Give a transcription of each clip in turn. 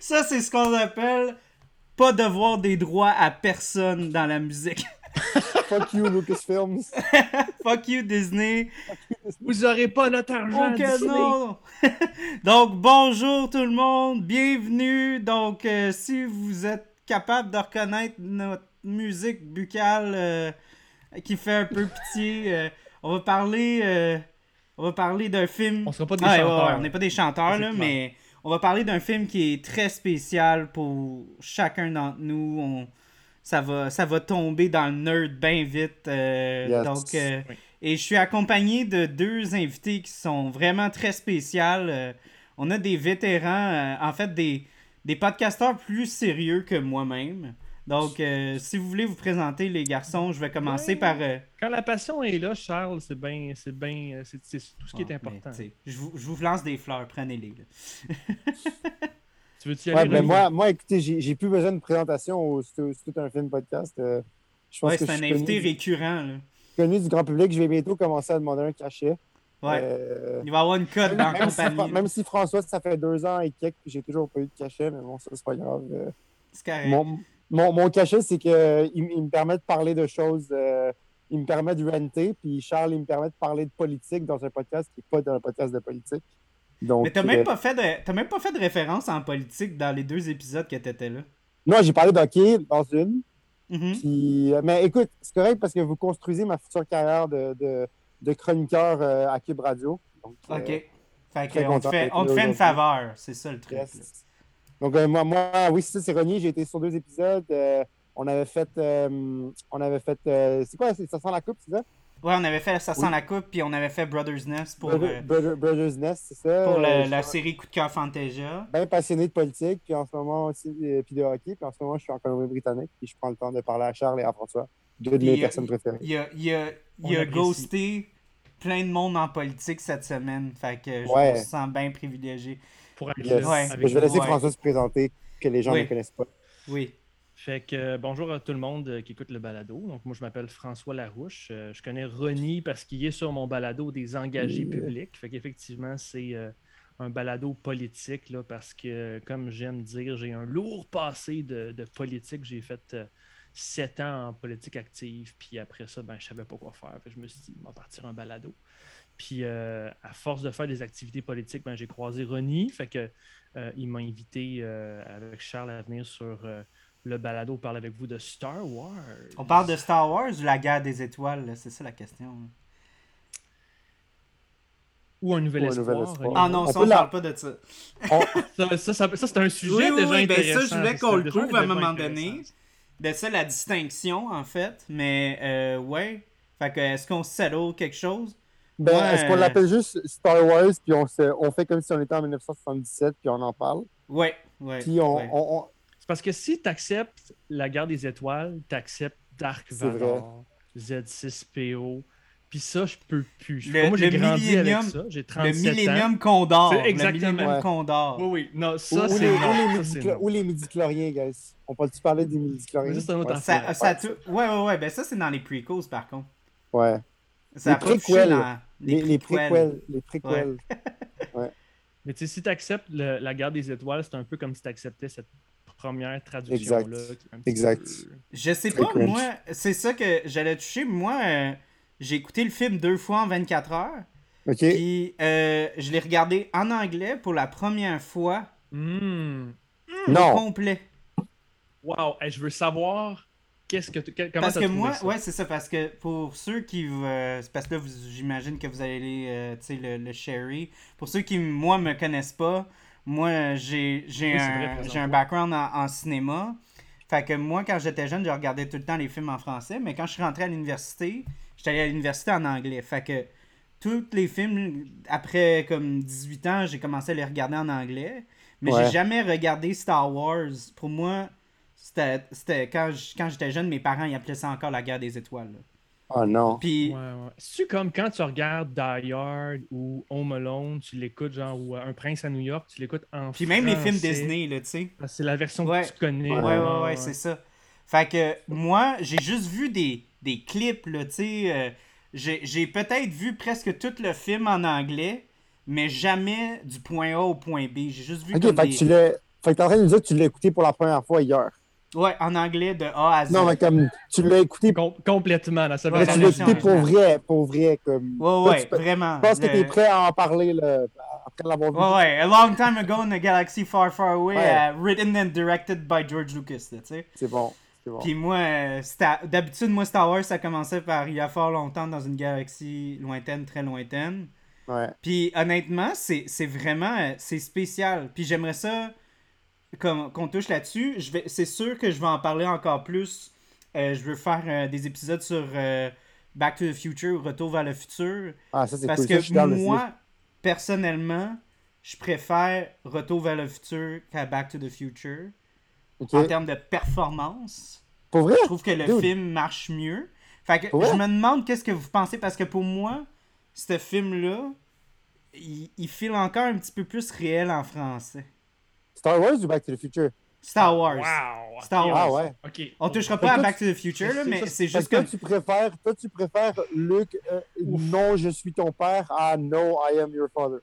Ça, c'est ce qu'on appelle pas devoir des droits à personne dans la musique. Fuck you, Lucasfilms. Fuck you, Disney. Vous aurez pas notre argent. Non. Donc, bonjour tout le monde. Bienvenue. Donc, euh, si vous êtes capable de reconnaître notre musique buccale euh, qui fait un peu pitié, euh, on va parler. euh, on va parler d'un film. On sera pas des Ah, chanteurs. ouais, on n'est pas des chanteurs, là, mais on va parler d'un film qui est très spécial pour chacun d'entre nous. On- ça, va, ça va tomber dans le nerd bien vite. euh, Yes. Donc, euh, Oui. et je suis accompagné de deux invités qui sont vraiment très spéciales. Euh, on a des vétérans, euh, en fait, des, des podcasteurs plus sérieux que moi-même. Donc, euh, si vous voulez vous présenter, les garçons, je vais commencer Ouais. par. euh, Quand la passion est là, Charles, c'est bien, c'est bien, euh, c'est tout ce qui ah, est important. mais, tu sais, je, vous, je vous lance des fleurs, prenez-les. Tu veux-tu y Ouais, aller? mais Rémi? moi, moi, écoutez, j'ai plus besoin de présentation c'est tout un film podcast. euh, je pense Ouais, que c'est un invité connu, récurrent. Là. connu du grand public. Je vais bientôt commencer à demander un cachet. Ouais. Euh, Il va y avoir une cote dans la même, si, compagnie. même si François, ça fait deux ans et quelques, puis j'ai toujours pas eu de cachet, mais bon, ça, c'est pas grave. euh. C'est. Mon, mon, mon cachet, c'est qu'il il me permet de parler de choses. euh, il me permet de renter, puis Charles, il me permet de parler de politique dans un podcast qui n'est pas dans un podcast de politique. Donc, Mais t'as même, euh, pas fait de, t'as même pas fait de référence en politique dans les deux épisodes que t'étais là. Non, j'ai parlé d'hockey dans une. Mhm. Puis, euh, mais écoute, c'est correct parce que vous construisez ma future carrière de, de, de chroniqueur euh, à Cube Radio. Donc, euh, Ok. Fait on te fait, on te fait une faveur. C'est ça le truc. yes. Donc, euh, moi, moi, oui, c'est ça, c'est Renier. J'ai été sur deux épisodes. Euh, on avait fait. euh, on avait fait. euh, c'est quoi c'est- Ça sent la coupe, c'est ça? Ouais, on avait fait Ça sent Oui. la coupe, puis on avait fait Brothers Nest pour, Brother- euh, Brother- Brothers Nest, c'est ça. pour Euh, la, série Coup de cœur Fantasia. bien passionné de politique, puis en ce moment aussi, euh, puis de hockey. Puis en ce moment, je suis en Colombie-Britannique, puis je prends le temps de parler à Charles et à François, deux de mes personnes préférées. Il a, il a, il On a apprécie. ghosté plein de monde en politique cette semaine. Fait que je Ouais. me sens bien privilégié. Pour être Yes. là Ouais. avec je vais laisser Ouais. François se présenter, que les gens Oui. ne connaissent pas. Oui. Fait que euh, bonjour à tout le monde euh, qui écoute le balado. Donc moi je m'appelle François Larouche. Euh, je connais Ronnie parce qu'il est sur mon balado des engagés publics. Fait qu'effectivement c'est euh, un balado politique là, parce que comme j'aime dire j'ai un lourd passé de, de politique. J'ai fait euh, sept ans en politique active. Puis après ça ben je savais pas quoi faire. Fait que je me suis dit on va partir un balado. Puis euh, à force de faire des activités politiques ben, j'ai croisé Ronnie. Fait que euh, il m'a invité euh, avec Charles à venir sur euh, le balado parle avec vous de Star Wars. On parle de Star Wars ou la guerre des étoiles, là? c'est ça la question. Ou un nouvel Ou un espoir. nouvel espoir. Ah non, On ça, on la- parle pas de ça. On- Ça, ça, ça- ça, c'est un sujet Oui, déjà oui, ben ça, intéressant. je voulais qu'on le déjà prouve à un moment intéressant. donné. De ça, la distinction, en fait. Mais, euh, ouais. Fait que, est-ce qu'on settle quelque chose? Ben, Ouais. Est-ce qu'on l'appelle juste Star Wars, puis on, se- on fait comme si on était en 1977, puis on en parle? Ouais, ouais. Puis on, ouais. on- on- C'est parce que si tu acceptes la guerre des étoiles, tu acceptes Dark. Vador, Z6PO. Puis ça, je peux plus. Le- Moi, j'ai grandi avec ça. J'ai Le 37 ans. Millennium Condor. C'est exactement. Le Millennium Ouais. Condor. Oui, oui. Non, ou, ça, ou c'est les, ou les midi-chloriens, guys. On peut-tu parler des midi-chloriens? C'est un autre Ouais. Ça, ça Ouais, ouais, ouais. Ben ça, c'est dans les prequels, par contre. Ouais. Ça Les a préquels. dans Les, les préquels. Les préquels. Mais tu sais, si tu acceptes la guerre des étoiles, c'est un peu comme si tu acceptais cette première traduction-là. Exact. Exact. peu- Je sais pas, moi, c'est ça que j'allais toucher. Moi, euh, j'ai écouté le film deux fois en 24 heures. OK? Puis euh, je l'ai regardé en anglais pour la première fois Hmm. au Non. complet. Wow. Hey, je veux savoir qu'est-ce que comment Parce que moi, ça? ouais, c'est ça. Parce que pour ceux qui. euh, parce que là, vous- j'imagine que vous allez, euh, tu sais, le, le Sherry. Pour ceux qui, moi, me connaissent pas, moi, j'ai j'ai Oui, c'est vrai, un, un background en, en cinéma. Fait que moi, quand j'étais jeune, je regardais tout le temps les films en français, mais quand je suis rentré à l'université, j'étais allé à l'université en anglais. Fait que tous les films, après comme 18 ans, j'ai commencé à les regarder en anglais. Mais Ouais. j'ai jamais regardé Star Wars. Pour moi, c'était c'était- quand j- quand j'étais jeune, mes parents ils appelaient ça encore la guerre des étoiles. là. Oh non. Puis Ouais, ouais. C'est-tu comme quand tu regardes Die Hard ou Home Alone, tu l'écoutes genre ou euh, Un prince à New York, tu l'écoutes en puis même les films français, Disney là, tu sais. parce que C'est la version Ouais. que tu connais. Ouais, ouais, ouais, c'est ça. Fait que moi, j'ai juste vu des, des clips, là, tu sais. euh, j'ai j'ai peut-être vu presque tout le film en anglais, mais jamais du point A au point B. J'ai juste vu Ok, comme fait des- que tu l'as. Fait que t'es en train de nous dire que tu l'as écouté pour la première fois hier. Ouais, en anglais de A à Z. Non, mais comme tu l'as écouté, Com- complètement Ouais, mais version tu l'as écouté pour vrai, pour vrai. Comme... Ouais, ouais, tu peux- vraiment. Je pense que t'es prêt à en parler là, après l'avoir vu. Ouais, ouais. A long time ago in a galaxy far, far away, Ouais. uh, written and directed by George Lucas, là, tu sais. C'est bon. C'est bon. Puis moi, euh, d'habitude, moi, Star Wars, ça commençait par il y a fort longtemps dans une galaxie lointaine, très lointaine. Ouais. Puis honnêtement, c'est c'est vraiment euh, c'est spécial. Puis j'aimerais ça qu'on touche là-dessus. C'est sûr que je vais en parler encore plus. Euh, je veux faire euh, des épisodes sur euh, Back to the Future, Retour vers le futur Ah, ça, c'est parce cool. Que moi personnellement, je préfère Retour vers le futur qu'à Back to the Future en termes de performance. Pour vrai? Je trouve que le Dude. film marche mieux. Fait que je me demande qu'est-ce que vous pensez parce que pour moi, ce film-là, il, il file encore un petit peu plus réel en français. Star Wars ou Back to the Future? Star Wars. Wow! Star ok, Wars. Ah ouais. Ok. On touchera pas à Back to the Future, là, mais c'est juste que toi, que. tu préfères, toi, tu préfères Luke, euh, non, je suis ton père, à no, I am your father.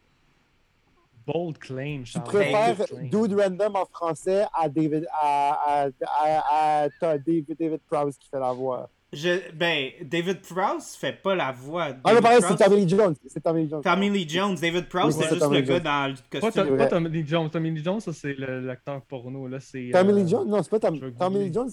Bold claim. Tu préfères. Dude Random en français à David, à, à, à, à- David, David Prowse qui fait la voix. Je, ben, David Prowse fait pas la voix. Ah, non, David pareil, c'est Tommy Lee Jones. C'est Tommy Lee Jones. Tommy Lee Jones. David Prowse, Oui, c'est juste Tommy le Lee gars Jones. dans le costume. Pas Tommy Lee Jones. Tommy Lee Jones, ça, c'est le- l'acteur porno. Là, c'est, Tommy euh, Lee Jones? Non, c'est pas Tommy. Lee Jones.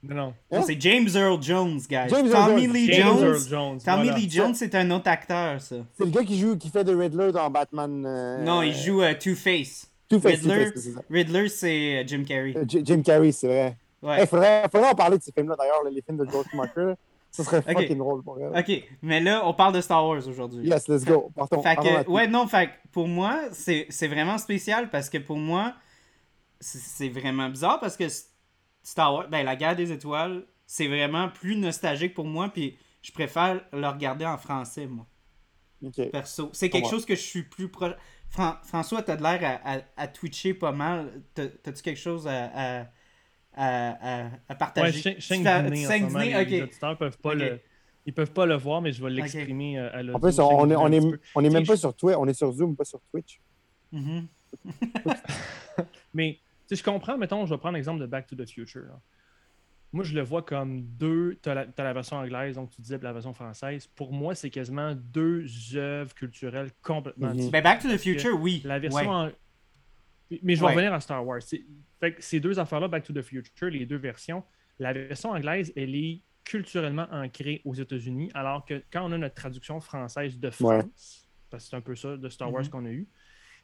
Non, Hein? c'est James Earl Jones, guys. James Earl Tommy Jones. Lee James Jones. Earl Jones. Tommy voilà. Lee Jones, c'est un autre acteur, ça. C'est le gars qui joue, qui fait de Riddler dans Batman. euh, Non, il joue euh, Two-Face. Two-Face, Riddler. Two-Face, c'est ça. Riddler, c'est euh, Jim Carrey. Euh, J- Jim Carrey, c'est vrai. Ouais. Il faudrait, faudrait en parler de ces films-là, d'ailleurs, les films de George là. Ça serait fucking drôle pour elle. Ok, mais là, on parle de Star Wars aujourd'hui. Yes, let's go. Partons. Fait que, ouais, non, fait pour moi, c'est vraiment spécial parce que pour moi, c'est- vraiment bizarre parce que Star Wars, ben, la guerre des étoiles, c'est vraiment plus nostalgique pour moi, puis je préfère le regarder en français, moi, perso. C'est quelque Ouais. chose que je suis plus proche. Fran- François, t'as de l'air à, à, à twitcher pas mal. T'as- T'as-tu quelque chose à, à, à, à- à Ouais, partager? Tu fais- en moment, nez? les, Ok. les auditeurs peuvent pas le... Ils peuvent pas le voir, mais je vais l'exprimer euh, à l'audio. En plus, on, saigne est, un on, est, on est même pas sur Twitch, on est sur Zoom, pas sur Twitch. Mhm. Mais tu sais, je comprends, mettons, je vais prendre l'exemple de Back to the Future. là. Moi, je le vois comme deux. Tu as, la version anglaise, donc tu disais, la version française. Pour moi, c'est quasiment deux œuvres culturelles complètement Mhm. différentes. Ben, Back to the Future, oui. La version Ouais. Mais je vais Ouais. revenir à Star Wars. Fait que ces deux affaires-là, Back to the Future, les deux versions, la version anglaise, elle est culturellement ancrée aux États-Unis, alors que quand on a notre traduction française de France, Ouais. parce que c'est un peu ça de Star Wars Mhm. qu'on a eu,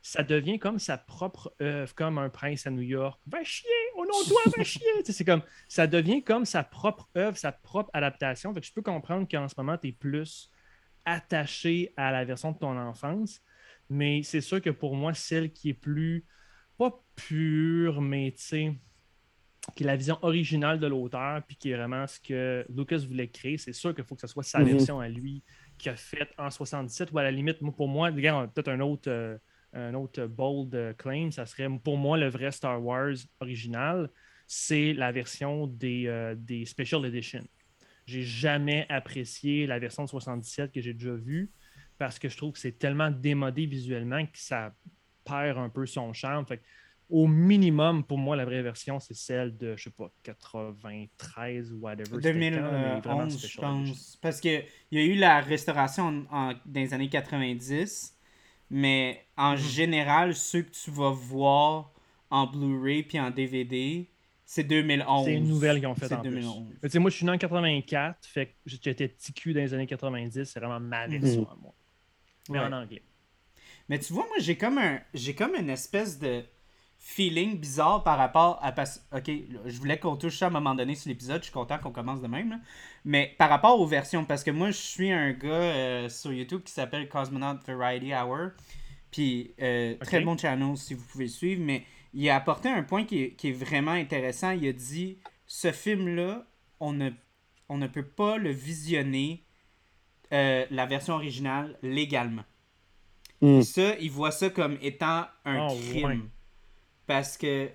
ça devient comme sa propre œuvre, comme un prince à New York. Va chier, au nom de toi, va chier. C'est comme, ça devient comme sa propre œuvre, sa propre adaptation. Fait que je peux comprendre qu'en ce moment, tu es plus attaché à la version de ton enfance. Mais c'est sûr que pour moi, celle qui est plus, pure, mais tu sais, qui est la vision originale de l'auteur, puis qui est vraiment ce que Lucas voulait créer, c'est sûr qu'il faut que ce soit sa Mhm. version à lui qu'il a faite en 77, ou à la limite, pour moi, peut-être un autre, euh, un autre bold euh, claim, ça serait pour moi le vrai Star Wars original, c'est la version des, euh, des Special Edition. J'ai jamais apprécié la version de 77 que j'ai déjà vue parce que je trouve que c'est tellement démodé visuellement que ça perd un peu son charme. Fait que, au minimum, pour moi, la vraie version, c'est celle de, je sais pas, 93 ou whatever. c'était quand, mais vraiment 2011, je pense. Parce qu'il y a eu la restauration en- en- dans les années 90, mais en Mhm. général, ceux que tu vas voir en Blu-ray puis en DVD, c'est 2011. C'est une nouvelle qu'ils ont faite en plus. 2011. Mais tu sais, moi, je suis né en 84, fait que j'étais petit cul dans les années 90, c'est vraiment ma version à moi. Mais Ouais. en anglais. Mais tu vois, moi, j'ai comme un j'ai comme une espèce de feeling bizarre par rapport à. Ok, je voulais qu'on touche ça à un moment donné sur l'épisode, je suis content qu'on commence de même. Mais par rapport aux versions, parce que moi, je suis un gars euh, sur YouTube qui s'appelle Cosmonaut Variety Hour. Puis, euh, très bon channel si vous pouvez suivre. Mais il a apporté un point qui est, vraiment intéressant. Il a dit ce film-là, on ne, on ne peut pas le visionner, euh, la version originale, légalement. Hmm. Et ça, il voit ça comme étant un oh, crime. Parce que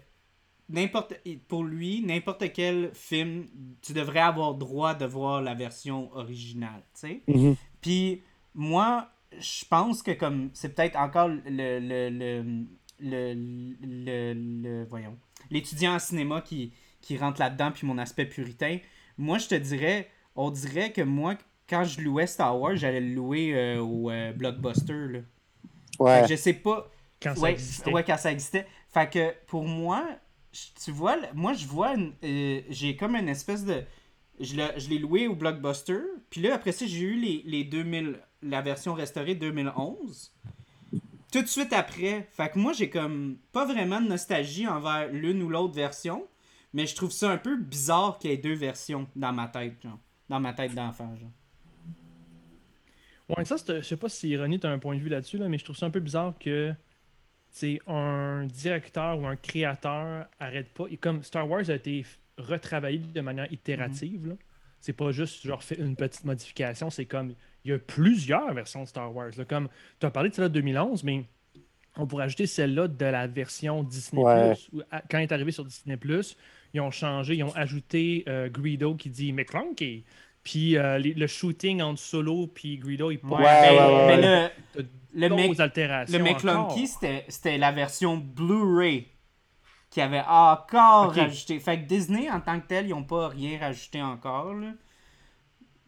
n'importe pour lui, n'importe quel film, tu devrais avoir droit de voir la version originale, tu sais. Mm-hmm. Puis moi, je pense que comme c'est peut-être encore le le, le, le, le voyons, l'étudiant en cinéma qui, qui rentre là-dedans puis mon aspect puritain. Moi, je te dirais, on dirait que moi quand je louais Star Wars, j'allais le louer euh, au euh, Blockbuster là. Ouais. je sais pas quand ça existait. Ouais, quand ça existait. Fait que pour moi, tu vois, moi je vois, euh, j'ai comme une espèce de. Je l'ai loué au Blockbuster. Puis là, après ça, j'ai eu les, les 2000, la version restaurée 2011. Tout de suite après. Fait que moi, j'ai comme pas vraiment de nostalgie envers l'une ou l'autre version. Mais je trouve ça un peu bizarre qu'il y ait deux versions dans ma tête, genre. Dans ma tête d'enfant, genre. Ouais, ça, je sais pas si Ironie, as un point de vue là-dessus, là, mais je trouve ça un peu bizarre que c'est un directeur ou un créateur arrête pas. Et comme Star Wars a été retravaillé de manière itérative, mhm. c'est pas juste genre fait une petite modification, c'est comme il y a plusieurs versions de Star Wars. Comme tu as parlé de celle-là de 2011, mais on pourrait ajouter celle-là de la version Disney Plus. Quand il est arrivé sur Disney Plus, ils ont changé, ils ont ajouté euh, Greedo qui dit McClunky. Puis euh, le shooting entre Solo puis Greedo, il ouais, mais, le, le McClunky, c'était la version Blu-ray qui avait encore rajouté. Fait que Disney, en tant que tel, ils n'ont pas rien rajouté encore. Là.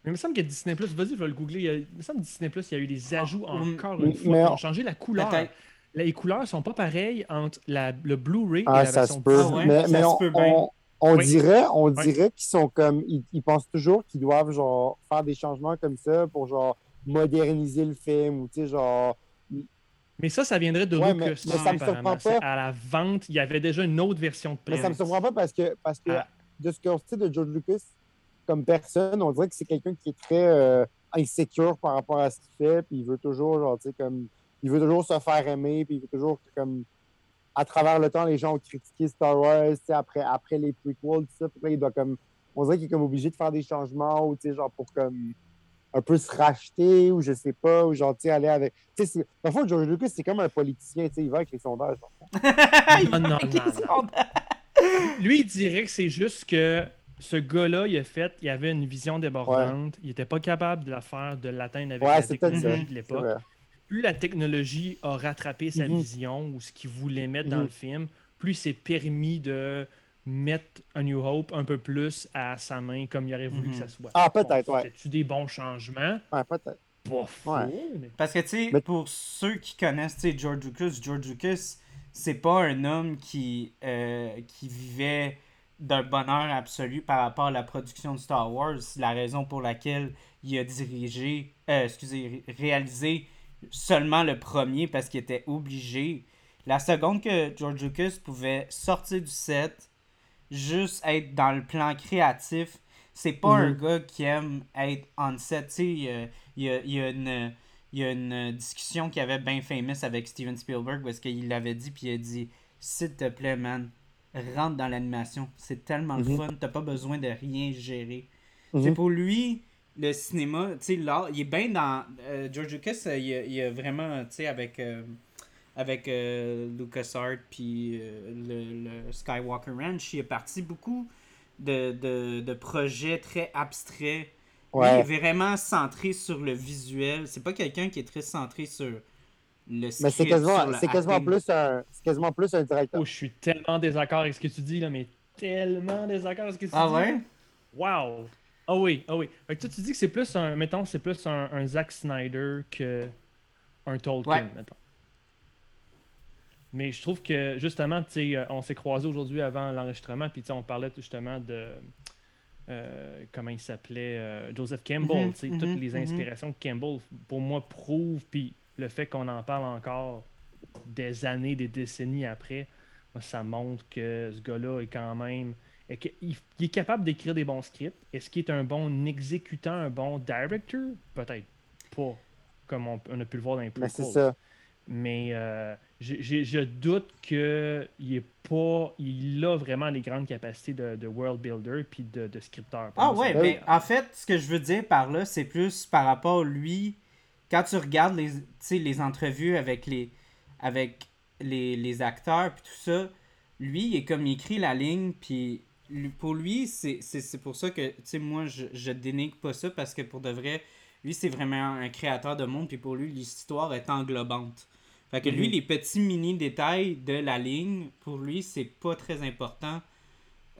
Mais il me semble que Disney Plus, vas-y, je vais le googler. Il me semble que Disney Plus, il y a eu des ah, ajouts encore une fois. Ils ont changé la couleur. Les couleurs sont pas pareilles entre la, le Blu-ray ah, et la version peut. Ah, mais, mais on, on, dirait, on dirait qu'ils sont comme. Ils, pensent toujours qu'ils doivent genre faire des changements comme ça pour genre moderniser le film ou tu sais, genre. Mais ça, ça viendrait de ouais, mais, ça me surprend pas. À la vente, il y avait déjà une autre version de. Mais ça me surprend pas parce que, parce que de ce qu'on sait de George Lucas, comme personne, on dirait que c'est quelqu'un qui est très euh, insécure par rapport à ce qu'il fait, puis il veut toujours, genre, tu sais, comme, il veut toujours se faire aimer, puis il veut toujours, comme, à travers le temps, les gens ont critiqué Star Wars, tu sais, après, après les prequels, tout ça, puis là, il doit, comme, on dirait qu'il est comme obligé de faire des changements, ou, tu sais, genre, pour, comme, un peu se racheter, ou je sais pas, ou genre, tu sais, aller avec. Tu sais, dans le fond, George Lucas, c'est comme un politicien, tu sais, il va avec les sondages. non, non, non, Lui, il dirait que c'est juste que ce gars-là, il a fait, il avait une vision débordante. Il n'était pas capable de la faire, de l'atteindre avec la technologie de l'époque. Plus la technologie a rattrapé sa mhm. vision ou ce qu'il voulait mettre dans mhm. le film, plus c'est permis de mettre A New Hope un peu plus à sa main comme il aurait voulu que ça mhm. soit. Ah, peut-être, ouais. tu des bons changements? Ouais, peut-être. Parce que, tu sais, pour ceux qui connaissent George Lucas, George Lucas, c'est pas un homme qui, euh, qui vivait d'un bonheur absolu par rapport à la production de Star Wars. C'est la raison pour laquelle il a dirigé, euh, excusez, réalisé seulement le premier parce qu'il était obligé. La seconde que George Lucas pouvait sortir du set, juste être dans le plan créatif, c'est pas un mhm. gars qui aime être on set. Tu sais, il y a, y, a une, y a une discussion qui avait bien famous avec Steven Spielberg parce qu'il l'avait dit, puis il a dit S'il te plaît, man, rentre dans l'animation. C'est tellement le mhm. fun, t'as pas besoin de rien gérer. C'est mhm. pour lui, le cinéma, tu sais, l'art, il est bien dans. Euh, George Lucas, euh, il, y a vraiment, tu sais, avec, euh, avec LucasArts puis le, Skywalker Ranch, il est parti beaucoup de, projets très abstraits. Il est vraiment centré sur le visuel. C'est pas quelqu'un qui est très centré sur le Mais c'est quasiment, c'est quasiment, plus un, quasiment plus un directeur. Oh, je suis tellement désaccord avec ce que tu dis, là, mais tellement désaccord avec ce que tu ah dis. Ah ouais? Wow! Ah oui, ah oui. Fait que toi, tu dis que c'est plus un, mettons, c'est plus un, un, Zack Snyder que un Tolkien, mettons. Mais je trouve que justement, euh, on s'est croisés aujourd'hui avant l'enregistrement, puis on parlait justement de euh, comment il s'appelait, euh, Joseph Campbell. Mm-hmm, toutes mm-hmm, les mm-hmm. inspirations de Campbell, pour moi, prouvent, puis le fait qu'on en parle encore des années, des décennies après, ça montre que ce gars-là est quand même. Il, est capable d'écrire des bons scripts. Est-ce qu'il est un bon exécutant, un bon director? Peut-être pas, comme on, a pu le voir dans les Mais c'est ça. Mais euh, je doute qu'il est pas. Il a vraiment les grandes capacités de, world builder puis de, de scripteur. Ah ouais, mais en fait, ce que je veux dire par là, c'est plus par rapport à lui. Quand tu regardes les, les entrevues avec les, avec les, les acteurs puis tout ça, lui, il est comme il écrit la ligne, puis pour lui, c'est pour ça que, tu sais, moi, je, je dénigre pas ça parce que pour de vrai, lui, c'est vraiment un créateur de monde, puis pour lui, l'histoire est englobante. Fait que lui, mhm. les petits mini détails de la ligne, pour lui, c'est pas très important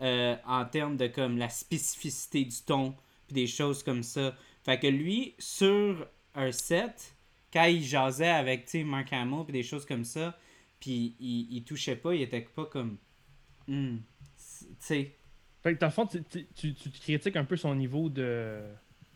euh, en termes de comme la spécificité du ton, puis des choses comme ça. Fait que lui, sur un set, quand il jasait avec Mark Hamill, puis des choses comme ça, puis il, il, touchait pas, il était pas comme. Hmm, tu sais. Fait que dans le fond, tu, tu, tu, critiques un peu son niveau de,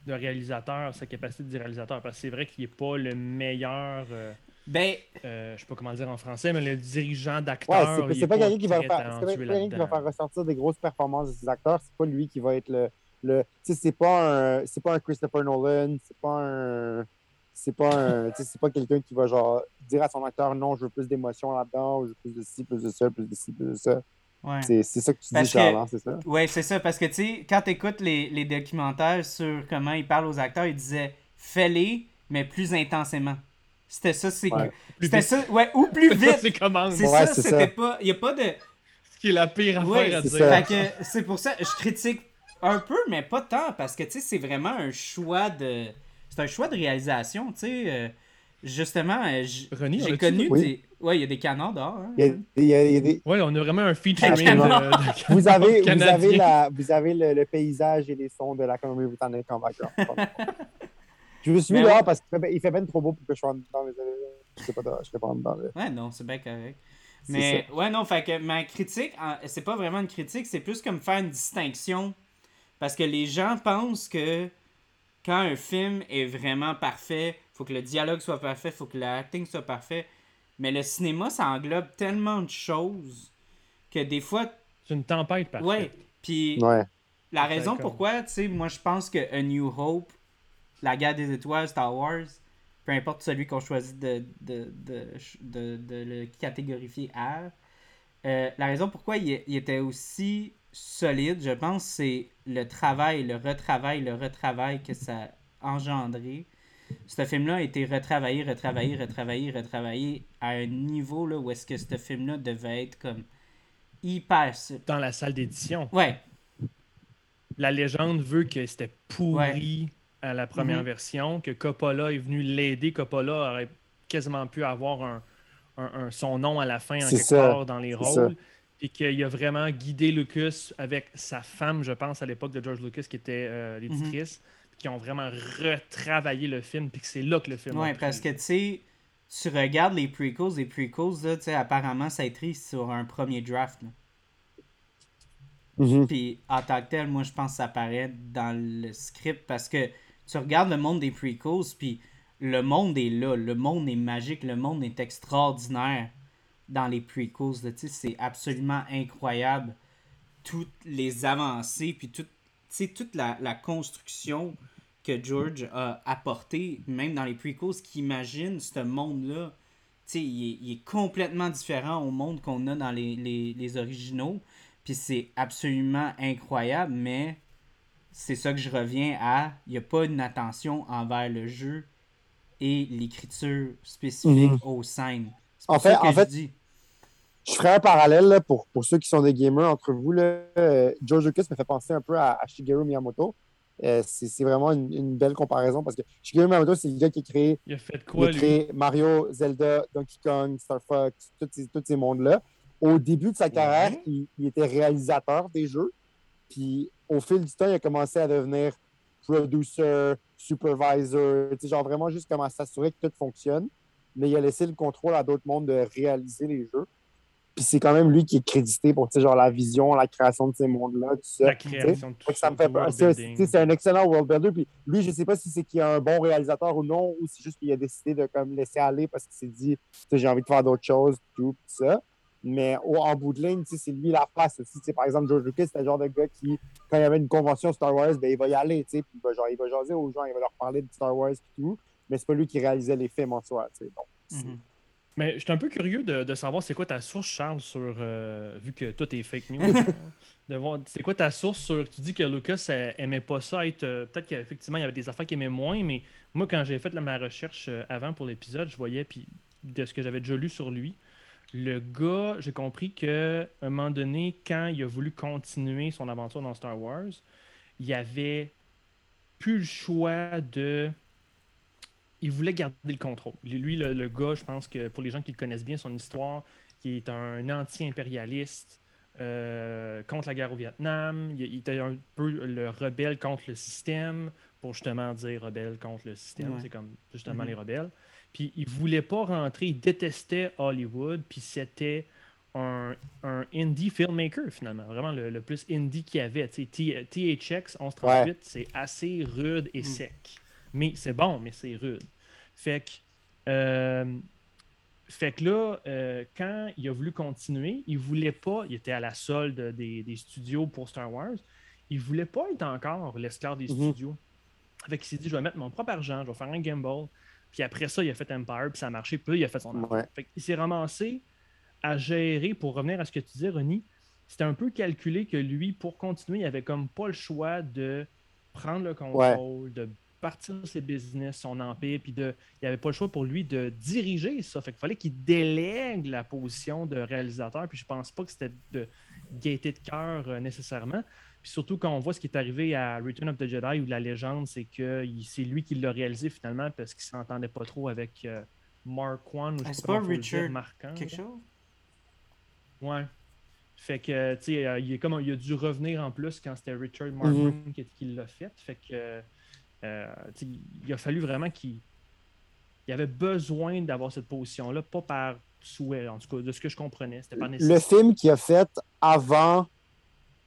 de réalisateur, sa capacité de réalisateur, parce que c'est vrai qu'il n'est pas le meilleur. Euh, ben. Euh, je sais pas comment dire en français, mais le dirigeant d'acteur. Ouais, c'est pas, quelqu'un qui va faire, qui va faire ressortir des grosses performances de ses acteurs. C'est pas lui qui va être le. le tu sais, c'est pas un, c'est pas un Christopher Nolan, c'est pas un, c'est pas un, c'est pas quelqu'un qui va genre dire à son acteur non, je veux plus d'émotion là-dedans, je veux plus de ci, plus de ça, plus de ci, plus de ça. Ouais. C'est ça que tu dis, Charles, hein, c'est ça? Oui, c'est ça, parce que tu sais, quand tu écoutes les, les documentaires sur comment ils parlent aux acteurs, ils disaient fais-les, mais plus intensément. C'était ça, c'est. C'était ça, ouais, ou plus vite. c'est comment C'est ça, c'était pas. Il n'y a pas de. Ce qui est la pire affaire à dire. C'est pour ça, je critique un peu, mais pas tant, parce que, tu sais, c'est vraiment un choix de. C'est un choix de réalisation, tu sais. Euh, justement, euh, j'ai connu des. Ouais, il y a des canards dehors. Hein. Il, y a, des... Ouais, on a vraiment un featuring de, de, vous avez, vous avez, la, vous avez le, le, paysage et les sons de la Colombie-Britannique en background. Je suis là parce qu'il fait, il fait bien trop beau pour que je sois dans les. Je sais pas, je sais pas dans le... Ouais, non, c'est bien correct. Mais ouais, non, fait que ma critique, c'est pas vraiment une critique, c'est plus comme faire une distinction. Parce que les gens pensent que quand un film est vraiment parfait, faut que le dialogue soit parfait, faut que l'acting soit parfait. Mais le cinéma, ça englobe tellement de choses que des fois. C'est une tempête parfaite. Ouais. Puis la raison pourquoi, tu sais, moi je pense que A New Hope la guerre des étoiles, Star Wars, peu importe celui qu'on choisit de, de, le catégorifier à, euh, la raison pourquoi il, était aussi solide, je pense, c'est le travail, le retravail, le retravail que ça a engendré. Ce film-là a été retravaillé, retravaillé, retravaillé, retravaillé à un niveau là, où est-ce que ce film-là devait être comme hyper... Dans la salle d'édition. Ouais. La légende veut que c'était pourri à la première mhm. version, que Coppola est venu l'aider. Coppola aurait quasiment pu avoir un, son nom à la fin en quelque part dans les rôles. Et qu'il a vraiment guidé Lucas avec sa femme, je pense, à l'époque de George Lucas, qui était euh, l'éditrice, mhm. Qui ont vraiment retravaillé le film, puis que c'est là que le film Oui, parce que tu sais, tu regardes les prequels, les prequels, là, apparemment, ça a été sur un premier draft. Mhm. Puis en tant que tel, moi, je pense que ça apparaît dans le script parce que tu regardes le monde des prequels, puis le monde est là, le monde est magique, le monde est extraordinaire dans les prequels. C'est absolument incroyable. Toutes les avancées, puis toute, toute la, la, construction que George a apporté, même dans les prequels, qui imagine ce monde-là. Il est, il est, complètement différent au monde qu'on a dans les, les, les originaux. Puis c'est absolument incroyable, mais c'est ça que je reviens à. Il n'y a pas une attention envers le jeu et l'écriture spécifique mhm. aux scènes. En fait, en je fait, je ferai un parallèle pour, pour ceux qui sont des gamers entre vous. Là, euh, George Lucas me fait penser un peu à, Shigeru Miyamoto. Euh, c'est vraiment une, belle comparaison parce que Shigeru Miyamoto, c'est le gars qui a créé, il a fait quoi, créé Mario, Zelda, Donkey Kong, Star Fox, tous ces, ces mondes-là. Au début de sa carrière, il, il, était réalisateur des jeux. Puis au fil du temps, il a commencé à devenir producer, supervisor, genre vraiment juste comment s'assurer que tout fonctionne. Mais il a laissé le contrôle à d'autres mondes de réaliser les jeux. Puis c'est quand même lui qui est crédité pour genre, la vision, la création de ces mondes-là, tout ça. La création de tout ça. C'est un excellent world builder. Puis lui, je ne sais pas si c'est qu'il est un bon réalisateur ou non, ou c'est juste qu'il a décidé de comme, laisser aller parce qu'il s'est dit j'ai envie de faire d'autres choses, tout, tout ça. Mais en bout de ligne, c'est lui la face aussi. par exemple, George Lucas, c'est le genre de gars qui, quand il y avait une convention Star Wars, ben, il va y aller. Puis il va, genre, il va jaser aux gens, il va leur parler de Star Wars et tout. Mais c'est pas lui qui réalisait les films en soi. Mm-hmm. Mais je suis un peu curieux de, savoir c'est quoi ta source, Charles, sur. Euh, vu que toi, t'es fake news. c'est quoi ta source sur. Tu dis que Lucas aimait pas ça être. Euh, peut-être qu'effectivement, il y avait des affaires qu'il aimait moins, mais moi, quand j'ai fait ma recherche euh, avant pour l'épisode, je voyais, puis de ce que j'avais déjà lu sur lui, le gars, j'ai compris qu'à un moment donné, quand il a voulu continuer son aventure dans Star Wars, il avait plus le choix de. Il voulait garder le contrôle. Lui, le, gars, je pense que pour les gens qui le connaissent bien, son histoire, qui est un anti-impérialiste euh, contre la guerre au Vietnam, il, était un peu le rebelle contre le système, pour justement dire rebelle contre le système. C'est comme justement mm-hmm. les rebelles. Puis il voulait pas rentrer, il détestait Hollywood, puis c'était un, un, indie filmmaker finalement, vraiment le, plus indie qu'il y avait. THX 1138, c'est assez rude et mm. sec. Mais c'est bon, mais c'est rude. Fait que, euh, fait que là, euh, quand il a voulu continuer, il voulait pas, il était à la solde des, des studios pour Star Wars, il voulait pas être encore l'esclave des mm-hmm. studios. Fait qu'il s'est dit, je vais mettre mon propre argent, je vais faire un gamble. Puis après ça, il a fait Empire, puis ça a marché, puis là, il a fait son argent. il s'est ramassé à gérer, pour revenir à ce que tu disais, Ronnie, c'était un peu calculé que lui, pour continuer, il avait comme pas le choix de prendre le contrôle, de partir de ses business, son empire, puis de, il avait pas le choix pour lui de diriger ça. Fait qu'il fallait qu'il délègue la position de réalisateur, puis je pense pas que c'était de gaieté de cœur euh, nécessairement surtout quand on voit ce qui est arrivé à Return of the Jedi ou la légende, c'est que c'est lui qui l'a réalisé finalement parce qu'il s'entendait pas trop avec euh, Mark One. Ah, c'est pas Richard marquant, quelque chose? Ouais. Fait que, tu sais, euh, il, est comme, il a dû revenir en plus quand c'était Richard Marquand mhm. qui, l'a fait. Fait que, euh, il a fallu vraiment qu'il il avait besoin d'avoir cette position-là, pas par souhait, en tout cas, de ce que je comprenais. C'était pas nécessaire. Le film qu'il a fait avant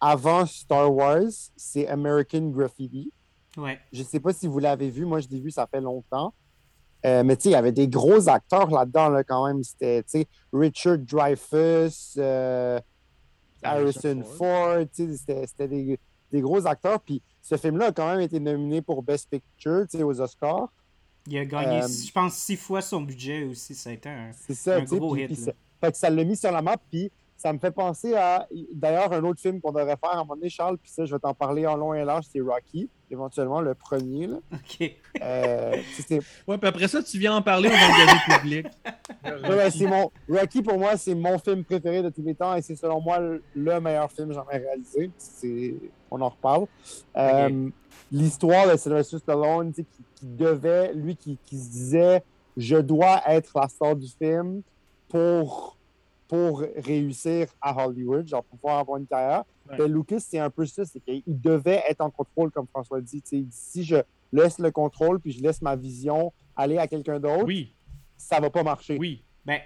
avant Star Wars, c'est American Graffiti. Ouais. Je sais pas si vous l'avez vu. Moi, je l'ai vu, ça fait longtemps. Euh, mais tu sais, il y avait des gros acteurs là-dedans, là, quand même. C'était, tu sais, Richard Dreyfuss, euh, Harrison Ford, tu sais, c'était des, des, gros acteurs. Puis ce film-là a quand même été nominé pour Best Picture, tu sais, aux Oscars. Il a gagné, euh, je pense, six fois son budget aussi. Ça a été un, ça, un gros hit. fait que ça l'a mis sur la map. Puis ça me fait penser à, d'ailleurs, un autre film qu'on devrait faire à un moment donné, Charles, puis ça, je vais t'en parler en long et large, c'est Rocky, éventuellement, le premier. Là. OK. Euh, ouais, puis après ça, tu viens en parler au magasin public. ouais, c'est mon... Rocky, pour moi, c'est mon film préféré de tous les temps et c'est selon moi le meilleur film jamais réalisé. C'est... On en reparle. Euh, l'histoire de Sylvester Stallone, qui, qui devait, lui, qui, qui se disait, je dois être la star du film pour pour réussir à Hollywood, genre pour pouvoir avoir une carrière. Ben, Lucas, c'est un peu ça, c'est qu'il devait être en contrôle, comme François dit. si je laisse le contrôle puis je laisse ma vision aller à quelqu'un d'autre, oui. ça va pas marcher. Oui. Ben,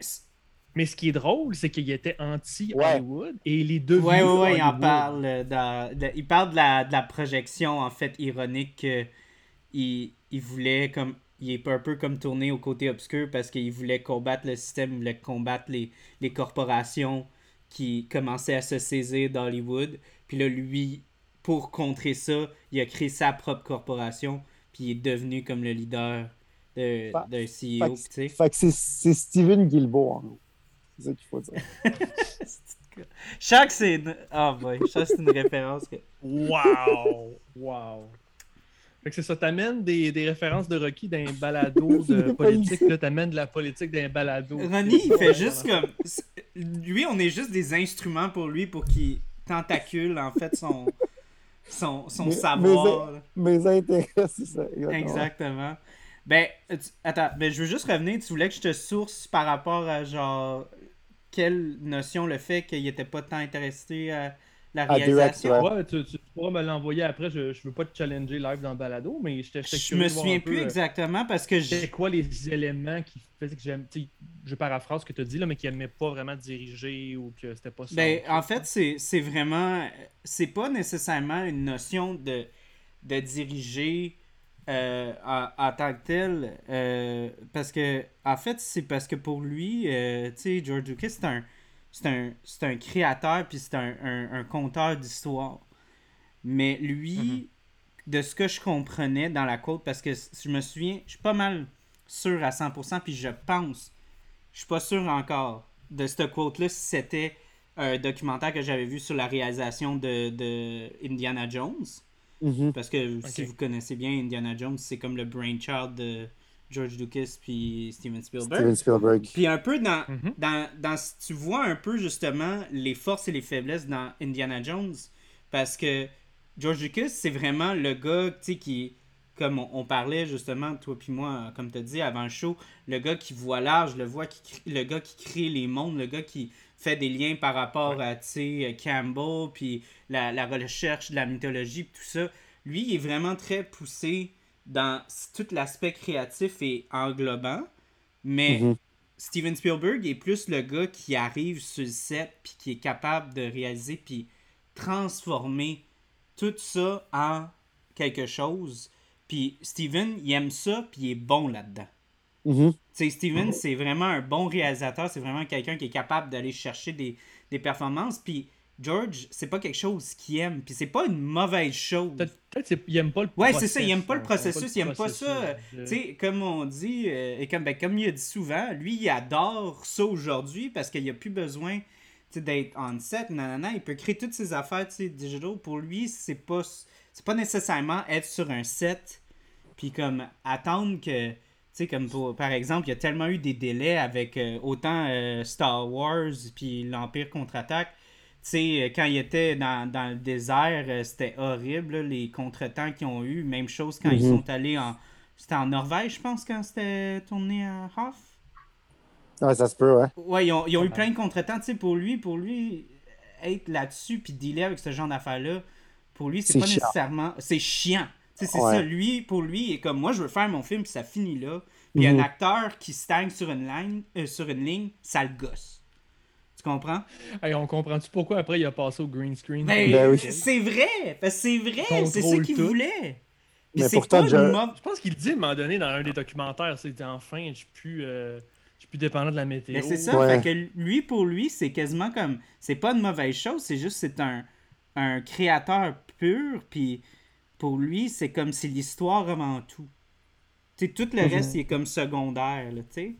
mais ce qui est drôle, c'est qu'il était anti-Hollywood et il est devenu. Oui, oui, oui, il en parle. De, il parle de la, de la, projection, en fait, ironique qu'il il voulait comme il est un peu comme tourné au côté obscur parce qu'il voulait combattre le système, il voulait combattre les, les corporations qui commençaient à se saisir d'Hollywood. Puis là, lui, pour contrer ça, il a créé sa propre corporation, puis il est devenu comme le leader d'un CEO. Fait, fait que c'est Steven Guilbeault, en C'est ça qu'il faut dire. Chaque c'est une... Oh boy, chaque c'est une référence. Que... Wow! Wow! Fait que c'est ça, t'amènes des, des références de Rocky dans un balado de politique, là, t'amènes de la politique dans un balado. Ronnie, il fait juste comme. Lui, on est juste des instruments pour lui pour qu'il tentacule, en fait, son, son, son savoir. Mes, intérêts, c'est ça. Exactement. Ben, attends, ben, je veux juste revenir. Tu voulais que je te source par rapport à, genre, quelle notion le fait qu'il était pas tant intéressé à la réalisation. ouais. tu, pourras me l'envoyer après. Je, ne veux pas te challenger live dans le balado, mais je Je me souviens plus euh, exactement parce que j'ai. quoi les éléments qui faisaient que j'aime. Je paraphrase ce que tu as dit, là, mais qui n'aimait pas vraiment diriger ou que c'était pas ça. Ben, en fait, c'est vraiment. C'est pas nécessairement une notion de, de diriger. Euh, en, tant que tel, euh, parce que en fait, c'est parce que pour lui, tu sais, George Lucas, c'est un, c'est un, c'est un créateur, puis c'est un, un, un conteur d'histoire. Mais lui, Mhm. de ce que je comprenais dans la quote, parce que je me souviens, je suis pas mal sûr à 100%, puis je pense, je suis pas sûr encore de cette quote-là si c'était un documentaire que j'avais vu sur la réalisation de, de Indiana Jones. Mhm. Parce que si vous connaissez bien Indiana Jones, c'est comme le brainchild de George Lucas puis Steven Spielberg. Steven Spielberg. Puis un peu dans, Mhm. dans, dans. Tu vois un peu justement les forces et les faiblesses dans Indiana Jones. Parce que George Lucas, c'est vraiment le gars, tu sais, qui. Comme on, on parlait justement, toi puis moi, comme tu as dit avant le show, le gars qui voit large, le, voit qui, crée- le gars qui crée les mondes, le gars qui fait des liens par rapport à, tu sais, Campbell, puis la, la recherche de la mythologie, puis tout ça. Lui, il est vraiment très poussé dans tout l'aspect créatif et englobant. Mais Mhm. Steven Spielberg est plus le gars qui arrive sur le set puis qui est capable de réaliser puis transformer tout ça en quelque chose. Puis Steven, il aime ça puis il est bon là-dedans. Mhm. Tu sais, Steven, c'est vraiment un bon réalisateur, c'est vraiment quelqu'un qui est capable d'aller chercher des, des performances. Puis George, c'est pas quelque chose qu'il aime, puis c'est pas une mauvaise chose. Peut-être pas le Ouais, processus. c'est ça, il aime pas le hein, processus, il aime pas ça. Tu sais, comme on dit, euh, et comme, ben, comme il a dit souvent, lui, il adore ça aujourd'hui parce qu'il a plus besoin d'être on set, nanana, il peut créer toutes ses affaires tu sais, digital. Pour lui, c'est pas, c'est pas nécessairement être sur un set puis comme attendre que, tu sais, comme pour- par exemple, il y a tellement eu des délais avec euh, autant euh, Star Wars puis l'Empire contre-attaque. Tu sais, euh, quand il était dans, dans le désert, euh, c'était horrible, là, les contretemps qu'ils ont eu. Même chose quand ils Mhm. sont allés en. C'était en Norvège, je pense, quand c'était tourné à Hoff. Ouais, ça se peut, ouais. Ouais, ils ont, ils ont eu plein de contretemps, tu sais, pour lui, pour lui, être là-dessus puis dealer avec ce genre d'affaires-là, pour lui, c'est pas chiant. nécessairement. C'est chiant. Tu sais, c'est Ouais. ça. Lui, pour lui, il est comme moi, je veux faire mon film puis ça finit là. Puis Mhm. un acteur qui stagne sur une ligne, euh, sur une ligne, ça le gosse. Tu comprends? Hey, on comprend-tu pourquoi après il a passé au green screen? Ben, Ben oui. c'est vrai, c'est vrai, c'est ça qu'il voulait. Mais c'est pourtant, je- une mauvaise- Je pense qu'il dit à un moment donné dans un des documentaires, c'est enfin, je suis plus, euh, plus dépendant de la météo. Mais c'est ça, Ouais. fait que lui, pour lui, c'est quasiment comme. C'est pas une mauvaise chose, c'est juste c'est un, un créateur pur, puis pour lui, c'est comme c'est l'histoire avant tout. Tout le Mhm. reste, il est comme secondaire, là, tu sais.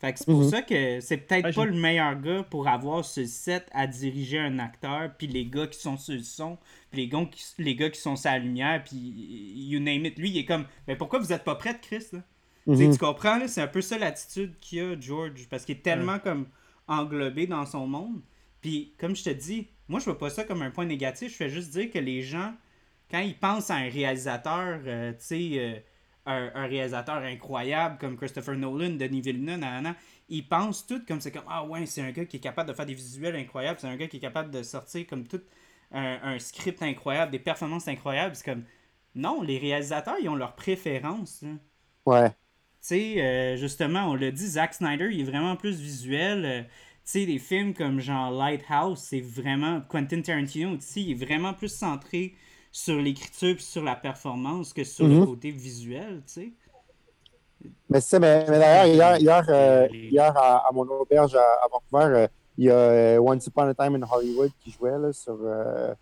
Fait que c'est pour Mhm. ça que c'est peut-être Ouais, pas le meilleur gars pour avoir ce set à diriger un acteur, puis les gars qui sont sur le son, puis les gars qui, les gars qui sont sur la lumière, puis you name it. Lui, il est comme, mais pourquoi vous êtes pas prête, Chris, là? Tu sais, Mhm. Tu comprends, là? C'est un peu ça l'attitude qu'il a, George, parce qu'il est tellement comme englobé dans son monde. Puis, comme je te dis, moi, je vois pas ça comme un point négatif. Je fais juste dire que les gens, quand ils pensent à un réalisateur, euh, tu sais, euh, un, un réalisateur incroyable comme Christopher Nolan, Denis Villeneuve, nanana, ils pensent tout comme c'est comme Ah ouais, c'est un gars qui est capable de faire des visuels incroyables, c'est un gars qui est capable de sortir comme tout un, un script incroyable, des performances incroyables. C'est comme non, les réalisateurs, ils ont leurs préférences. là. Ouais. Tu sais, euh, justement, on l'a dit, Zack Snyder, il est vraiment plus visuel. euh, tu sais, des films comme genre Lighthouse, c'est vraiment. Quentin Tarantino, aussi, il est vraiment plus centré sur l'écriture et sur la performance que sur le Mhm. côté visuel, tu sais. Mais c'est mais, mais d'ailleurs, hier, hier, euh, hier à, à mon auberge à, à Vancouver, euh, il y a euh, Once Upon a Time in Hollywood qui jouait là, sur, euh,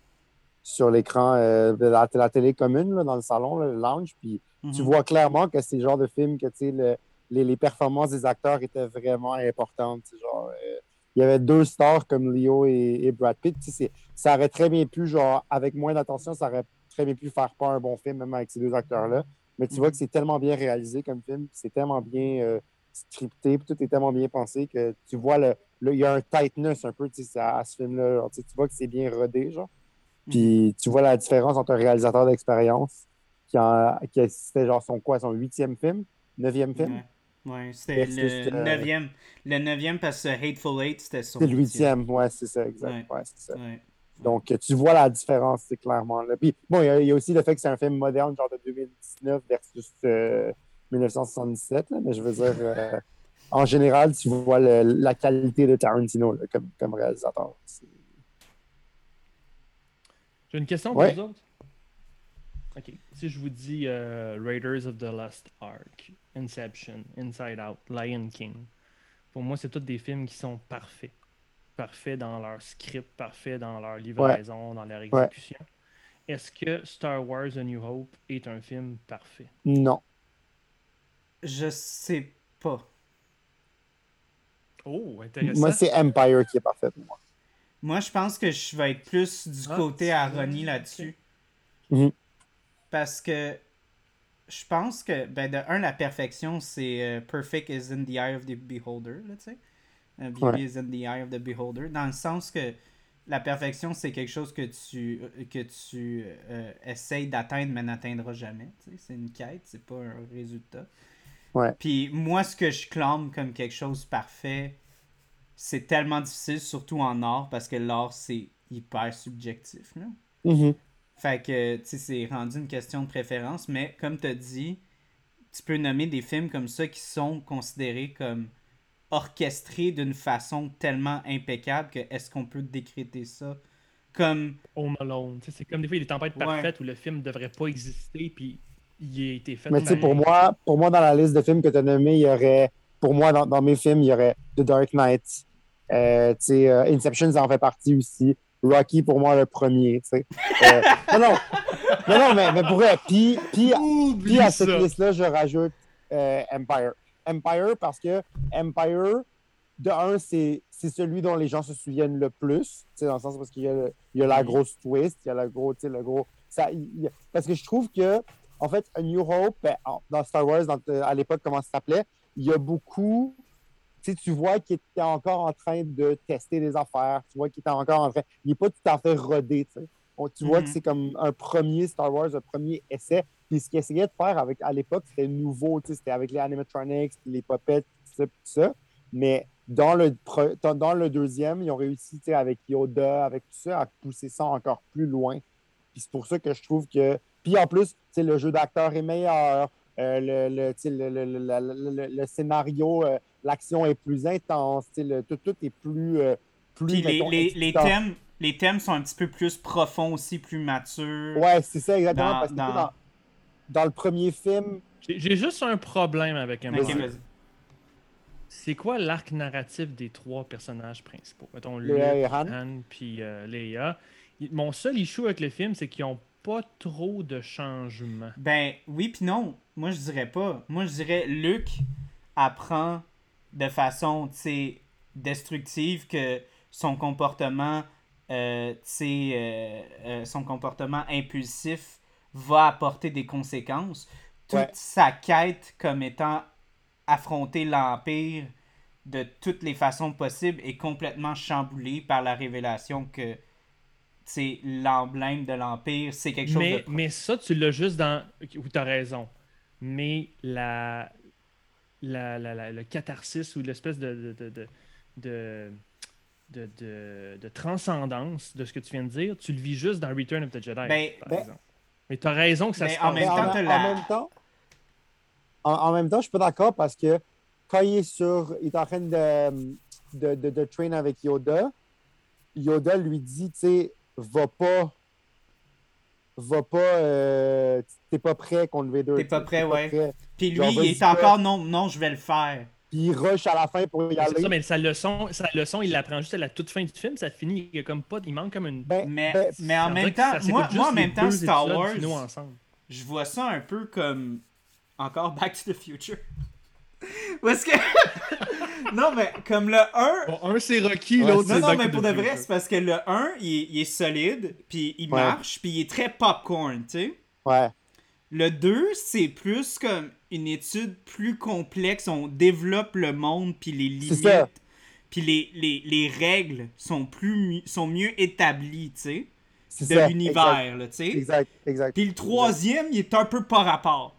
sur l'écran euh, de la, la télé commune, là, dans le salon, là, le lounge. Puis tu Mhm. vois clairement que c'est le genre de film que tu sais, le- les, les performances des acteurs étaient vraiment importantes. Genre, euh, il y avait deux stars comme Leo et, et Brad Pitt. c'est- Ça aurait très bien pu, genre, avec moins d'attention, ça aurait très bien pu faire pas un bon film, même avec ces deux acteurs-là. Mais tu vois Mhm. que c'est tellement bien réalisé comme film, c'est tellement bien euh, scripté, puis tout est tellement bien pensé que tu vois, le, il y a un tightness un peu à, à ce film-là. Genre, tu vois que c'est bien rodé, genre. Puis tu vois la différence entre un réalisateur d'expérience qui, en, qui a- c'était genre son quoi, son huitième film, neuvième film? Ouais, Ouais, c'était le euh, neuvième. Le neuvième parce que Hateful Eight, c'était son C'est le huitième, ouais, c'est ça, exact. Ouais. Ouais, c'est ça. Ouais. Donc, tu vois la différence, c'est clairement. Là. Puis, bon, il y, a- il y a aussi le fait que c'est un film moderne, genre de 2019 versus euh, 1977, là, mais je veux dire, euh, en général, tu vois le- la qualité de Tarantino là, comme, comme réalisateur. J'ai une question Ouais. pour vous autres? Ok. Si je vous dis euh, Raiders of the Lost Ark, Inception, Inside Out, Lion King, pour moi, c'est tous des films qui sont parfaits. Parfait dans leur script, parfait dans leur livraison, dans leur exécution. Est-ce que Star Wars A New Hope est un film parfait? Non. Je sais pas. Oh, intéressant. Moi, c'est Empire qui est parfait pour moi. Moi, je pense que je vais être plus du Ah, côté à Ronnie là-dessus. Mhm. Parce que je pense que, ben, de un, la perfection, c'est euh, perfect is in the eye of the beholder, tu sais. Beauty is in the eye of the beholder. Dans le sens que la perfection, c'est quelque chose que tu, que tu euh, essayes d'atteindre, mais n'atteindras jamais. C'est une quête, c'est pas un résultat. Ouais. Puis moi, ce que je clame comme quelque chose de parfait, c'est tellement difficile, surtout en art, parce que l'art, c'est hyper subjectif. Là. Mhm. Fait que, tu sais, c'est rendu une question de préférence, mais comme tu as dit, tu peux nommer des films comme ça qui sont considérés comme orchestrés d'une façon tellement impeccable que est-ce qu'on peut décréter ça comme Home Alone. C'est comme des fois, il y a des tempêtes Ouais. parfaites où le film ne devrait pas exister, puis il a été fait. Mais tu sais, pour moi, pour moi, dans la liste de films que tu as nommés, il y aurait, pour moi, dans, dans mes films, il y aurait The Dark Knight. Euh, tu sais, euh, Inception, ça en fait partie aussi. Rocky, pour moi, le premier. tu sais. Euh, non, non, non, non, mais, mais pour vrai, puis, à cette ça. liste-là, je rajoute euh, Empire. Empire parce que Empire, de un, c'est c'est celui dont les gens se souviennent le plus, dans le sens parce qu'il y a, le- il y a la grosse twist, il y a le gros, le gros. Ça, il- parce que je trouve que, en fait, A New Hope, ben, en- dans Star Wars, dans- à l'époque, comment ça s'appelait, il y a beaucoup. Tu vois qu'il était encore en train de tester des affaires, tu vois qu'il était encore en train. Il n'est pas tout à fait rodé, tu sais. On- Tu vois Mhm. que c'est comme un premier Star Wars, un premier essai. Puis ce qu'il essayait de faire avec, à l'époque, c'était nouveau, tu sais, c'était avec les animatronics, les puppets, tout ça, tout ça. Mais dans le, pre- dans dans le deuxième, ils ont réussi, tu sais, avec Yoda, avec tout ça, à pousser ça encore plus loin. Puis c'est pour ça que je trouve que. Puis en plus, le jeu d'acteur est meilleur, euh, le, le, tu sais, le, le- le- le- le- le scénario, euh, l'action est plus intense, tout, tout est plus. euh, plus puis les, mettons, les, les excitant. thèmes les thèmes sont un petit peu plus profonds aussi, plus matures. Ouais, c'est ça, exactement. Dans- parce que tu sais, dans- dans, le premier film, J'ai juste un problème avec un Ok, Vas-y. vas-y. C'est quoi l'arc narratif des trois personnages principaux? Mettons Léa et Luke, Han. Han, puis euh, Leia. Mon seul issue avec le film, c'est qu'ils ont pas trop de changements. Ben oui puis non. Moi je dirais pas. Moi je dirais Luke apprend de façon tu sais destructive que son comportement euh, tu sais euh, euh, son comportement impulsif va apporter des conséquences. Toute Ouais. sa quête comme étant affronter l'empire de toutes les façons possibles est complètement chamboulée par la révélation que c'est l'emblème de l'empire, c'est quelque chose Mais, de mais ça, tu l'as juste dans. Ou tu as raison. Mais la, la, la- la- le catharsis ou l'espèce de de, de, de, de, de- de- de transcendance de ce que tu viens de dire, tu le vis juste dans Return of the Jedi. Ben- par ben- exemple. Mais tu as raison que ça Mais se en passe. même temps, en, même temps, en, en même temps, je suis pas d'accord parce que quand il est sur, il est en train de, de, de, de train avec Yoda, Yoda lui dit, tu sais, va pas, va pas, euh, t'es pas prêt contre Vader. T'es pas prêt, ouais. prêt. Puis lui, Genre, il est encore non, non, je vais le faire. Puis il rush à la fin pour y Mais C'est aller. ça, mais sa leçon, sa leçon, il l'apprend juste à la toute fin du film. Ça finit il y a comme pas, il manque comme une. Ben, Mais, ben, mais en même temps, moi, moi en même temps, Star Wars, je vois ça un peu comme encore Back to the Future. Parce que. non, mais comme le 1. Bon, un c'est Rocky, Ouais, l'autre Non, c'est non, Back mais to pour the de vrai, Future. c'est parce que le 1, il, est- il est solide, puis il Ouais. marche, puis il est très popcorn, tu sais. ouais. Le 2, c'est plus comme une étude plus complexe. On développe le monde, puis les C'est ça. limites, puis les, les, les règles sont, plus, sont mieux établies, tu sais, C'est de l'univers, là, tu sais. Exact, exact. Puis le troisième, il est un peu par rapport.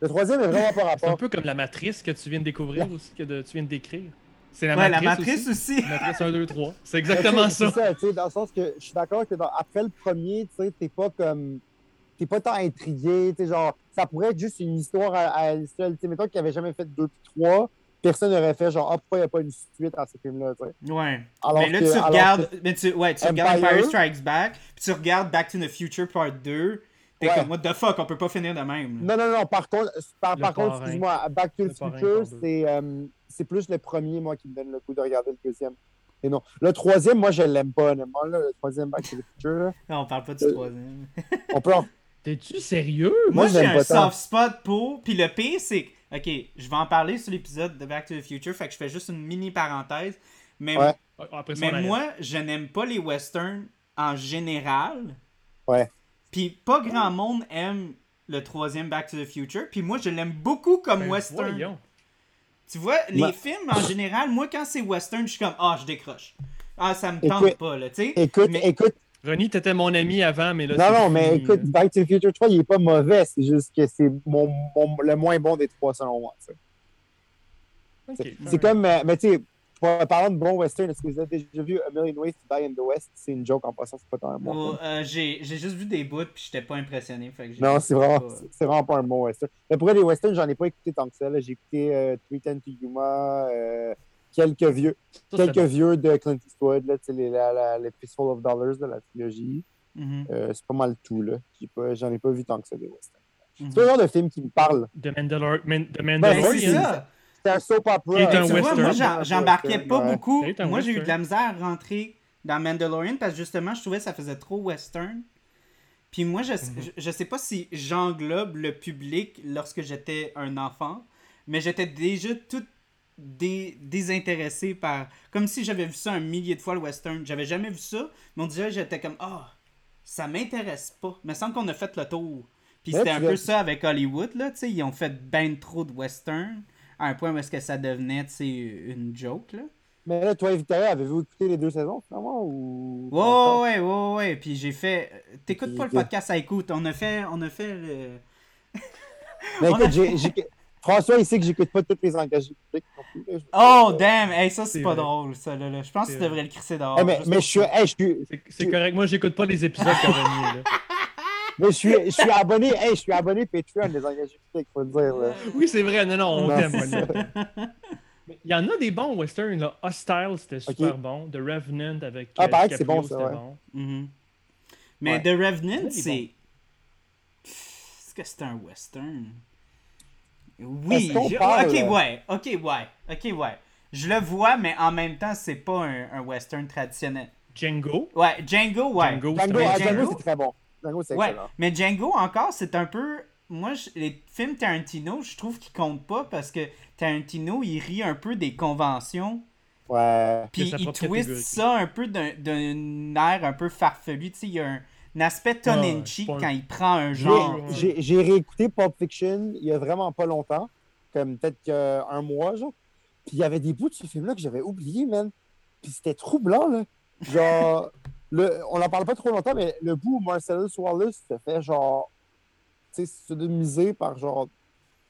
Le troisième est vraiment pas C'est un rapport. peu comme la matrice que tu viens de découvrir aussi, que de- tu viens de décrire. C'est la ouais, matrice. la matrice aussi. aussi. La matrice 1, 2, 3. C'est exactement tu sais, ça. C'est ça, tu sais, dans le sens que je suis d'accord que dans- après le premier, tu sais, t'es pas comme. T'es pas tant intrigué, genre, ça pourrait être juste une histoire à, à elle seule. Tu sais, mettons qu'il avait jamais fait deux puis trois, personne n'aurait fait genre, ah, pourquoi il n'y a pas une suite à ce film-là, tu. Ouais. Alors mais là, que- tu alors regardes, mais tu, ouais, tu regardes Empire- Strikes Back, puis tu regardes Back to the Future Part 2, t'es Ouais. comme, what the fuck, on peut pas finir de même. Non, non, non, par contre, par, contre, excuse-moi, Back to Le the Future, c'est euh, c'est plus le premier, moi, qui me donne le coup de regarder le deuxième. Et non. Le troisième, moi, je l'aime pas, honnêtement. Là, le troisième Back to the Future. Là. Non, on parle pas du Euh, troisième. On peut en... T'es-tu sérieux? Moi, Moi, j'ai un soft spot pour. Puis le pire, c'est. que- Ok, je vais en parler sur l'épisode de Back to the Future, fait que je fais juste une mini parenthèse. Mais, Ouais. Après ça, mais moi, je n'aime pas les westerns en général. Ouais. Puis pas grand monde aime le troisième Back to the Future. Puis moi, je l'aime beaucoup comme Ben, western. voyons. Tu vois, les Ouais. films en général, moi, quand c'est western, je suis comme, ah, je décroche. Ah, ça me Écoute- tente pas, là, tu sais. Écoute, Mais- écoute. Ronnie, t'étais mon ami avant, mais là. Non, c'est non, mais écoute. Back to the Future 3, il est pas mauvais. C'est juste que c'est mon, mon- le moins bon des trois, selon moi. C'est comme, euh, mais tu sais, parlant de bon western, est-ce que vous avez déjà vu A Million Ways to Die in the West? C'est une joke en passant, c'est pas tant un bon Oh, euh, j'ai j'ai juste vu des bouts, puis j'étais pas impressionné. Fait que j'ai- Non, c'est vraiment, pas- c'est vraiment pas un bon western. Mais pour les westerns, j'en ai pas écouté tant que ça. J'ai écouté euh, 310 to Yuma, euh, quelques vieux, Ça, quelques vieux de Clint Eastwood, là, les, la, la, les Fistful of Dollars, là, la trilogie. Mhm, Euh, c'est pas mal tout, là. J'ai pas- J'en ai pas vu tant que ça des westerns. mhm. C'est le genre de film qui me parle. The, Mandalor- Man- The Ben, Ben, Mandalorian. c'est ça. C'est un soap opera. Un Tu vois, moi, j'en- j'embarquais pas Ouais. beaucoup. Moi, j'ai eu de la misère à rentrer dans Mandalorian parce que justement, je trouvais que ça faisait trop western. Puis moi, je, Mhm. je, je sais pas si j'englobe le public lorsque j'étais un enfant, mais j'étais déjà tout dé- désintéressé par. Comme si j'avais vu ça un millier de fois le western. J'avais jamais vu ça, mais on dirait j'étais comme Ah, ça m'intéresse pas. Il me semble qu'on a fait le tour. Puis Ouais, c'était un peu ça avec Hollywood, là, tu sais. Ils ont fait ben trop de western à un point où est-ce que ça devenait, tu sais, une joke, là. Mais là, toi et Victoria, avez-vous écouté les deux saisons, finalement, ou... Ouais, encore? ouais, ouais, ouais. Puis j'ai fait. T'écoutes pas le podcast à écoute. On a fait. On a fait le. Mais a- écoute, j'ai- François, il sait que j'écoute pas tous les engagés publics Oh, damn! Hey, ça, c'est pas vrai. drôle, ça, là. là. Je pense que tu devrais le crisser dehors. Eh, mais, mais je suis, ça. hey, je suis, C'est- C'est correct. Moi, j'écoute pas les épisodes Ronnie, là. mais je suis, je suis abonné, hey, je suis abonné Patreon des engagés publics, faut le dire. Là. Oui, c'est vrai. Non, non, on t'aime, Il y en a des bons westerns, là. Hostile, c'était super bon. The Revenant avec. Ah, euh, pareil c'est bon, ça, ouais. bon. Mhm. Mais Ouais. The Revenant, c'est. Est-ce que c'est un western? Oui. Je- parle, Ok, là? ouais. Ok, ouais. Ok, ouais. Je le vois, mais en même temps, c'est pas un, un western traditionnel. Django? Ouais, Django, ouais. Django, Django, c'est ah, Django, Django? c'est très bon. Django, c'est Ouais, excellent. mais Django encore, c'est un peu. Moi, je- les films Tarantino, je trouve qu'ils comptent pas parce que Tarantino, il rit un peu des conventions. Ouais. Puis il twist catégorie. ça un peu d'un- d'un air un peu farfelu. Tu sais, il y a un aspect pas un- quand il prend un genre. J'ai réécouté Pulp Fiction il y a vraiment pas longtemps, comme peut-être qu'un mois, genre. Puis il y avait des bouts de ce film-là que j'avais oublié, man. Puis c'était troublant, là. Genre, le, on n'en parle pas trop longtemps, mais le bout où Marcellus Wallace se fait, genre, tu sais, sodomiser par, genre,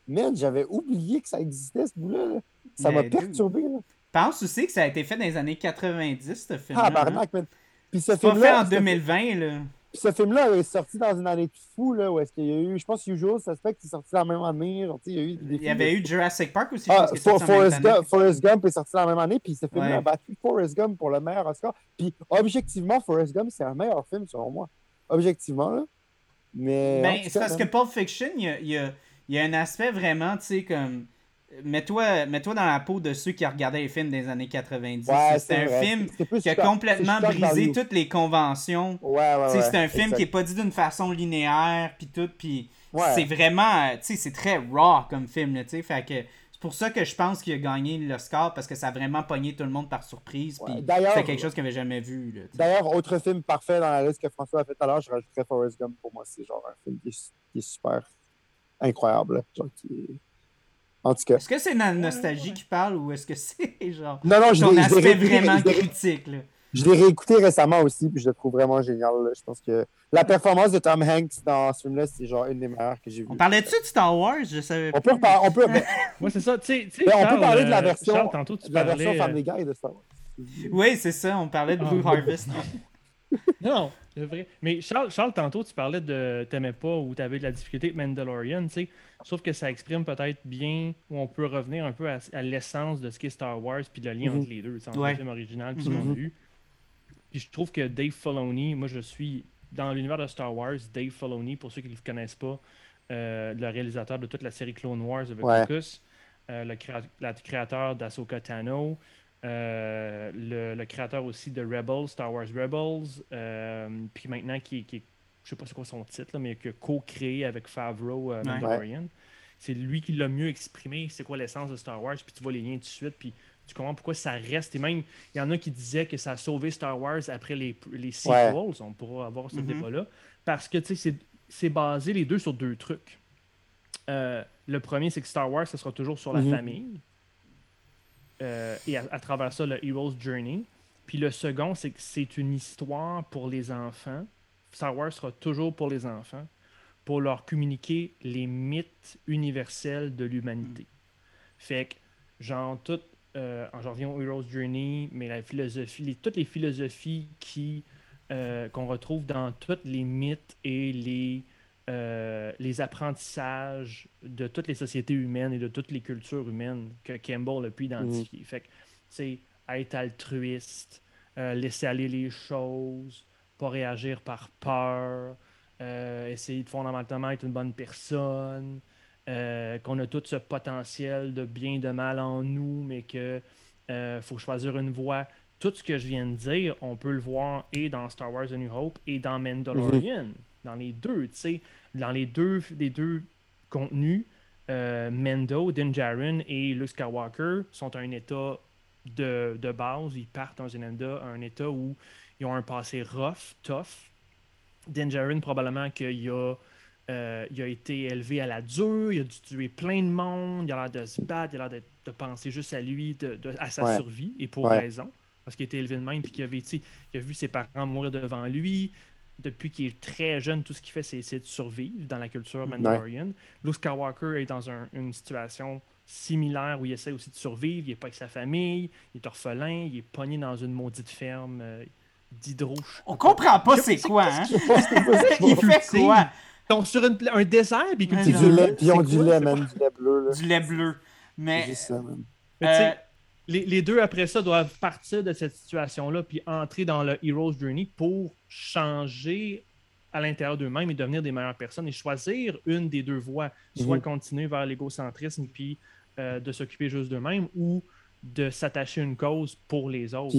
man, j'avais oublié que ça existait, ce bout-là. là. Ça m'a perturbé, là. Pense aussi que ça a été fait dans les années 90, ce film-là. Ah, hein. barnac, man. Puis ce pas fait film-là. en ce- 2020, là. Puis ce film-là est sorti dans une année de fou, là, où est-ce qu'il y a eu, je pense, Usual Suspect qui est sorti la même année. genre, il y a eu des Il y avait de- eu Jurassic Park aussi, je Ah, pense. For- Forrest. Gump, Forrest Gump est sorti la même année, puis ce film-là Ouais. a battu Forrest Gump pour le meilleur Oscar. Puis objectivement, Forrest Gump, c'est un meilleur film, selon moi. Objectivement, là. Mais. en Ben, c'est parce que man, Pulp Fiction, il y a, il y a- y a un aspect vraiment, tu sais, comme. Mets-toi mets dans la peau de ceux qui regardaient les films des années 90. ouais, c'est un vrai. film qui a complètement brisé toutes les conventions. Ouais, ouais, c'est un film exact. qui est pas dit d'une façon linéaire, puis tout, puis c'est vraiment, tu sais, c'est très raw comme film, là, tu sais, fait que c'est pour ça que je pense qu'il a gagné l'Oscar, parce que ça a vraiment pogné tout le monde par surprise, puis c'est quelque chose qu'il avait jamais vu. D'ailleurs, autre film parfait dans la liste que François a fait tout à l'heure, je rajouterais Forrest Gump. Pour moi, c'est genre un film qui est, qui est super incroyable. Genre, qui est- En tout cas. Est-ce que c'est la nostalgie qui parle, ou est-ce que c'est, genre, Non, non, je ton l'ai- je l'ai aspect réécouté- vraiment je l'ai- critique, là? Je l'ai réécouté récemment aussi, puis je le trouve vraiment génial. là. Je pense que la performance de Tom Hanks dans ce film-là, c'est genre une des meilleures que j'ai vues. On parlait-tu de Star Wars? Je savais On peut reparler, on peut, mais- Moi, c'est ça. Mais on peut parler de la euh, version, Charles, tantôt, tu de la version parlais, euh, Family Guy de Star Wars. Oui, c'est ça, on parlait de Ah, Blue oui. Harvest. Non, vrai. Mais Charles, Charles, tantôt, tu parlais de t'aimais pas ou t'avais de la difficulté avec Mandalorian, tu sais. Sauf que ça exprime peut-être bien, ou on peut revenir un peu à, à l'essence de ce qu'est Star Wars, puis le lien Mhm. entre les deux, entre Ouais. le film original puis ce Mhm. qu'on a vu. Puis je trouve que Dave Filoni, moi je suis dans l'univers de Star Wars, Dave Filoni, pour ceux qui ne le connaissent pas, euh, le réalisateur de toute la série Clone Wars avec Ouais. Lucas, euh, le créa- la- créateur d'Ahsoka Tano, le, le créateur aussi de Rebels, Star Wars Rebels, euh, puis maintenant qui, qui est, je sais pas c'est quoi son titre, là, mais qui a co-créé avec Favreau euh, Ouais. Mandalorian. C'est lui qui l'a mieux exprimé, c'est quoi l'essence de Star Wars, puis tu vois les liens tout de suite, puis tu comprends pourquoi ça reste. Et même, il y en a qui disaient que ça a sauvé Star Wars après les, les sequels, on pourra avoir ce Mhm. débat-là, parce que tu sais, c'est- c'est basé les deux sur deux trucs. Euh, le premier, c'est que Star Wars, ce sera toujours sur la Mhm. famille. Euh, et à, à travers ça, le Hero's Journey. Puis le second, c'est que c'est une histoire pour les enfants. Star Wars sera toujours pour les enfants, pour leur communiquer les mythes universels de l'humanité. Fait que, genre, tout, euh, j'en reviens au Hero's Journey, mais la philosophie, les- toutes les philosophies qui, euh, qu'on retrouve dans tous les mythes et les, euh, les apprentissages de toutes les sociétés humaines et de toutes les cultures humaines que Campbell a pu identifier. Fait que, tu sais, être altruiste, euh, laisser aller les choses, pas réagir par peur, euh, essayer de fondamentalement être une bonne personne, qu'on a tout ce potentiel de bien et de mal en nous, mais que faut choisir une voie. Tout ce que je viens de dire, on peut le voir et dans Star Wars A New Hope et dans Mandalorian. Dans les deux, tu sais. Dans les deux, les deux contenus, euh, Mendo, Din Djarin et Luke Skywalker sont à un état de, de base. Ils partent dans un état, un état où ils ont un passé rough, tough. Din Djarin, probablement qu'il a, euh, il a été élevé à la dure, il a dû tuer plein de monde, il a l'air de se battre, il a l'air de, de penser juste à lui, de, de- à sa Ouais. survie, et pour Ouais. raison. Parce qu'il a été élevé de même, puis qu'il avait, il a vu ses parents mourir devant lui. Depuis qu'il est très jeune, tout ce qu'il fait, c'est essayer de survivre dans la culture Mandalorian. Luke Skywalker est dans un- une situation similaire où il essaie aussi de survivre. Il n'est pas avec sa famille, il est orphelin, il est pogné dans une maudite ferme euh, d'hydro. On comprend pas c'est c'est quoi, hein? ce Il fait quoi? Donc, sur une un désert, puis il Ouais, cultive non. Du lait, puis ils ont C'est du lait, c'est man, du lait bleu. Là. Du lait bleu. C'est Mais juste ça. Mais Euh, les, les deux, après ça, doivent partir de cette situation-là puis entrer dans le Hero's Journey pour changer à l'intérieur d'eux-mêmes et devenir des meilleures personnes et choisir une des deux voies. Soit Mhm. continuer vers l'égocentrisme puis euh, de s'occuper juste d'eux-mêmes ou de s'attacher à une cause pour les autres.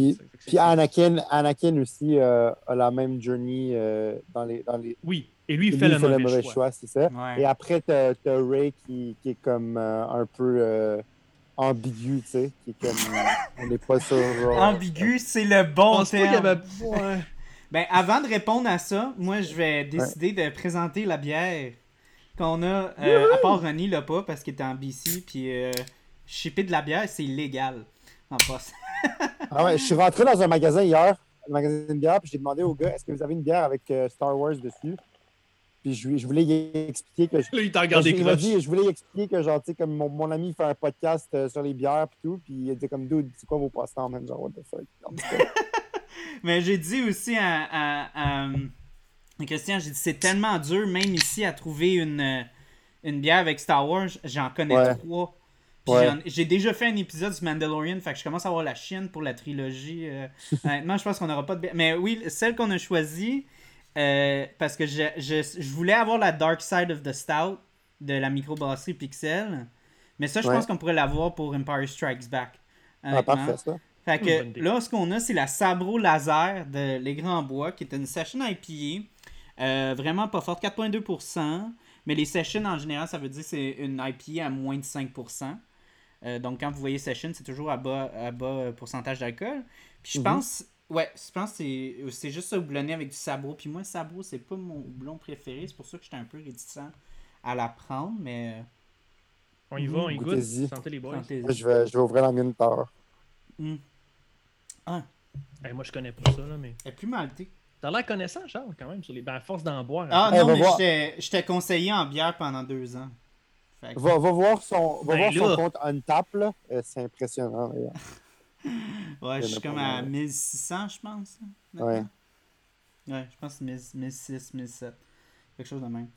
Puis-. Anakin, Anakin aussi euh, a la même journey euh, dans les. Dans les... Oui, et lui, il Lui, fait, le, mauvais choix. c'est ça. ouais. Et après, t'as as Ray qui, qui est comme euh, un peu euh, ambigu, tu sais, qui est comme. on n'est pas sûr. genre, Ambigu, c'est le bon pense pas qu'il y terme. avait... Ouais. Ben, avant de répondre à ça, moi, je vais décider de présenter la bière qu'on a. euh, à part Ronnie, là pas, parce qu'il était en BC. Puis, euh, shipper de la bière, c'est illégal. En passe. Ah ouais, je suis rentré dans un magasin hier, un magasin de bière, puis j'ai demandé au gars est-ce que vous avez une bière avec euh, Star Wars dessus? Puis je, je voulais y expliquer que. Je, Là, il t'a regardé croche. dit, je voulais y expliquer que, genre, tu sais, comme mon, mon ami fait un podcast euh, sur les bières, puis tout, puis il a dit, comme, dude, c'est quoi vos passe-temps, man? Genre, what the fuck? Mais j'ai dit aussi à, à- à- à Christian, j'ai dit c'est tellement dur, même ici, à trouver une, euh, une bière avec Star Wars. J'en connais Ouais. trois. Ouais. J'ai déjà fait un épisode sur Mandalorian, fait que je commence à avoir la chienne pour la trilogie. euh. honnêtement, je pense qu'on n'aura pas de bière. Mais oui, celle qu'on a choisie, euh, parce que je, je, je voulais avoir la Dark Side of the Stout de la microbrasserie Pixel. Mais ça, je Ouais. pense qu'on pourrait l'avoir pour Empire Strikes Back. ah, parfait, ça. Fait que là, ce qu'on a, c'est la Sabro Laser de Les Grands Bois, qui est une session IPA. Euh, vraiment pas forte, 4,2%. Mais les sessions, en général, ça veut dire que c'est une IPA à moins de 5%. Euh, donc, quand vous voyez session, c'est toujours à bas, à bas pourcentage d'alcool. Puis je Mhm. pense, ouais, je pense que c'est- c'est juste ça houblonné avec du sabro. Puis moi, sabro, c'est pas mon houblon préféré. C'est pour ça que j'étais un peu réticent à la prendre. Mais On y va, on y goûte. Goûtez-y. Sentez les boys. Je vais, je vais ouvrir la mienne tard. Hmm. Ah, Hey, moi, je connais pas ça, là, mais. elle est plus maltée. T'as l'air connaissant, Charles, quand même, sur les... ben, à force d'en boire. Ah Hey, non, va mais voir. j'étais- j'étais conseillé en bière pendant deux ans. Que- Va, va voir son, va Ben voir son là. compte Untap, là. Euh, c'est impressionnant, d'ailleurs. ouais, je suis comme à mal. 1600, je pense. là, Ouais. maintenant. Ouais, je pense 1000 1006, 1007. Quelque chose de même.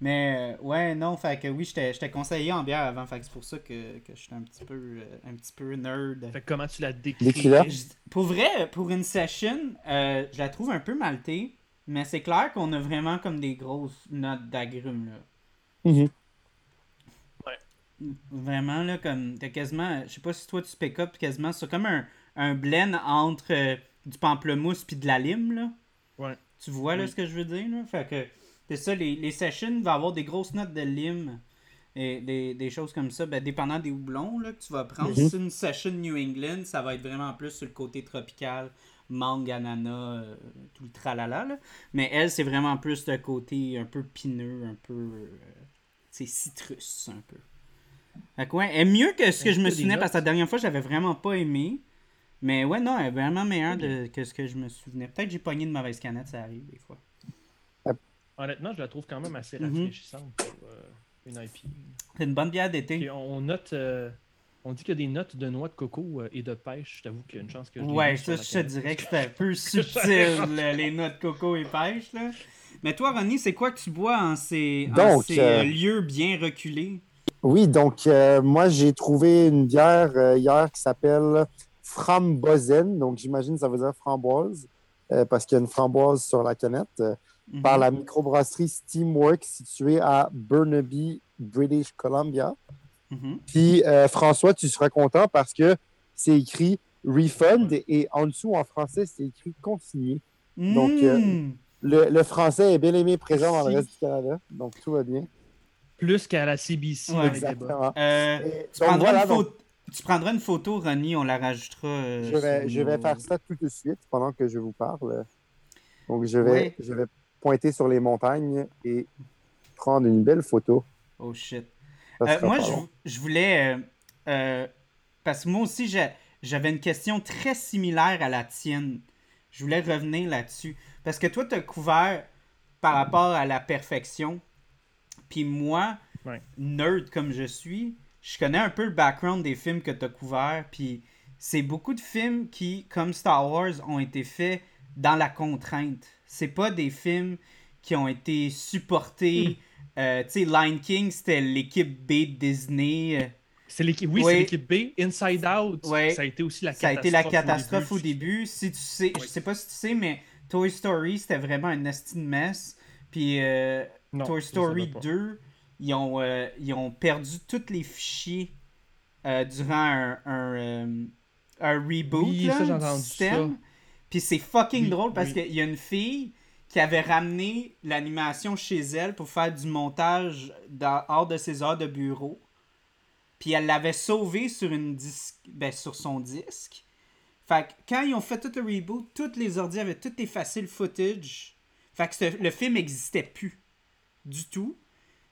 Mais euh, ouais, non, fait que oui, j'étais conseillé en bière avant, fait que c'est pour ça que, que j'étais un petit peu euh, un petit peu nerd. Fait que comment tu la décris? Je- Pour vrai, pour une session, euh, je la trouve un peu maltée, mais c'est clair qu'on a vraiment comme des grosses notes d'agrumes là. Mhm. Vraiment, là, comme, t'as quasiment, je sais pas si toi tu pick up quasiment, c'est comme un, un blend entre euh, du pamplemousse puis de la lime, là. Ouais. Tu vois, là, Oui. ce que je veux dire, là? Fait que, c'est ça, les, les sessions vont avoir des grosses notes de lime et des, des choses comme ça, ben, dépendant des houblons, là, que tu vas prendre. Si c'est une session New England, ça va être vraiment plus sur le côté tropical, mangue, ananas, euh, tout le tralala, là. Mais elle, c'est vraiment plus le côté un peu pineux, un peu... euh, c'est citrus, un peu. Fait que ouais, elle est mieux que ce que je me souvenais, parce que la dernière fois, j'avais vraiment pas aimé. Mais ouais, non, elle est vraiment meilleure de- que ce que je me souvenais. Peut-être que j'ai pogné une mauvaise canette, ça arrive des fois. Honnêtement, je la trouve quand même assez Mhm. rafraîchissante pour euh, une IP. C'est une bonne bière d'été. On note, euh, on dit qu'il y a des notes de noix de coco euh, et de pêche. Je t'avoue qu'il y a une chance que je Ouais, ça, je te dirais que c'est un peu subtil, là, les noix de coco et pêche, là. Mais toi, Ronnie, c'est quoi que tu bois en ces, en Donc, ces, euh, lieux bien reculés? Oui, donc euh, moi j'ai trouvé une bière euh, hier qui s'appelle Frambozen. Donc j'imagine que ça veut dire framboise euh, parce qu'il y a une framboise sur la canette. euh, Mhm. Par la microbrasserie Steamworks située à Burnaby, British Columbia. Mhm. Puis euh, François, tu seras content parce que c'est écrit refund et en dessous en français c'est écrit consigné. Donc, euh, Mm. Le, le français est bien aimé présent dans le reste du Canada, donc tout va bien. Plus qu'à la CBC Ouais. Exactement. Euh, Et tu, prendras voilà, une donc, photo, tu prendras une photo, Ronnie, on la rajoutera. euh, je vais, faire ça tout de suite pendant que je vous parle. Donc je vais, Ouais. je vais pointer sur les montagnes et prendre une belle photo. Oh shit. Euh, moi, je, je voulais. euh, euh, parce que moi aussi, j'avais une question très similaire à la tienne. Je voulais revenir là-dessus. Parce que toi, tu as couvert par rapport à la perfection. Puis moi, Ouais. nerd comme je suis, je connais un peu le background des films que tu as couverts. Puis c'est beaucoup de films qui, comme Star Wars, ont été faits dans la contrainte. C'est pas des films qui ont été supportés. Euh, tu sais, Lion King, c'était l'équipe B de Disney. C'est l'équipe, oui, c'est l'équipe B. Inside Out, Ouais. ça a été aussi la Ça a catastrophe. été la catastrophe au du- début. Si tu sais, je Oui. sais pas si tu sais, mais Toy Story, c'était vraiment un nasty de mess. Puis euh, Non, Toy Story savais pas. 2, ils ont, euh, ils ont perdu tous les fichiers euh, durant un, un, euh, un reboot Oui, là, ça, du système. ça. Puis c'est fucking Oui, drôle parce oui. qu'il y a une fille qui avait ramené l'animation chez elle pour faire du montage dans- hors de ses heures de bureau. Puis elle l'avait sauvé sur une disque, ben, sur son disque. Fait que quand ils ont fait tout le reboot, tous les ordi avaient tout effacé le footage. Fait que le film n'existait plus du tout.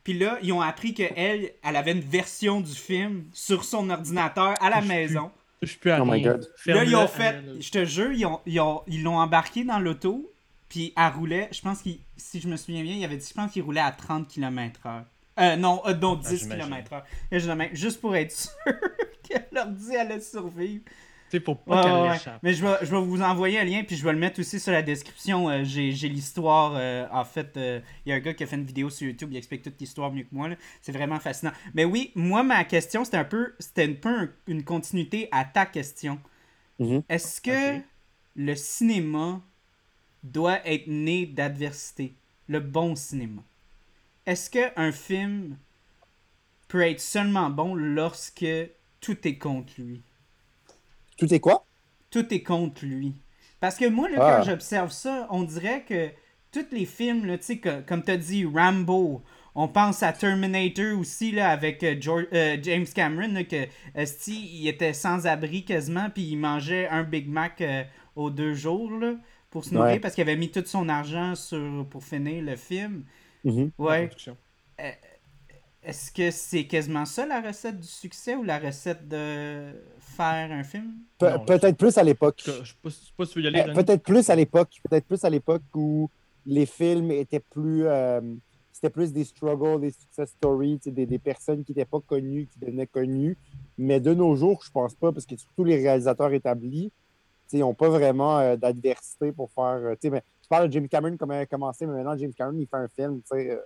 Puis là, ils ont appris qu'elle, elle avait une version du film sur son ordinateur à la Je maison. Je suis plus à Oh my. God. Là, ils ont fait, je te jure, ils ont, ils ont, ils l'ont embarqué dans l'auto, puis elle roulait, je pense qu'il, si je me souviens bien, il avait dit, je pense qu'il roulait à 30 km/h. Euh, non, euh, non, 10 j'imagine. km/h. Juste pour être sûr que l'ordi allait survivre. Sais, faut pas Ouais, qu'elle ouais, ouais. l'échappe. Mais je vais, je vais vous envoyer un lien, puis je vais le mettre aussi sur la description. Euh, j'ai, j'ai l'histoire. euh, en fait, euh, il y a un gars qui a fait une vidéo sur YouTube, il explique toute l'histoire mieux que moi. là. C'est vraiment fascinant. Mais oui, moi, ma question, c'était un peu, c'était un peu un- une continuité à ta question. Mhm. Est-ce que le cinéma doit être né d'adversité? Le bon cinéma. Est-ce qu'un film peut être seulement bon lorsque tout est contre lui? Tout est quoi? tout est contre lui. Parce que moi, là, Ah. quand j'observe ça, on dirait que tous les films, là, tu sais, que- comme tu as dit, Rambo, on pense à Terminator aussi, là, avec euh, George- euh, James Cameron, là, que esti, il était sans abri quasiment, puis il mangeait un Big Mac euh, aux deux jours, là, pour se nourrir, Ouais. parce qu'il avait mis tout son argent sur, pour finir le film. Mhm. La Ouais. Est-ce que c'est quasiment ça la recette du succès ou la recette de faire un film? Pe- Non, Peut-être plus à l'époque. Je sais pas, je sais pas si tu veux y aller, Euh, René. Peut-être plus à l'époque. Peut-être plus à l'époque où les films étaient plus. euh, c'était plus des struggles, des success stories, des, des personnes qui n'étaient pas connues, qui devenaient connues. Mais de nos jours, je pense pas, parce que surtout les réalisateurs établis, tu sais, ils n'ont pas vraiment euh, d'adversité pour faire. euh, mais tu parles de James Cameron, comment il a commencé, mais maintenant, James Cameron, il fait un film, tu sais.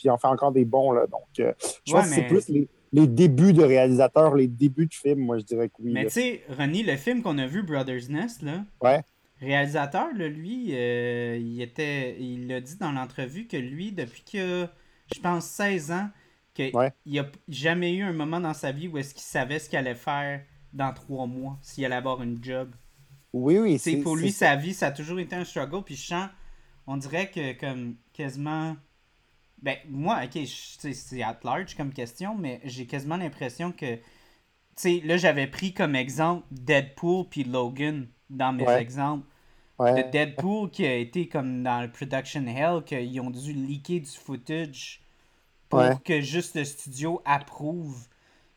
Puis en fait encore des bons, là. Donc, euh, je Ouais, pense que c'est plus les, les débuts de réalisateurs, les débuts de films, moi, je dirais que oui. Mais tu sais, Ronnie, le film qu'on a vu, Brothers Nest, là, Ouais. réalisateur, là, lui, euh, il était, il a dit dans l'entrevue que lui, depuis a, je pense, 16 ans, qu'il Ouais. n'y a jamais eu un moment dans sa vie où est-ce qu'il savait ce qu'il allait faire dans trois mois s'il allait avoir une job. Oui, oui. C'est pour lui, sa vie, ça a toujours été un struggle. Puis je sens, on dirait que comme quasiment. Ben, moi, ok, c'est at large comme question, mais j'ai quasiment l'impression que. Tu sais, là, j'avais pris comme exemple Deadpool puis Logan dans mes exemples. Ouais. De Deadpool qui a été comme dans le production hell, qu'ils ont dû leaker du footage pour que juste le studio approuve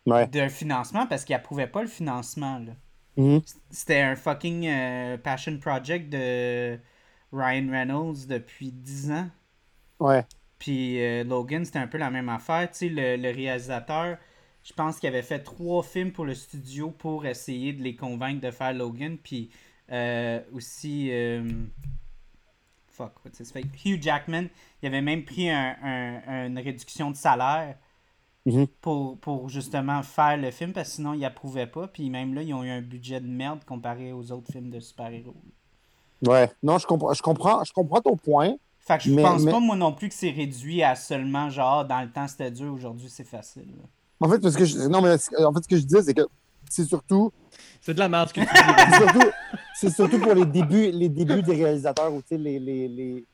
d'un financement parce qu'il approuvait pas le financement. Là. Mm-hmm. C'était un fucking euh, passion project de Ryan Reynolds depuis 10 ans. Ouais. Puis euh, Logan, c'était un peu la même affaire. Tu sais, le, le, réalisateur, je pense qu'il avait fait trois films pour le studio pour essayer de les convaincre de faire Logan. Puis euh, aussi. fuck, what's his face? Hugh Jackman, il avait même pris un, un, une réduction de salaire Mhm. pour, pour justement faire le film parce que sinon ils approuvaient pas. Puis même là, ils ont eu un budget de merde comparé aux autres films de super-héros. Ouais, non, je comprends, je comprends, je comprends ton point. Fait que je pense pas moi non plus que c'est réduit à seulement genre dans le temps c'était dur, aujourd'hui c'est facile. En fait, parce que je, non, mais en fait, ce que je disais, c'est que c'est surtout. C'est de la merde ce que tu dis. c'est surtout, c'est surtout pour les débuts, les débuts des réalisateurs ou les, les, les,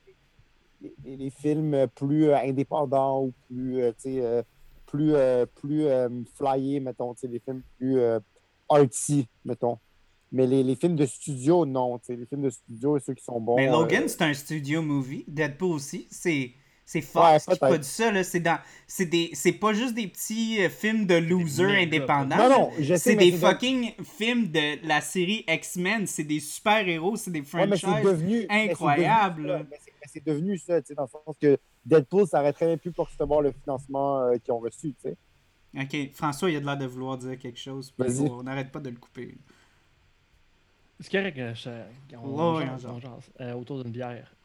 les, les, films plus indépendants ou plus euh, plus, euh, plus euh, flyés, mettons, des films plus euh, artsy, mettons. Mais les, les, films de studio, non. Les films de studio, ceux qui sont bons. Mais Logan, c'est un studio movie. Deadpool aussi. C'est. C'est Fox ouais, qui produit ça. Là. C'est, dans... c'est, des... c'est pas juste des petits films de losers indépendants. Non, non, je sais, C'est des fucking films de la série X-Men. C'est des super-héros. C'est des franchises ouais, devenu... incroyables. Mais c'est, c'est devenu ça, dans le sens que Deadpool, très bien pu pour recevoir le financement euh, qu'ils ont reçu, tu sais. Ok, François, il a de l'air de vouloir dire quelque chose. On n'arrête pas de le couper. C'est correct, euh, on, euh, autour d'une bière.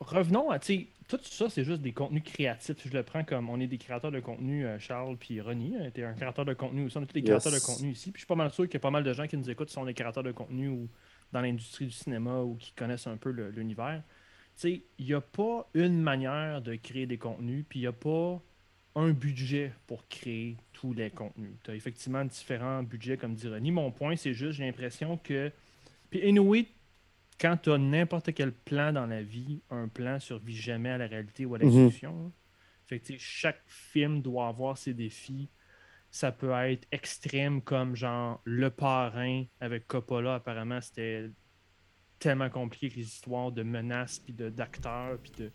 revenons à, tu tout ça, c'est juste des contenus créatifs. Je le prends comme on est des créateurs de contenu, Charles puis Ronnie. Tu es un créateur de contenu aussi. On est tous des créateurs de contenu ici. Puis je suis pas mal sûr qu'il y a pas mal de gens qui nous écoutent qui sont des créateurs de contenu ou dans l'industrie du cinéma ou qui connaissent un peu l'univers il n'y a pas une manière de créer des contenus, puis il n'y a pas un budget pour créer tous les contenus. Tu as effectivement différents budgets, comme dit René. Mon point, c'est juste, j'ai l'impression que. Puis, anyway, quand tu as n'importe quel plan dans la vie, un plan survit jamais à la réalité ou à l'exécution. Mm chaque film doit avoir ses défis. Ça peut être extrême, comme genre Le Parrain avec Coppola, apparemment, c'était tellement compliqué avec les histoires de menaces, puis d'acteurs, puis de.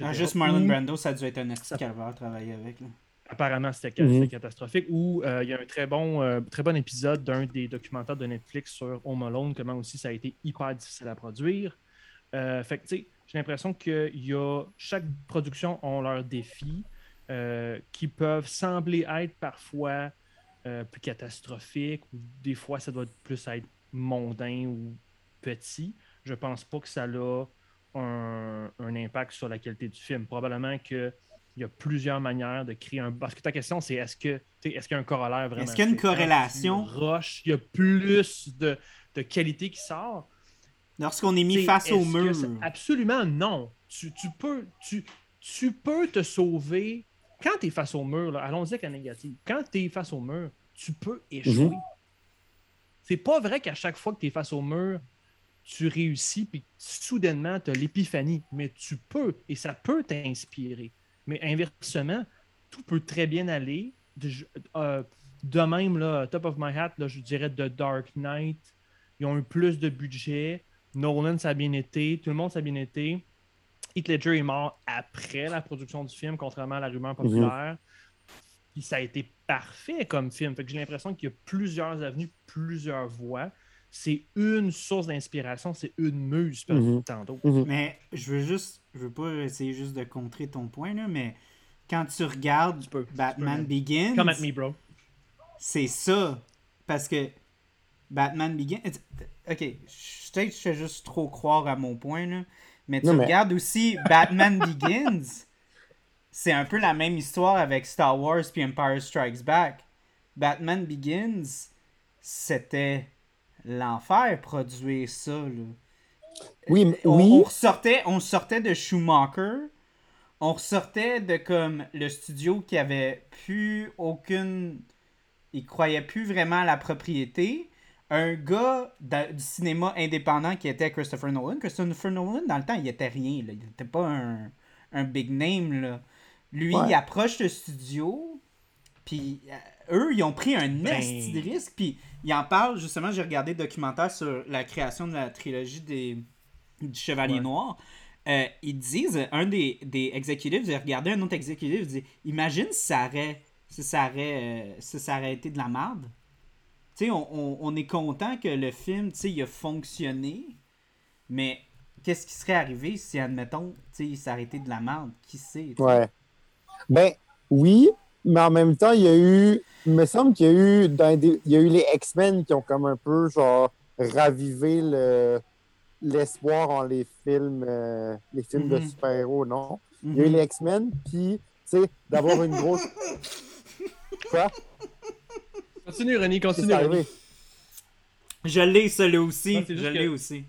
Ah, juste Marlon Brando, ça a dû être un esti calvaire travailler avec. Là. Apparemment, c'était mhm. catastrophique. Ou euh, il y a un très bon, euh, très bon épisode d'un des documentaires de Netflix sur Home Alone, comment aussi ça a été hyper difficile à produire. Euh, fait que, tu sais, j'ai l'impression que y a, chaque production a leurs défis qui peuvent sembler être parfois plus catastrophiques, ou des fois ça doit plus être mondain ou petit, je pense pas que ça a un, impact sur la qualité du film. Probablement qu'il y a plusieurs manières de créer un. Parce que ta question, c'est est-ce que est-ce qu'il y a un corollaire vraiment? Est-ce qu'il y a une corrélation? Roche, il y a plus de, qualité qui sort? Lorsqu'on est mis face au mur. Absolument non. Tu, peux, tu, tu peux te sauver. Quand tu es face au mur, allons-y avec la négative. Quand tu es face au mur, tu peux échouer. Mhm. C'est pas vrai qu'à chaque fois que tu es face au mur, tu réussis, puis soudainement, tu as l'épiphanie. Mais tu peux, et ça peut t'inspirer. Mais inversement, tout peut très bien aller. De, euh, même, là, top of my hat, là, je dirais The Dark Knight. Ils ont eu plus de budget. Nolan, ça a bien été. Tout le monde, ça a bien été. Heath Ledger est mort après la production du film, contrairement à la rumeur populaire. Puis ça a été parfait comme film. Fait que j'ai l'impression qu'il y a plusieurs avenues, plusieurs voies c'est une source d'inspiration, c'est une muse par mm Mais je veux juste, je veux pas essayer juste de contrer ton point, là, mais quand tu regardes Batman Begins. Come at me, bro. C'est ça. Parce que Batman Begins. Ok, peut-être que je fais juste trop croire à mon point, là. Mais tu regardes aussi Batman Begins. C'est un peu la même histoire avec Star Wars puis Empire Strikes Back. Batman Begins, c'était l'enfer produire ça. Là. Oui, mais, on, oui. On, sortait, on sortait de Schumacher. On ressortait de comme le studio qui avait plus aucune il croyait plus vraiment à la propriété. Un gars de- du cinéma indépendant qui était Christopher Nolan. Christopher Nolan, dans le temps, il était rien. Là. Il n'était pas un, un big name. Là. Lui, Ouais. il approche le studio. Puis euh, eux, ils ont pris un Ben. esti de risque. Puis ils en parlent, justement, j'ai regardé le documentaire sur la création de la trilogie des, du Chevalier Ouais. Noir. Euh, ils disent, un des, des exécutifs, j'ai regardé un autre exécutif, il dit Imagine si ça aurait, si ça aurait, euh, si ça aurait été de la merde. Tu sais, on, on- on est content que le film, tu sais, il a fonctionné, mais qu'est-ce qui serait arrivé si, admettons, tu sais, ça aurait été de la merde? Qui sait? Ouais. Ben, oui, mais en même temps, il y a eu. Il me semble qu'il y a eu. Dans des- il y a eu les X-Men qui ont comme un peu, genre, ravivé le l'espoir en les films euh, les films de Mhm. super-héros, non? Il y a eu Mhm. les X-Men, puis, tu sais, d'avoir une grosse. Quoi? Continue, René, continue. René. Je l'ai, celui aussi. Je l'ai que- aussi.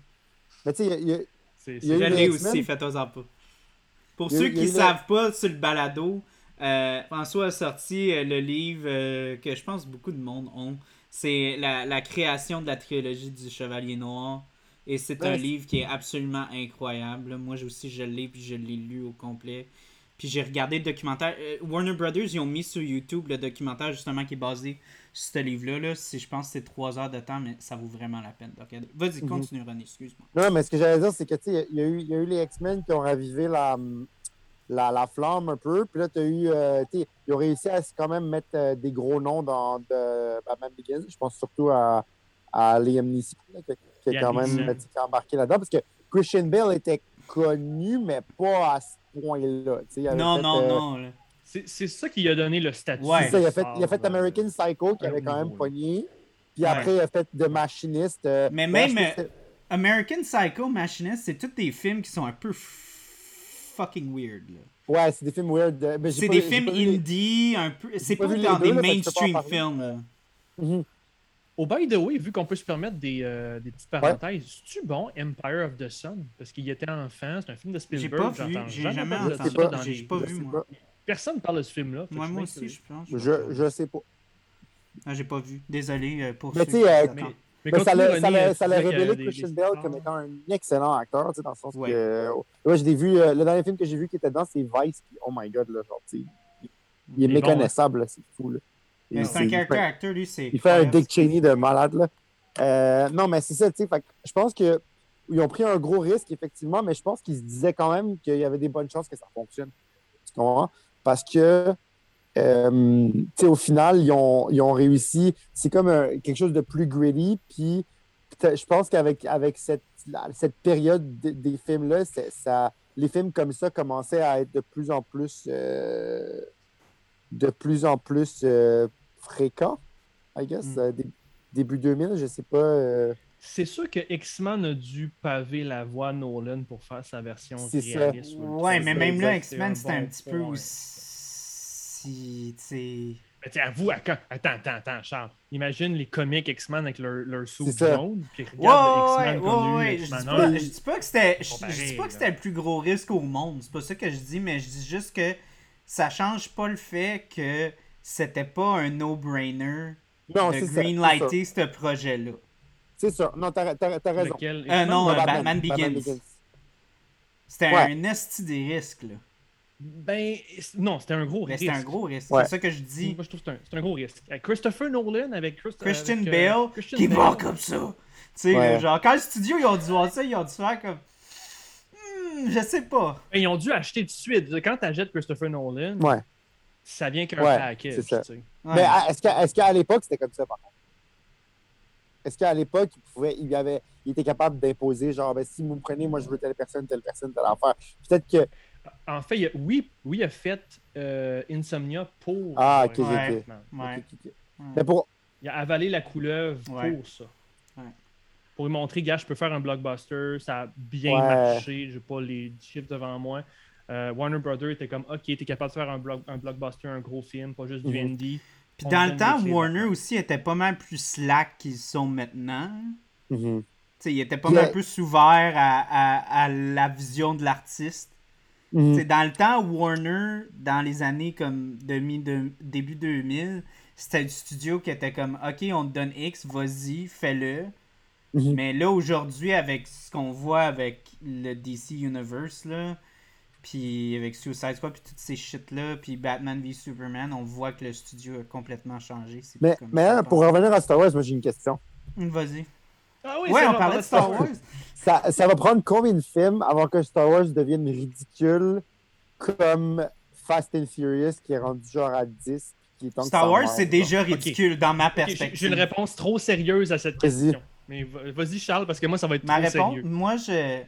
Mais tu sais, il y a- C'est- Il y a Je l'ai aussi, faites-en pas. Pour y ceux y qui ne le- savent pas sur le balado, euh, François a sorti euh, le livre euh, que je pense beaucoup de monde ont. C'est la, la création de la trilogie du Chevalier Noir. Et c'est un livre qui est absolument incroyable. Moi aussi, je l'ai, puis je l'ai lu au complet. Puis j'ai regardé le documentaire. Warner Brothers, ils ont mis sur YouTube le documentaire justement qui est basé sur ce livre-là. Là. C'est- Je pense que c'est trois heures de temps, mais ça vaut vraiment la peine. de regarder. Vas-y, Mhm. continue, René, excuse-moi. Non, mais ce que j'allais dire, c'est que, tu sais, il y, il y a eu les X-Men qui ont ravivé la, la, la flamme un peu. Puis là, tu as eu. euh, tu sais, ils ont réussi à quand même mettre euh, des gros noms dans de Batman Begins. Je pense surtout à, à Liam Neeson, là, qui, Liam quand même Neeson. qui a embarqué là-dedans. Parce que Christian Bale était connu, mais pas à ce point-là. Non, fait, non, euh, non. C'est c'est ça qui a donné le statut. Ouais. c'est ça, il, a fait, il a fait euh, American Psycho, qui un avait quand même pogné. Puis Ouais. après, il a fait The Machinist. euh, Mais même, euh, American Psycho, Machinist, c'est tous des films qui sont un peu fucking weird. là. c'est- Ouais, c'est des films weird. euh, mais j'ai C'est pas- des j'ai films pas vu les- indie, un peu. C'est pas pas dans deux, des là, mainstream films. là. Mhm. Oh, by the way, vu qu'on peut se permettre des, euh, des petites parenthèses, c'est-tu bon Empire of the Sun? Parce qu'il était enfant, c'est un film de J'ai Spielberg. pas vu, j'entends j'ai jamais entendu ça pas, dans j'ai les- pas Je vu, sais moi. pas. Personne parle de ce film-là. Moi, moi aussi, je pense. Je, je sais pas. Ah, j'ai pas vu. Désolé euh, pour Mais ceux tu sais, qui euh. Mais, ça l'a ça ça révélé des- Christian des Bale comme étant un excellent acteur, tu sais, dans le sens Ouais. que. ouais, je l'ai vu, euh, le dernier film que j'ai vu qui était dedans, c'est Vice. puis oh my god, là, genre, tu sais, il, il est bon, méconnaissable, là, c'est fou, là. Mais Et C'est un fait- actor, lui, c'est. Il fait un. Dick Cheney de malade, là. Euh, non, mais c'est ça, tu sais, fait que je pense que. Ils ont pris un gros risque, effectivement, mais je pense qu'ils se disaient quand même qu'il y avait des bonnes chances que ça fonctionne. Tu comprends? Parce que, euh, tu sais, au final, ils ont, ils ont réussi. C'est comme un- quelque chose de plus gritty. Puis, je pense qu'avec avec cette, cette période de- des films-là, c'est- ça, les films comme ça commençaient à être de plus en plus, euh, de plus en plus euh, fréquents, I guess. Mm. Euh, dé- début 2000, je sais pas. euh, C'est sûr que X-Men a dû paver la voie à Nolan pour faire sa version C'est ça. réaliste. Ouais, mais même là, X-Men, c'était un un petit peu point. Aussi. Tu sais. Mais t'sais, avoue, à quand- attends, attends, attends, Charles. Imagine les comics X-Men avec leur, leur ça. jaune, puis regarde ouais, X-Men ouais, connu, ouais. Je X-Men dis un. pas, je dis pas que c'était. Je, dis pas que c'était le plus gros risque au monde. C'est pas ça que je dis, mais je dis juste que ça change pas le fait que c'était pas un no-brainer de greenlighter ce projet-là. C'est ça. Non, t'as t'as- t'as raison. Lequel? Euh, non, euh, Batman? Batman Begins. C'était Ouais. un esti des risques, là. Ben, non, c'était un gros risque. c'était un gros risque. Ouais. C'est ça que je dis. Moi, je trouve que c'est un, c'est un gros risque. Euh, Christopher Nolan avec Christ- Christian avec, euh, Bale Christian qui Bale. va comme ça. Tu sais, Ouais. genre, quand le studio, ils ont dû voir ça, ils ont dû faire comme. Hmm, je sais pas. Ben, Ils ont dû acheter tout de suite. Quand tu achètes Christopher Nolan, Ouais. ça vient qu'un Ouais, package. c'est ça. tu sais. Ouais. Mais à- est-ce qu'à est-ce qu'à l'époque, c'était comme ça, par contre? Est-ce qu'à l'époque, il, pouvait, il, avait, il était capable d'imposer, genre, ben, si vous me prenez, moi, je veux telle personne, telle personne, telle affaire. Peut-être que. En fait, il a- oui, oui, il a fait euh, Insomnia pour. Ah, euh, ok, ok, Ouais. Ouais. Ouais. Mais pour. Il a avalé la couleuvre Ouais. pour ça. Ouais. Pour lui montrer, gars, je peux faire un blockbuster, ça a bien Ouais. marché, j'ai pas les chiffres devant moi. Euh, Warner Brothers était comme, ok, t'es capable de faire un, un blockbuster, un gros film, pas juste du Mhm. indie. Puis dans le temps, Warner aussi était pas mal plus slack qu'ils sont maintenant. Tu sais, il était pas mal euh, plus ouvert à, à, à la vision de l'artiste. Mhm. C'est dans le temps, Warner, dans les années comme demi, de- début 2000, c'était du studio qui était comme OK, on te donne X, vas-y, fais-le. Mhm. Mais là, aujourd'hui, avec ce qu'on voit avec le DC Universe, là, puis avec Suicide Squad, puis toutes ces shit-là, puis Batman v Superman, on voit que le studio a complètement changé. C'est Mais, mais ça, hein, pour revenir à Star Wars, moi j'ai une question. Vas-y. Ah oui, ouais, on parlait de Star Wars. Ça, ça va prendre combien de films avant que Star Wars devienne ridicule comme Fast and Furious qui est rendu genre à 10 qui est Star Wars, c'est déjà ridicule dans ma perspective. J'ai une réponse trop sérieuse à cette Vas-y. question. Mais va- vas-y, Charles, parce que moi, ça va être Ma trop réponse, sérieux. moi, je.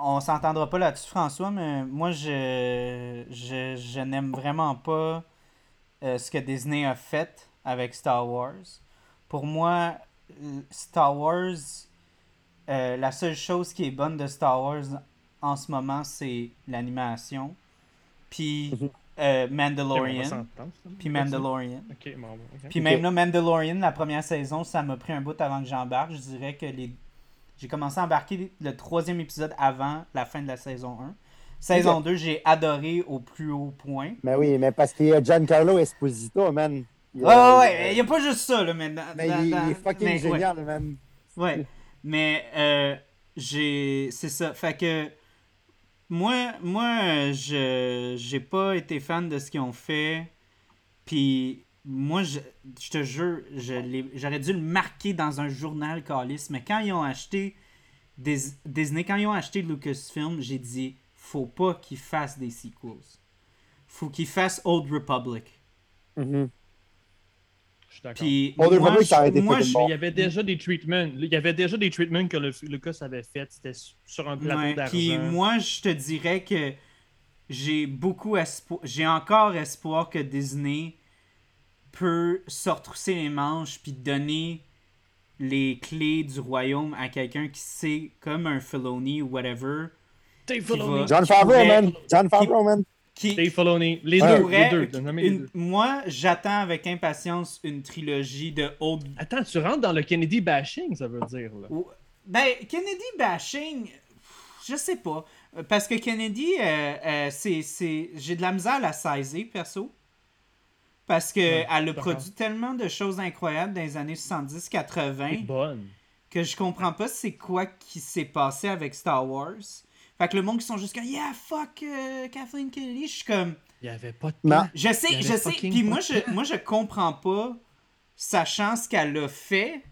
On s'entendra pas là-dessus, François, mais moi, je. Je, je n'aime vraiment pas euh, ce que Disney a fait avec Star Wars. Pour moi, Star Wars. Euh, la seule chose qui est bonne de Star Wars en ce moment, c'est l'animation. Puis Mhm. euh, Mandalorian. Puis Mandalorian. Bon. Puis même là, Mandalorian, la première saison, ça m'a pris un bout avant que j'embarque. Je dirais que les... j'ai commencé à embarquer le troisième épisode avant la fin de la saison 1. Saison Ok. 2, j'ai adoré au plus haut point. Mais oui, mais parce qu'il y a Giancarlo Esposito, man. Il y Ouais, a- ouais, ouais, il n'y a pas juste ça, là, mais... dans- Mais dans- il, il dans- est fucking mais ouais. génial, man. Ouais. Mais euh, j'ai. C'est ça. Fait que. Moi, moi je j'ai pas été fan de ce qu'ils ont fait. Puis moi, je, je te jure, j'aurais dû le marquer dans un journal Calis. Mais quand ils ont acheté Dis- Disney, quand ils ont acheté Lucasfilm, j'ai dit faut pas qu'ils fassent des sequels. Faut qu'ils fassent Old Republic. Mhm. D'accord. Puis moi, ça été je- il y avait déjà des treatments. Il y avait déjà des treatments que le, Lucas avait fait. C'était sur un plateau Ouais, d'argent. Puis moi, je te dirais que j'ai beaucoup espoir, j'ai encore espoir que Disney peut se retrousser les manches puis donner les clés du royaume à quelqu'un qui sait, comme un Filoni ou whatever, Dave qui Filoni. va- John Favreau, man. John Favreau, man. Qui, Dave Filoni. Les Ouais. deux. pourrait- Les deux. Nommez les une- deux. moi, j'attends avec impatience une trilogie de Old Attends, tu rentres dans le Kennedy bashing, ça veut dire. Là. Ou- Ben, Kennedy bashing, je sais pas. Parce que Kennedy, euh, euh, c'est, c'est... j'ai de la misère à la saisir, perso. Parce qu'elle a d'accord. produit tellement de choses incroyables dans les années 70-80 Bonne. que je comprends pas c'est quoi qui s'est passé avec Star Wars. Fait que le monde qui sont juste comme Yeah, fuck euh, Kathleen Kennedy, je suis comme. Il n'y avait pas de Non. plan. Je sais, je sais. Puis moi je, moi, je comprends pas, sachant ce qu'elle a fait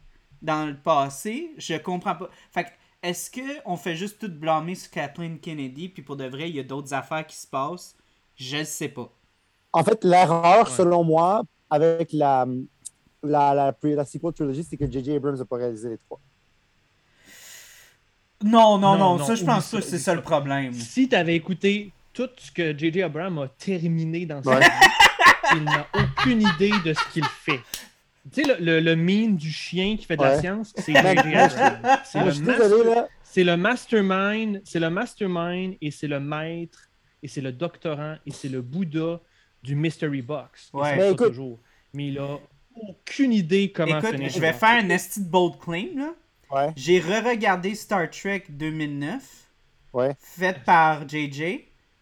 dans le passé, je comprends pas. Fait que, est-ce qu'on fait juste tout blâmer sur Kathleen Kennedy, puis pour de vrai, il y a d'autres affaires qui se passent? Je le sais pas. En fait, l'erreur, Ouais. selon moi, avec la, la, la, la sequel trilogy, c'est que J.J. Abrams n'a pas réalisé les trois. Non, non, non, Non, ça, je pense pas que c'est ça le problème. Si tu avais écouté tout ce que J.J. Abrams a terminé dans sa Ouais. vie, il n'a aucune idée de ce qu'il fait. Tu sais, le, le, le meme du chien qui fait de la science, c'est J.J. Abrams. C'est Moi, le, je suis mas- désolé, là. c'est le mastermind, c'est le mastermind et c'est le maître et c'est le doctorant et c'est le Bouddha du Mystery Box. Ouais. ça Mais écoute- toujours. Mais il a aucune idée comment Écoute, finir je vais faire un esti de bold claim, là. Ouais, J'ai re-regardé Star Trek 2009, ouais, fait par JJ.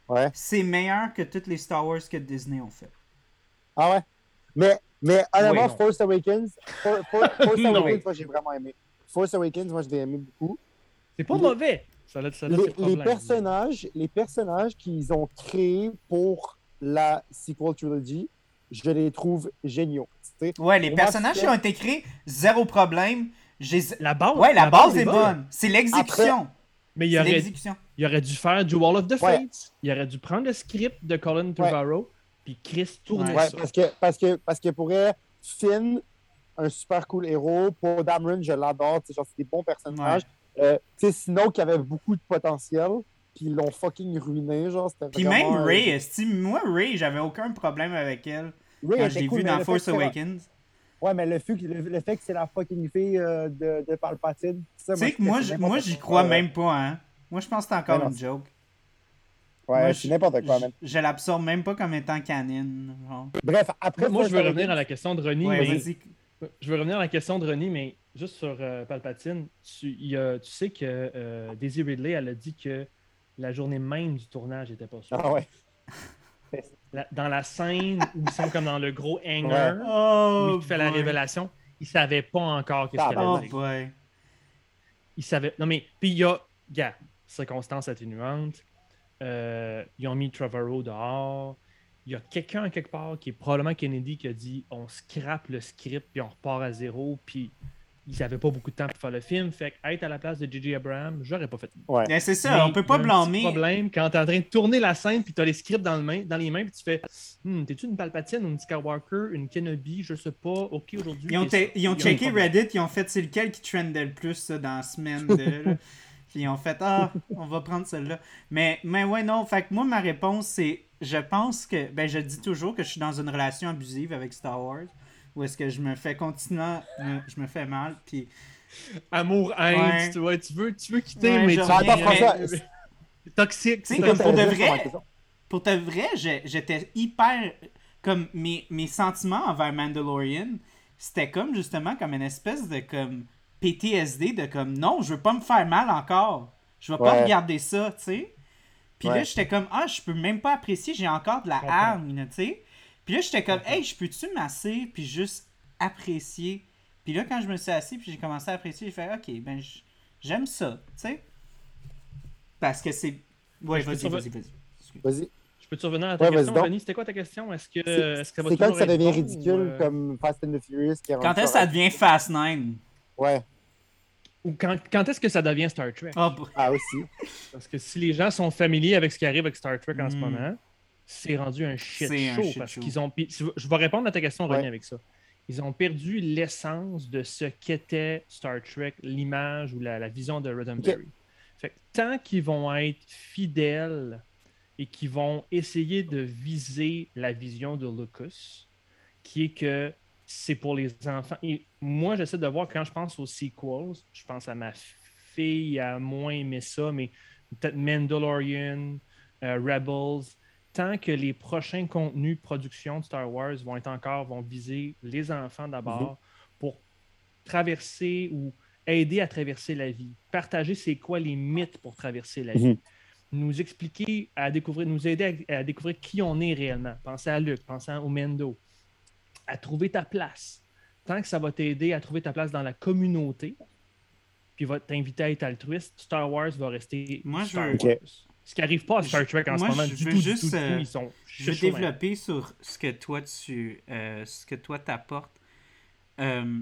ouais. C'est meilleur que toutes les Star Wars que Disney ont fait. Ah ouais? Mais, mais honnêtement. Force Awakens, For- For- Force. Awakens, moi, j'ai vraiment aimé. Force Awakens, moi, je l'ai aimé beaucoup. C'est pas Les- mauvais. Ça ça Les, personnages, les personnages qu'ils ont créés pour la sequel trilogy, je les trouve géniaux. Ouais, les personnages qui ont été créés, zéro problème. J'ai... La base, Ouais, la, base, est bonne. C'est l'exécution. Mais il aurait, l'exécution. il aurait dû faire du Wall of the Ouais. Fates. Il aurait dû prendre le script de Colin Trevorrow puis Chris tourner Ouais. Ouais, ça. parce que, parce que, parce que pour elle, Finn, un super cool héros. Pour Dameron, je l'adore. C'est des bons personnages. Euh, tu sais, sinon, qui avait beaucoup de potentiel. Puis ils l'ont fucking ruiné. Genre, c'était Puis même euh, Ray, moi, Ray, j'avais aucun problème avec elle Ray quand je l'ai cool, vu dans Force Awakens. Ouais, mais le fait, que- le, le fait que c'est la fucking fille euh, de, de Palpatine. ça, Tu sais que je moi, moi j'y crois même pas, hein. Moi, je pense que c'est encore non, une joke. Ouais, Moi, c'est n'importe quoi, je- man. Je l'absorbe même pas comme étant canon. genre. Bref, après. Moi, je veux revenir à la question de Ronnie. Ouais, mais... vas-y. Je veux revenir à la question de Ronnie, mais juste sur euh, Palpatine. Tu, il y a- tu sais que euh, Daisy Ridley, elle a dit que la journée même du tournage n'était pas sûr. Ah ouais. La- dans la scène où ils sont comme dans le gros hangar, Oh, où il fait la boy. révélation, ils savaient pas encore qu'est-ce qu'il Oh allait dire. boy. Ils savaient. Non, mais. Puis il y a. Gars, circonstances atténuantes. Euh, ils ont mis Trevorrow dehors. Il y a quelqu'un quelque part qui est probablement Kennedy qui a dit on scrape le script puis on repart à zéro. Puis ils n'avaient pas beaucoup de temps pour faire le film. Fait que être à la place de J.J. Abrams, j'aurais pas fait. Ouais. C'est Mais ça, on peut pas blâmer. problème quand tu es en train de tourner la scène puis tu as les scripts dans, le main, dans les mains puis tu fais Hmm, T'es-tu une Palpatine, une Skywalker, une Kenobi? Je sais pas. Ok, aujourd'hui. Ils ont, t'es ça. ils checké. Reddit, ils ont fait c'est lequel qui trendait le plus ça, dans la semaine de. là? Puis ils ont fait Ah, on va prendre celle-là. Mais, mais ouais, non. Fait que moi, ma réponse, c'est je pense que. Ben, je dis toujours que je suis dans une relation abusive avec Star Wars. Où est-ce que je me fais continuellement. me- je me fais mal. Puis. Amour, haine, Ouais. tu, vois, tu, veux, tu veux quitter, Ouais, mais tu c'est- Toxique. Tu sais, c'est comme pour de vrai. Pour de vrai, j'étais hyper. Comme mes, mes sentiments envers Mandalorian, c'était comme justement comme une espèce de comme PTSD de comme non, je veux pas me faire mal encore. Je vais pas regarder ça, tu sais. Puis là, j'étais comme ah, je peux même pas apprécier, j'ai encore de la hargne, tu sais. Puis là, j'étais comme hey, je peux-tu masser puis juste apprécier? Puis là, quand je me suis assis puis j'ai commencé à apprécier, j'ai fait ok, ben j- j'aime ça, tu sais. Parce que c'est. Ouais, vas-y, vas-y, vas-y. Vas-y. Je peux te revenir à ta Ouais, vas-y question. Denis? C'était quoi ta question? Est-ce que, C'est est-ce que ça va c'est quand que ça devient bon ridicule ou, euh, comme Fast and the Furious qui est Quand est-ce que ça devient Fast 9 Ouais. ou quand, quand est-ce que ça devient Star Trek? Oh, boy. Ah, aussi. Parce que si les gens sont familiers avec ce qui arrive avec Star Trek en ce Mm. moment, c'est rendu un shit un show. shit parce show. qu'ils ont. Je vais répondre à ta question, René, Ouais. avec ça. Ils ont perdu l'essence de ce qu'était Star Trek, l'image ou la, la vision de Roddenberry. Fait que tant qu'ils vont être fidèles et qu'ils vont essayer de viser la vision de Lucas, qui est que c'est pour les enfants. Et moi, j'essaie de voir quand je pense aux sequels, je pense à ma fille a moins aimé ça, mais peut-être Mandalorian, euh, Rebels, tant que les prochains contenus de production de Star Wars vont être encore, vont viser les enfants d'abord pour traverser ou aider à traverser la vie, partager c'est quoi les mythes pour traverser la vie, Mhm. nous expliquer à découvrir, nous aider à, à découvrir qui on est réellement. Pensez à Luc, pensez au Mendo, à trouver ta place. Tant que ça va t'aider à trouver ta place dans la communauté, puis va t'inviter à être altruiste, Star Wars va rester Moi, je Star veux- Wars. Ce qui n'arrive pas à Star Trek en Moi, ce moment je du veux tout, du juste, tout, du tout. euh, Ils sont Je vais développer sur ce que toi tu euh, ce que toi t'apportes. Euh,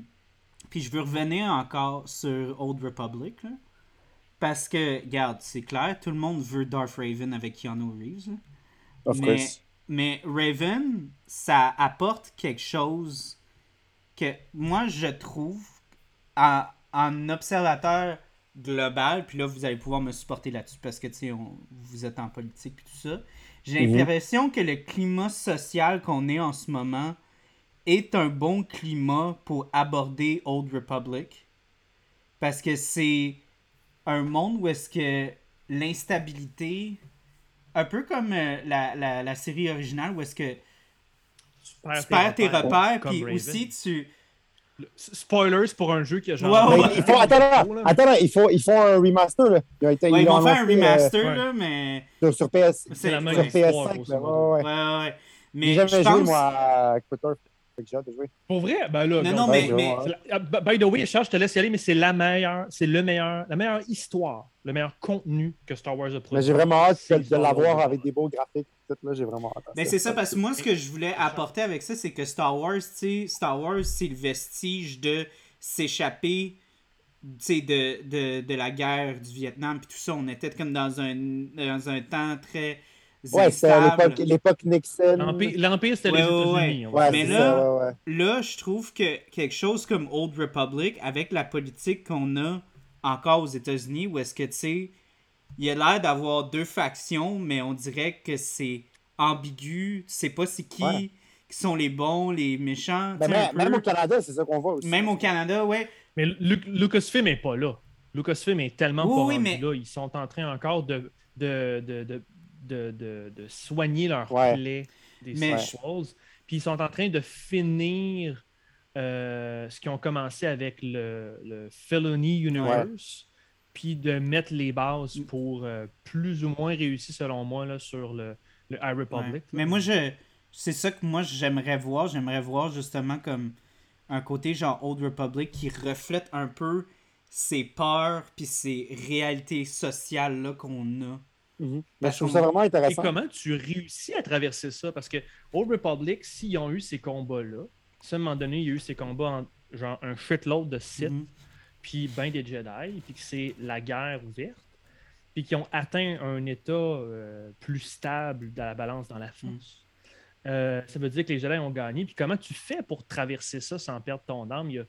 puis je veux revenir encore sur Old Republic. là. Parce que, regarde, c'est clair, tout le monde veut Darth Raven avec Keanu Reeves. là. Of mais, course. mais Raven, ça apporte quelque chose que moi je trouve en, en observateur global, puis là vous allez pouvoir me supporter là-dessus parce que tu sais, on- vous êtes en politique puis tout ça. J'ai Mhm. l'impression que le climat social qu'on est en ce moment est un bon climat pour aborder Old Republic parce que c'est un monde où est-ce que l'instabilité un peu comme euh, la, la, la série originale où est-ce que Tu perds tu perds tes repères, comme puis aussi tu. Spoilers pour un jeu qui a genre. Ouais, Mais ouais. il faut, attends, là, là, attends, là, il faut, il faut un remaster. Là. Ils, ont été- Ouais, ils l'ont vont faire un euh, remaster, là, mais. sur, sur PS, C'est la même sur histoire, PS5. grosso là, modo. ouais, ouais. Ouais, ouais, ouais. J'ai Mais jamais je joué, pense. moi, à. Pour vrai, ben là. Non, non, ben, mais. Mais... la- By the way, Charles, je te laisse y aller, mais c'est la meilleure, c'est le meilleur, la meilleure histoire, le meilleur contenu que Star Wars a produit. Mais j'ai vraiment hâte C'est de, l'avoir avec des beaux graphiques. Tout, là, j'ai vraiment hâte. ça. c'est ça, parce que moi, ce que je voulais apporter avec ça, c'est que Star Wars, tu sais, Star Wars, c'est le vestige de s'échapper, de, de, de la guerre du Vietnam, puis tout ça. On était comme dans un, dans un temps très Ouais, c'est instable. l'époque, l'époque Nixon. L'Empire, l'Empire, c'était Ouais, les États-Unis. Ouais, Mais là- ça, ouais, ouais. Là, je trouve que quelque chose comme Old Republic, avec la politique qu'on a encore aux États-Unis, où est-ce que, tu sais, il y a l'air d'avoir deux factions, mais on dirait que c'est ambigu. Tu sais pas c'est qui Ouais. qui sont les bons, les méchants. Ben, même, au Canada, c'est ça qu'on voit aussi. Même au Canada, ouais. Mais Lu- Lucasfilm n'est pas là. Lucasfilm est tellement Oui, pas oui, rendu mais- là. Ils sont en train encore de, de, de, de, de, de- de soigner leurs Ouais. plaies des Mais- sequels. Puis ils sont en train de finir euh, ce qu'ils ont commencé avec le, le Felony Universe. puis de mettre les bases pour euh, plus ou moins réussir, selon moi, là, sur le, le High Republic. Ouais. Mais moi, je c'est ça que moi j'aimerais voir. J'aimerais voir justement comme un côté genre Old Republic qui reflète un peu ces peurs puis ces réalités sociales là qu'on a. Mhm. Parce Ben, je trouve ça vraiment Et intéressant. comment tu réussis à traverser ça? Parce que Old Republic, s'ils ont eu ces combats-là, à un moment donné, il y a eu ces combats en genre un shitload de Sith, Mhm. puis ben des Jedi, puis que c'est la guerre ouverte, puis qui ont atteint un état euh, plus stable dans la balance dans la force. Euh, ça veut dire que les Jedi ont gagné. Puis comment tu fais pour traverser ça sans perdre ton âme? Il y a,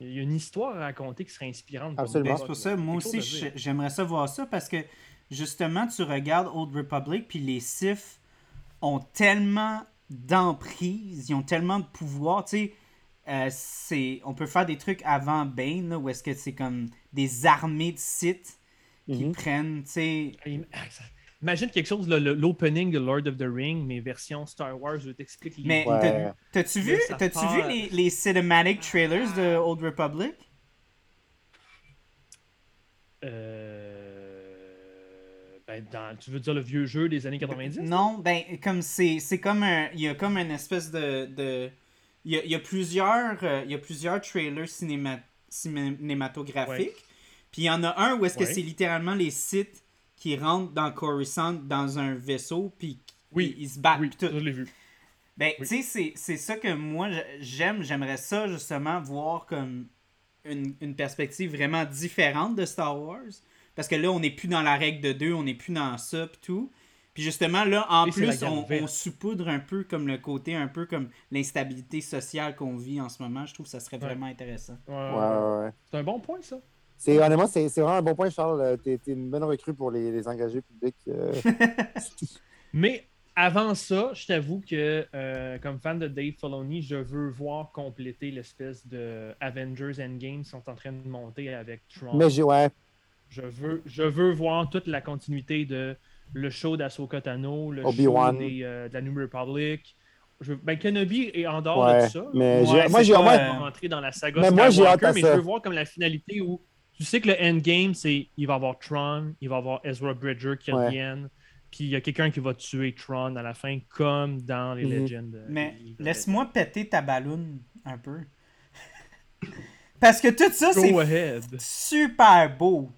il y a une histoire à raconter qui serait inspirante. pour Absolument. Ben, c'est pour ça, moi aussi, j'aimerais ça voir ça parce que justement, tu regardes Old Republic, puis les Sith ont tellement d'emprise, ils ont tellement de pouvoir, tu sais. euh, c'est, on peut faire des trucs avant Bane, là, où est-ce que c'est comme des armées de Sith qui Mhm. prennent, tu sais. Ah, ça- Imagine quelque chose, le- l'opening de Lord of the Ring, mais version Star Wars, je t'explique les Mais Ouais. t'as- t'as-tu vu, Mais ça t'as-tu part- vu les, les cinematic trailers de Old Republic? Euh, dans- tu veux dire le vieux jeu des années 90? Non, ben comme c'est c'est comme un il y a comme une espèce de de il y a, il y a plusieurs euh, il y a plusieurs trailers cinéma, cinématographiques. Puis il y en a un où est-ce que c'est littéralement les sites qui rentrent dans Coruscant dans un vaisseau puis Oui. ils, ils se battent oui, tout. je l'ai vu. Ben, Oui. tu sais, c'est- c'est ça que moi j'aime. J'aimerais ça justement voir comme une, une perspective vraiment différente de Star Wars. Parce que là, on n'est plus dans la règle de deux, on n'est plus dans ça pis tout. Puis justement, là, en Et plus, on, on saupoudre un peu comme le côté, un peu comme l'instabilité sociale qu'on vit en ce moment. Je trouve que ça serait Ouais. vraiment intéressant. Ouais, Ouais. C'est un bon point, ça. C'est, honnêtement, c'est, c'est vraiment un bon point, Charles. Euh, T'es, t'es une bonne recrue pour les, les engagés publics. euh. Mais avant ça, je t'avoue que, euh, comme fan de Dave Filoni, je veux voir compléter l'espèce de Avengers Endgame qui sont en train de monter avec Tron. Mais j'ai, ouais, Je veux, je veux voir toute la continuité de le show d'Ahsoka Tano, le show des, euh, de la New Republic. Je, ben, Kenobi est en dehors ouais. de ça. Mais Ouais, moi, j'ai, euh, rentrer dans la saga Mais moi, j'ai hâte Skywalker, à mais ça. je veux voir comme la finalité où tu sais que le endgame, c'est il va y avoir Tron, il va y avoir Ezra Bridger qui Ouais. reviennent, puis il y a quelqu'un qui va tuer Tron à la fin, comme dans les Mhm. Legends. euh, Mais les- laisse-moi péter ta balloune un peu. Parce que tout ça, c'est super beau.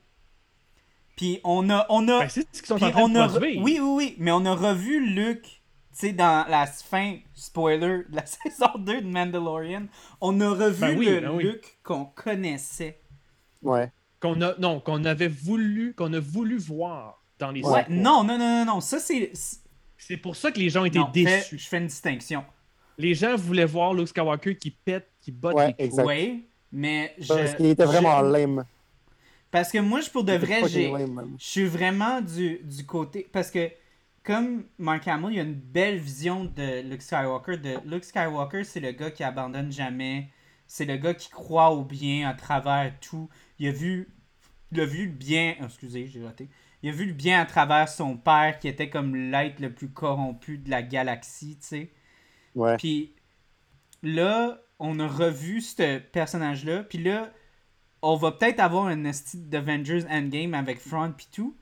Puis on a, on a, Ben, c'est ce qu'ils sont Puis en train on de a Oui, oui, oui. Mais on a revu Luke, tu sais, dans la fin, spoiler, de la saison 2 de Mandalorian. On a revu Ben oui, le ben oui. Luke qu'on connaissait. ouais. Qu'on a, non, qu'on avait voulu, qu'on a voulu voir dans les Ouais, non, non, non, non, non. Ça, c'est. c'est- pour ça que les gens étaient non, déçus. je fais une distinction. Les gens voulaient voir Luke Skywalker qui pète, qui botte Ouais, les couilles. Exact. Oui, mais. Je, Parce qu'il était vraiment je- lame. Parce que moi, je, pour de vrai, j'ai. Je suis vraiment du, du côté. Parce que, comme Mark Hamill, il y a une belle vision de Luke Skywalker. De Luke Skywalker, c'est le gars qui abandonne jamais. C'est le gars qui croit au bien à travers tout. Il a vu, il a vu le bien. excusez, j'ai raté. Il a vu le bien à travers son père, qui était comme l'être le plus corrompu de la galaxie, tu sais. Ouais. Puis là, on a revu ce personnage-là. Puis là, on va peut-être avoir un esti d'Avengers Endgame avec Front puis tout.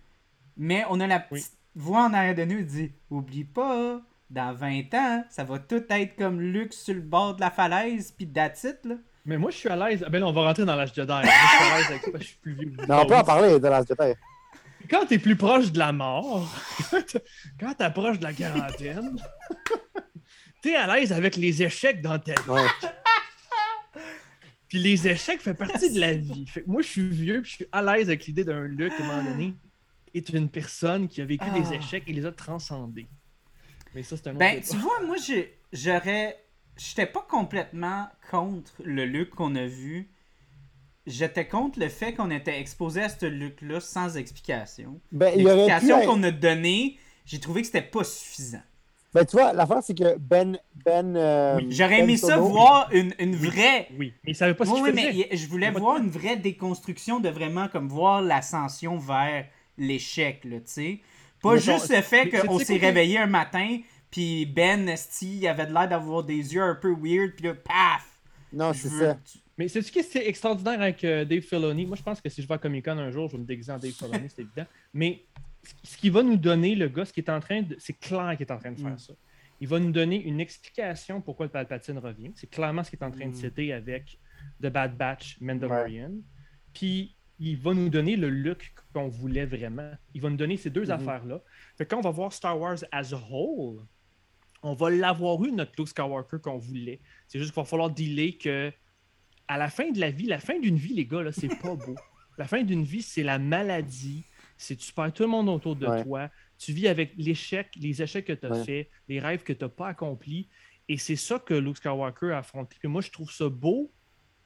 Mais on a la Oui. petite voix en arrière de nous qui dit Oublie pas, dans 20 ans, ça va tout être comme Luke sur le bord de la falaise, puis that's it, là. Mais moi, je suis à l'aise. Ah, Ben là, on va rentrer dans l'âge Jedi. Moi, je suis à l'aise avec ça, parce que je suis plus vieux. Non, on peut en parler de Last Jedi. Quand t'es plus proche de la mort, quand t'approches de la quarantaine, t'es à l'aise avec les échecs dans ta vie. Ouais. Puis les échecs font partie de la vie. Fait que moi, je suis vieux, puis je suis à l'aise avec l'idée d'un Luc, à un moment donné, est une personne qui a vécu Ah. des échecs et les a transcendés. Mais ça, c'est un autre Ben, débat. tu vois, moi, j'aurais. J'étais pas complètement contre le Luke qu'on a vu. J'étais contre le fait qu'on était exposé à ce Luke-là sans explication. Ben. L'explication qu'on a donnée, j'ai trouvé que c'était pas suffisant. Ben, tu vois, l'affaire, c'est que Ben. Ben. euh, Oui, J'aurais Ben aimé ça voir une, une vraie. Oui, mais il savait pas ce Oui, qu'il oui, faisait. mais je voulais voir une vraie déconstruction de vraiment comme voir l'ascension vers l'échec, là, tu sais. Pas Mais juste le fait qu'on s'est réveillé un matin, puis Ben, esti, il avait de l'air d'avoir des yeux un peu weird, puis là, paf! Non, c'est veux- ça. Mais c'est ce qui est extraordinaire avec euh, Dave Filoni. Moi, je pense que si je vais à Comic Con un jour, je vais me déguiser en Dave Filoni, c'est évident. Mais ce qui va nous donner, le gars, ce qui est en train de. C'est clair qu'il est en train de faire Mm. ça. Il va nous donner une explication pourquoi le Palpatine revient. C'est clairement ce qu'il est en train de Mm. citer avec The Bad Batch Mandalorian. Puis il va nous donner le look qu'on voulait vraiment. Il va nous donner ces deux Mhm. affaires-là. Fait quand on va voir Star Wars as a whole, on va l'avoir eu, notre Luke Skywalker qu'on voulait. C'est juste qu'il va falloir dealer que à la fin de la vie, la fin d'une vie, les gars, là, c'est pas beau. La fin d'une vie, c'est la maladie. C'est tu perds tout le monde autour de Ouais. toi. Tu vis avec l'échec, les échecs que tu as Ouais. faits, les rêves que tu n'as pas accomplis. Et c'est ça que Luke Skywalker a affronté. Puis moi, je trouve ça beau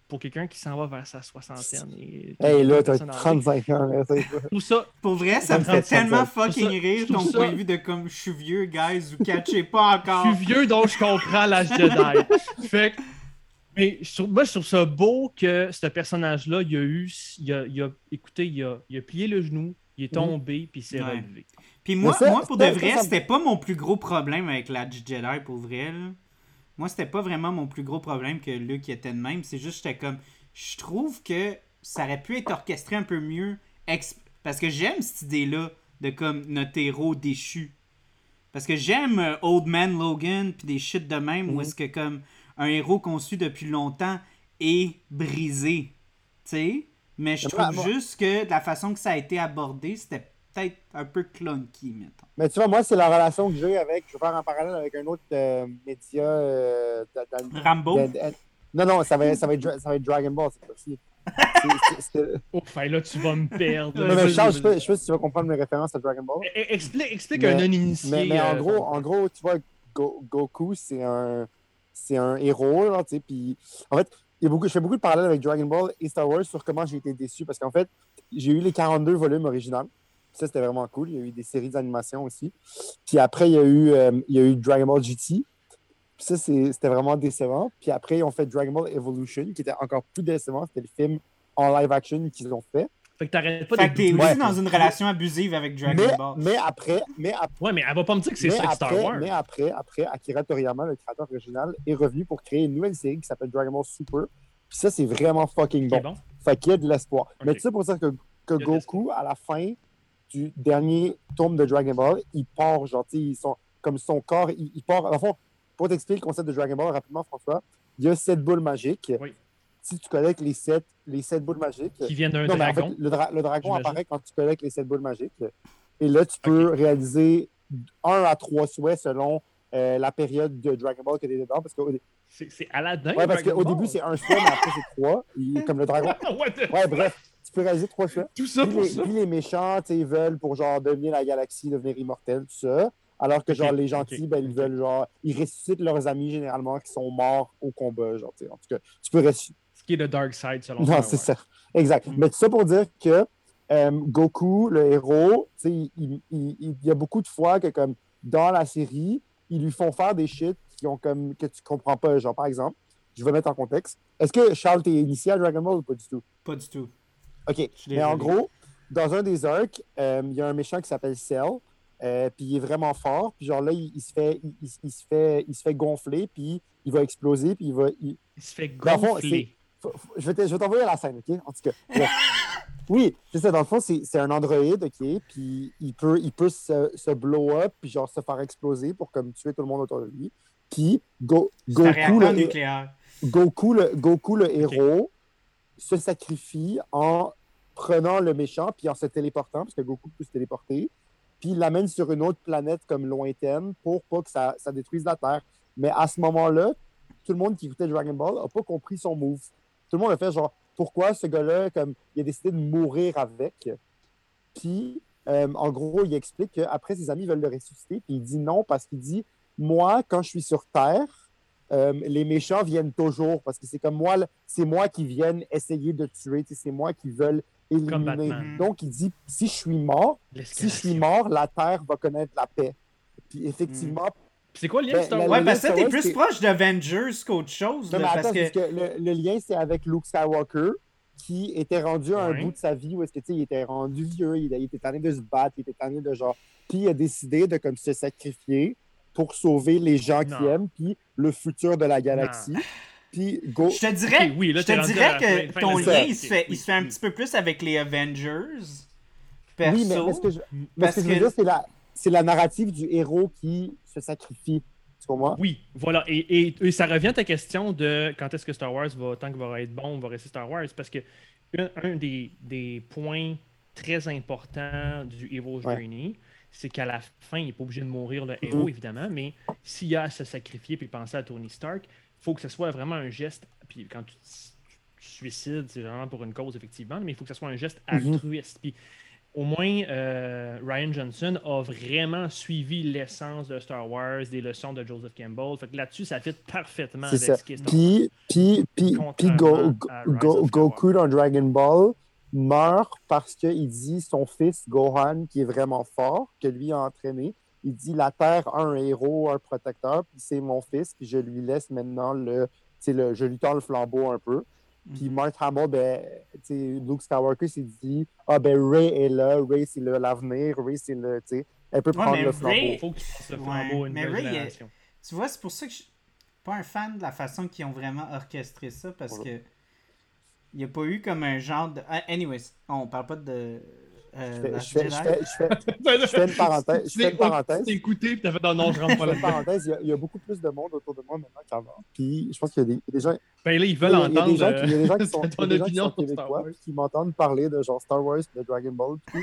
pour quelqu'un qui s'en va vers sa soixantaine. Et Hey, là, t'as personne âgée. 35 ans. là, ça. Pour vrai, ça me fait tellement fucking rire ton ça- point de vue de comme je suis vieux, guys, vous catchez pas encore. Je suis vieux, donc je comprends l'âge Jedi. fait que- mais je trouve- moi, je trouve ça beau que ce personnage-là, il a eu, il a, il a- écoutez, il a, il a plié le genou, il est tombé, puis il s'est Ouais. relevé. Puis moi, ça- moi, pour de vrai, ça c'était pas mon plus gros problème avec la Jedi, pour vrai. là. Moi, c'était pas vraiment mon plus gros problème que Luke était de même. C'est juste, j'étais comme. Je trouve que ça aurait pu être orchestré un peu mieux. Parce que j'aime cette idée-là de comme notre héros déchu. Parce que j'aime euh, Old Man Logan, puis des shit de même, où Mhm. est-ce que comme un héros suit depuis longtemps est brisé. Tu sais? Mais je trouve moi- juste que de la façon que ça a été abordé, c'était peut-être un peu clunky, mettons. Mais tu vois, moi, c'est la relation que j'ai avec. Je vais faire un parallèle avec un autre euh, média. euh, dans- Rambo? de- de- non, non, ça va, ça, va être, ça va être Dragon Ball cette fois-ci. Ouf, hey, là, tu vas me perdre. Non, mais Charles, je sais pas- je sais si tu vas comprendre mes références à Dragon Ball. E- Explique, explique Mais- un non-initié. Mais, mais en, euh, gros, en gros, tu vois, Go- Goku, c'est un, c'est un héros, là, tu sais, puis en fait, y a beaucoup, je fais beaucoup de parallèles avec Dragon Ball et Star Wars sur comment j'ai été déçu, parce qu'en fait, j'ai eu les 42 volumes originaux, ça, c'était vraiment cool, il y a eu des séries d'animation aussi, puis après, il y a eu, euh, y a eu Dragon Ball GT, ça, c'était vraiment décevant, puis après, ils ont fait Dragon Ball Evolution, qui était encore plus décevant, c'était le film en live action qu'ils ont fait, Fait que t'arrêtes pas Fait de que t'es doubler. aussi dans une relation abusive avec Dragon mais, Ball. mais après, mais après, Ouais, mais elle va pas me dire que c'est ça Star Wars. mais après, après, Akira Toriyama, le créateur original, est revenu pour créer une nouvelle série qui s'appelle Dragon Ball Super. Puis ça, c'est vraiment fucking C'est bon. bon. Fait qu'il y a de l'espoir. Mais tu sais, pour dire que, que Goku, à la fin du dernier tome de Dragon Ball, il part, genre, tu sais, ils sont- comme son corps, il, il part. En fond, pour t'expliquer le concept de Dragon Ball rapidement, François, il y a sept boules magiques. Oui. Si tu collectes les sept, les sept boules magiques, Qui vient d'un en dragon. fait, le, dra- le dragon apparaît quand tu collectes les sept boules magiques. Et là, tu peux réaliser un à trois souhaits selon euh, la période de Dragon Ball que tu es dedans. Parce qu'au C'est Aladdin. ouais, parce qu'au début, c'est un souhait, mais après, c'est trois. Comme le dragon. Ouais, bref, tu peux réaliser trois souhaits. Tout ça Puis pour les, ça? puis les méchants, ils veulent pour genre devenir la galaxie, devenir immortels, tout ça. Alors que genre les gentils, ben, ils veulent genre, ils ressuscitent leurs amis généralement qui sont morts au combat. Genre, en tout cas, tu peux ressusciter. Qui est le dark side, selon Non, moi, c'est ouais. ça. Exact. Mm. Mais tout ça pour dire que euh, Goku, le héros, tu sais, il, il- il- il y a beaucoup de fois que, comme dans la série, ils lui font faire des shit qui ont comme, que tu comprends pas. Genre, par exemple, je vais mettre en contexte. Est-ce que Charles, t'es initié à Dragon Ball ou pas du tout? Pas du tout. OK. Mais en gros, dans un des arcs, euh, il y a un méchant qui s'appelle Cell. euh, puis il est vraiment fort. Puis genre là, il, il se fait, il, il- il se fait, il se fait gonfler. Puis il va exploser. Puis il va, il- Il se fait Dans le fond, gonfler. Je vais t'envoyer la scène, OK? En tout cas. oui, c'est ça. Dans le fond, c'est un androïde, OK? Puis il peut, il peut se, se blow up, puis genre se faire exploser pour comme tuer tout le monde autour de lui. Puis Go- Goku, le, nucléaire. Goku, le, Goku, le héros, se sacrifie en prenant le méchant, puis en se téléportant, parce que Goku peut se téléporter, puis il l'amène sur une autre planète comme lointaine pour pas que ça, ça détruise la Terre. Mais à ce moment-là, tout le monde qui écoutait Dragon Ball n'a pas compris son move. Tout le monde a fait genre, pourquoi ce gars-là, comme, il a décidé de mourir avec? Puis, euh, en gros, il explique qu'après, ses amis veulent le ressusciter, puis il dit non parce qu'il dit, moi, quand je suis sur Terre, euh, les méchants viennent toujours parce que c'est comme moi, c'est moi qui viennent essayer de tuer, c'est moi qui veulent éliminer. Donc, il dit, si je suis mort, si je suis mort, la Terre va connaître la paix. Puis effectivement, C'est quoi le lien Ben? Ouais, le parce que t'es plus proche d'Avengers qu'autre chose. Non, là, mais parce attends, que... parce que le, le lien, c'est avec Luke Skywalker, qui était rendu à un Ouais. bout de sa vie où est-ce que, tu sais, il était rendu vieux, il, il était tanné de se battre, il était tanné de genre... Puis il a décidé de comme se sacrifier pour sauver les gens qu'il aime, puis le futur de la galaxie. Puis, go... Je te dirais, oui, là, je te dirais que fin- ton lien, il se fait, il oui, se fait un petit peu plus avec les Avengers. Perso. Oui, mais, mais ce que je, parce ce que je veux que- dire, c'est la, c'est la narrative du héros qui se sacrifie. Tu comprends? Oui, voilà. Et, et- et ça revient à ta question de quand est-ce que Star Wars va, tant qu'il va être bon, va rester Star Wars. Parce que un, un des, des points très importants du Hero's Ouais. Journey, c'est qu'à la fin, il n'est pas obligé de mourir le héros, évidemment, mais s'il y a à se sacrifier puis penser à Tony Stark, il faut que ce soit vraiment un geste. Puis quand tu suicides, c'est vraiment pour une cause, effectivement, mais il faut que ce soit un geste Mhm. altruiste. Puis au moins, euh, Ryan Johnson a vraiment suivi l'essence de Star Wars, des leçons de Joseph Campbell. Fait que là-dessus, ça fit parfaitement avec ça. ce qui est. Puis, puis, puis, puis Go- Go- Goku dans Dragon Ball meurt parce qu'il dit son fils Gohan, qui est vraiment fort, que lui a entraîné, il dit la Terre a un héros, un protecteur, puis c'est mon fils, puis je lui laisse maintenant le, le je lui tends le flambeau un peu. Puis. Mark Hamill, ben, tu sais, Luke Skywalker s'est dit Ah, ben Ray est là, Ray c'est le- l'avenir, Ray c'est le. Tu sais, elle peut Ouais, prendre mais le Ray- flambeau. Il faut Ouais, flambeau à une mais Ray est-. Tu vois, c'est pour ça que je suis pas un fan de la façon qu'ils ont vraiment orchestré ça parce que il n'y a pas eu comme un genre de. Ah, Anyways, on parle pas de. Euh, Je fais, je fais- Jedi. je fais- je une parenthèse. Je fais une parenthèse. Écouté puis t'as fait non, non, je rentre pas Je fais une parenthèse, il y, a, il y a beaucoup plus de monde autour de moi maintenant qu'avant. Puis je pense qu'il y a des, des gens, Ben là, ils veulent a, il y a entendre des gens qui, il y a des gens qui sont, euh, ton des gens qui sont québécois qui m'entendent parler de genre Star Wars, de Dragon Ball. Puis,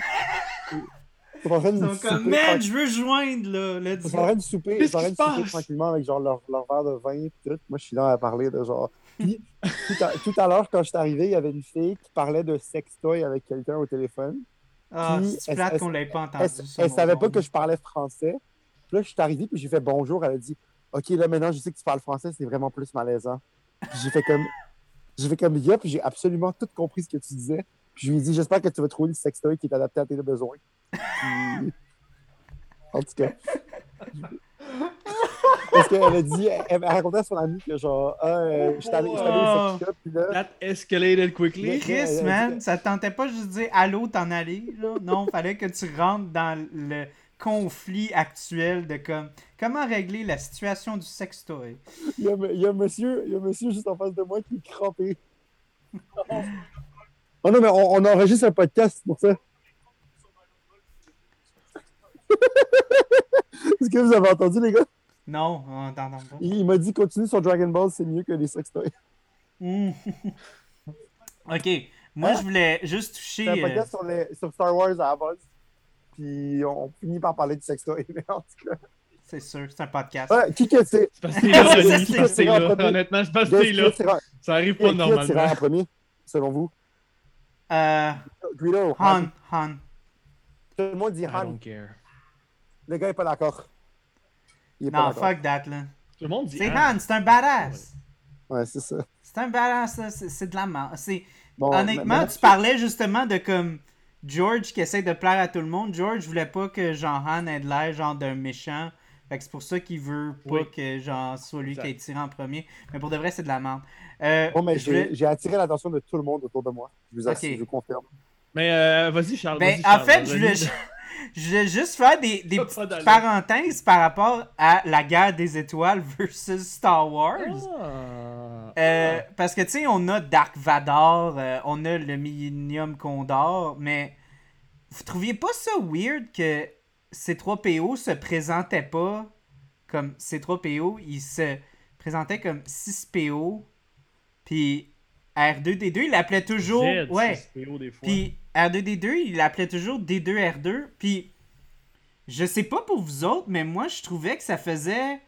ils sont en train Ils de sont souper, comme, man, je veux joindre là. Let's ils sont en train de souper, ils sont en train de souper tranquillement avec genre leur, leur verre de vin. Puis tout. Moi, je suis là à parler de genre. Puis, tout à, tout à l'heure, quand je suis arrivé, il y avait une fille qui parlait de sextoy avec quelqu'un au téléphone. Ah, c'est elle- plate elle- qu'on l'ait pas entendu. Elle, ça, elle mon savait pas que je parlais français. Puis là, je suis arrivé, puis j'ai fait bonjour. Elle a dit Ok, là, maintenant, je sais que tu parles français, c'est vraiment plus malaisant. J'ai fait comme. J'ai fait comme Yup, puis j'ai absolument tout compris ce que tu disais. Puis je lui ai dit J'espère que tu vas trouver le sextoy qui est adapté à tes besoins. Puis- En tout cas. Parce qu'elle a dit, elle, elle racontait à son ami que genre, ah, euh, j'étais allé, j'étais allé au sex shop, puis là, That escalated quickly. Mais- Chris, elle- elle man, dit- ça te tentait pas juste de dire allô, t'en aller, là? Non, fallait que tu rentres dans le conflit actuel de comme comment régler la situation du sextoy? il y, a, il y a un monsieur, il y a un monsieur juste en face de moi qui est crampé. Oh non, mais on, on enregistre un podcast pour ça. Est-ce que vous avez entendu, les gars? Non, on t'entend pas. Il, il m'a dit continue sur Dragon Ball, c'est mieux que les sextoys. Hmm. ok, moi je voulais juste toucher. C'est un euh, podcast sur, les- sur Star Wars à la base. Puis on finit par parler de sextoy. Mais en tout cas. c'est sûr, c'est un podcast. Ouais, qui que c'est? C'est parce que t'es là, C'est? Denis, ça, c'est parce que c'est là. Honnêtement, que Qui Ça arrive qui pas en normalement. premier, selon vous? Euh, Guido, Han, Han. Tout le monde dit I Han. don't care. Le gars est pas d'accord. Il est pas Non, fuck that, là. Tout le monde dit C'est Han. Han, c'est un badass. Ouais, c'est ça. C'est un badass, là, c'est de la merde. C'est... Bon, Honnêtement, mais- tu parlais justement de comme George qui essaie de plaire à tout le monde. George voulait pas que genre Han ait de l'air genre d'un méchant. Fait que c'est pour ça qu'il veut pas Oui. que genre soit lui Exact. qui ait tiré en premier. Mais pour de vrai, c'est de la merde. Euh, Bon, mais voulais- j'ai attiré l'attention de tout le monde autour de moi. Je vous, assure, je vous confirme. Mais euh, vas-y, Charles. Ben, vas-y, en fait, je voulais, je voulais juste faire des, des petites parenthèses par rapport à la guerre des étoiles versus Star Wars. Ah. Euh, parce que, tu sais, on a Dark Vador, euh, on a le Millennium Condor, mais vous trouviez pas ça weird que C3PO se présentait pas comme C3PO, il se présentait comme 6PO, puis R2D2, il l'appelait toujours... Z, ouais, c'est PO des fois. puis R2D2, il l'appelait toujours D2R2. Puis je sais pas pour vous autres, mais moi je trouvais que ça faisait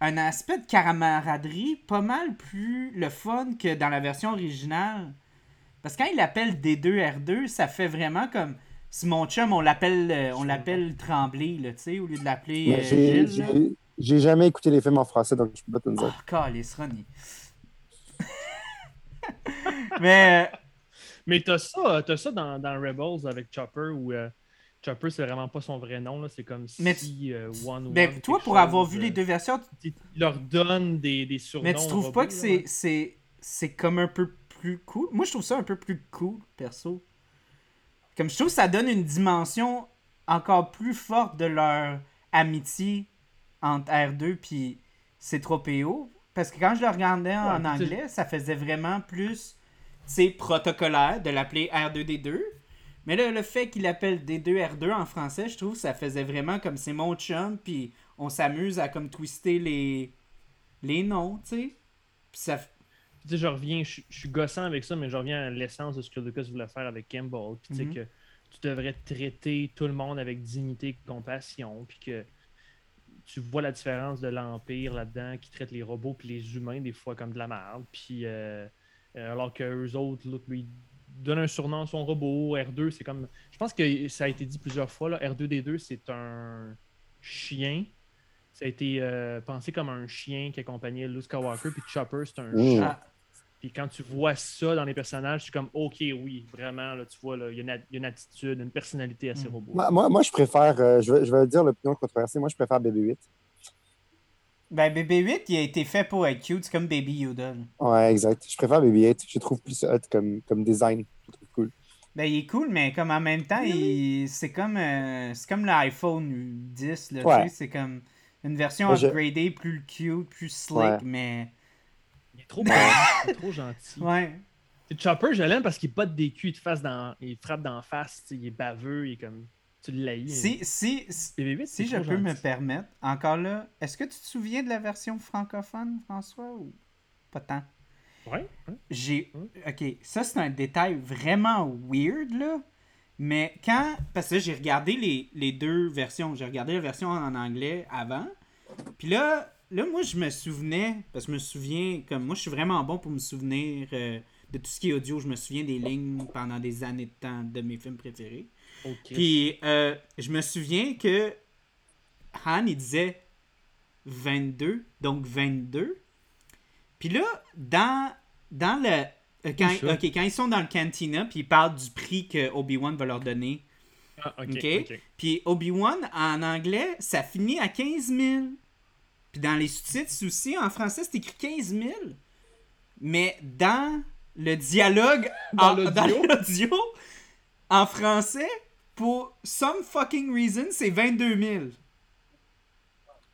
un aspect de camaraderie pas mal plus le fun que dans la version originale. Parce que quand il l'appelle D2R2, ça fait vraiment comme si mon chum on l'appelle euh, on l'appelle Tremblay là, tu sais, au lieu de l'appeler euh, j'ai- jamais écouté les films en français, donc je peux pas te le dire. Ah, calice, Ronnie. mais euh, Mais t'as ça, t'as ça dans, dans Rebels avec Chopper où euh, Chopper c'est vraiment pas son vrai nom, c'est comme Mais si euh, One One, toi pour avoir vu euh, les deux versions, Il leur donne des, des surnoms. Mais tu trouves pas que c'est, c'est comme un peu plus cool? Moi, je trouve ça un peu plus cool, perso. Comme je trouve que ça donne une dimension encore plus forte de leur amitié entre R2 puis C3PO. Parce que quand je le regardais en Ouais, anglais, ça faisait vraiment plus, c'est protocolaire de l'appeler R2D2. Mais là, le fait qu'il l'appelle D2R2 en français, je trouve ça faisait vraiment comme c'est mon chum, puis on s'amuse à comme twister les, les noms, tu sais. Puis ça, Tu sais, je reviens, je, je suis gossant avec ça, mais je reviens à l'essence de ce que Lucas voulait faire avec Campbell. Puis tu sais Mhm. que tu devrais traiter tout le monde avec dignité et compassion. Puis que tu vois la différence de l'Empire là-dedans qui traite les robots puis les humains des fois comme de la merde. Puis euh, euh, alors que eux autres, là, lui donnent un surnom à son robot. R2, c'est comme. Je pense que ça a été dit plusieurs fois. Là, R2D2, c'est un chien. Ça a été euh, pensé comme un chien qui accompagnait Luke Skywalker. Puis Chopper, c'est un chat. Puis quand tu vois ça dans les personnages, je suis comme, ok, oui, vraiment, là, tu vois, là, il y, a une a- il y a une attitude, une personnalité à ces robots. Moi, moi, moi, je préfère, euh, je, vais, je vais dire l'opinion controversée, moi je préfère BB-8. ben, BB-8, il a été fait pour être cute, c'est comme Baby Yoda. Ouais, exact. Je préfère BB-8. Je trouve plus hot comme, comme design. Je trouve cool. Ben, il est cool, mais comme en même temps, il... c'est comme, euh, c'est comme l'iPhone 10, là, Ouais. tu sais, c'est comme une version je- upgradée, plus cute, plus slick, Ouais. mais... Il est trop bon, il est trop gentil. Ouais. Tu sais, Chopper, je l'aime parce qu'il botte des culs, il te, face dans, il frappe d'en face, il est baveux, il est comme. Tu l'haïs. Si, si, si, BB-8, si je peux me permettre, encore là, est-ce que tu te souviens de la version francophone, François, ou pas tant? Ouais, ouais. J'ai. Ok, ça c'est un détail vraiment weird là. Mais quand. Parce que j'ai regardé les, les deux versions. J'ai regardé la version en anglais avant. Puis là, là, moi je me souvenais. Parce que je me souviens. Comme moi, je suis vraiment bon pour me souvenir euh, de tout ce qui est audio. Je me souviens des lignes pendant des années de temps de mes films préférés. Puis euh, je me souviens que Han, il disait 22, donc 22. Puis là, dans, dans le. euh, Quand, quand ils sont dans le cantina, puis ils parlent du prix que Obi-Wan va leur donner. Ah, ok, ok? ok. Puis Obi-Wan, en anglais, ça finit à 15 000. Puis dans les sous-titres aussi, en français, c'est écrit 15 000. Mais dans le dialogue, Dans l'audio. en français, pour some fucking reason, c'est 22 000.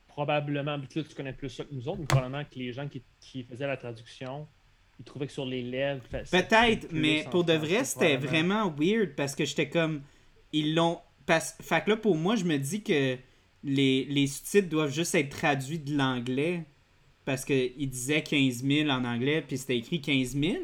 Probablement, tu connais plus ça que nous autres, mais probablement que les gens qui, qui faisaient la traduction, ils trouvaient que sur les lèvres. Peut-être, mais pour de vrai, c'était vraiment weird parce que j'étais comme. Ils l'ont. Parce... Fait que là, pour moi, je me dis que les, les sous-titres doivent juste être traduits de l'anglais parce qu'ils disaient 15 000 en anglais, puis c'était écrit 15 000.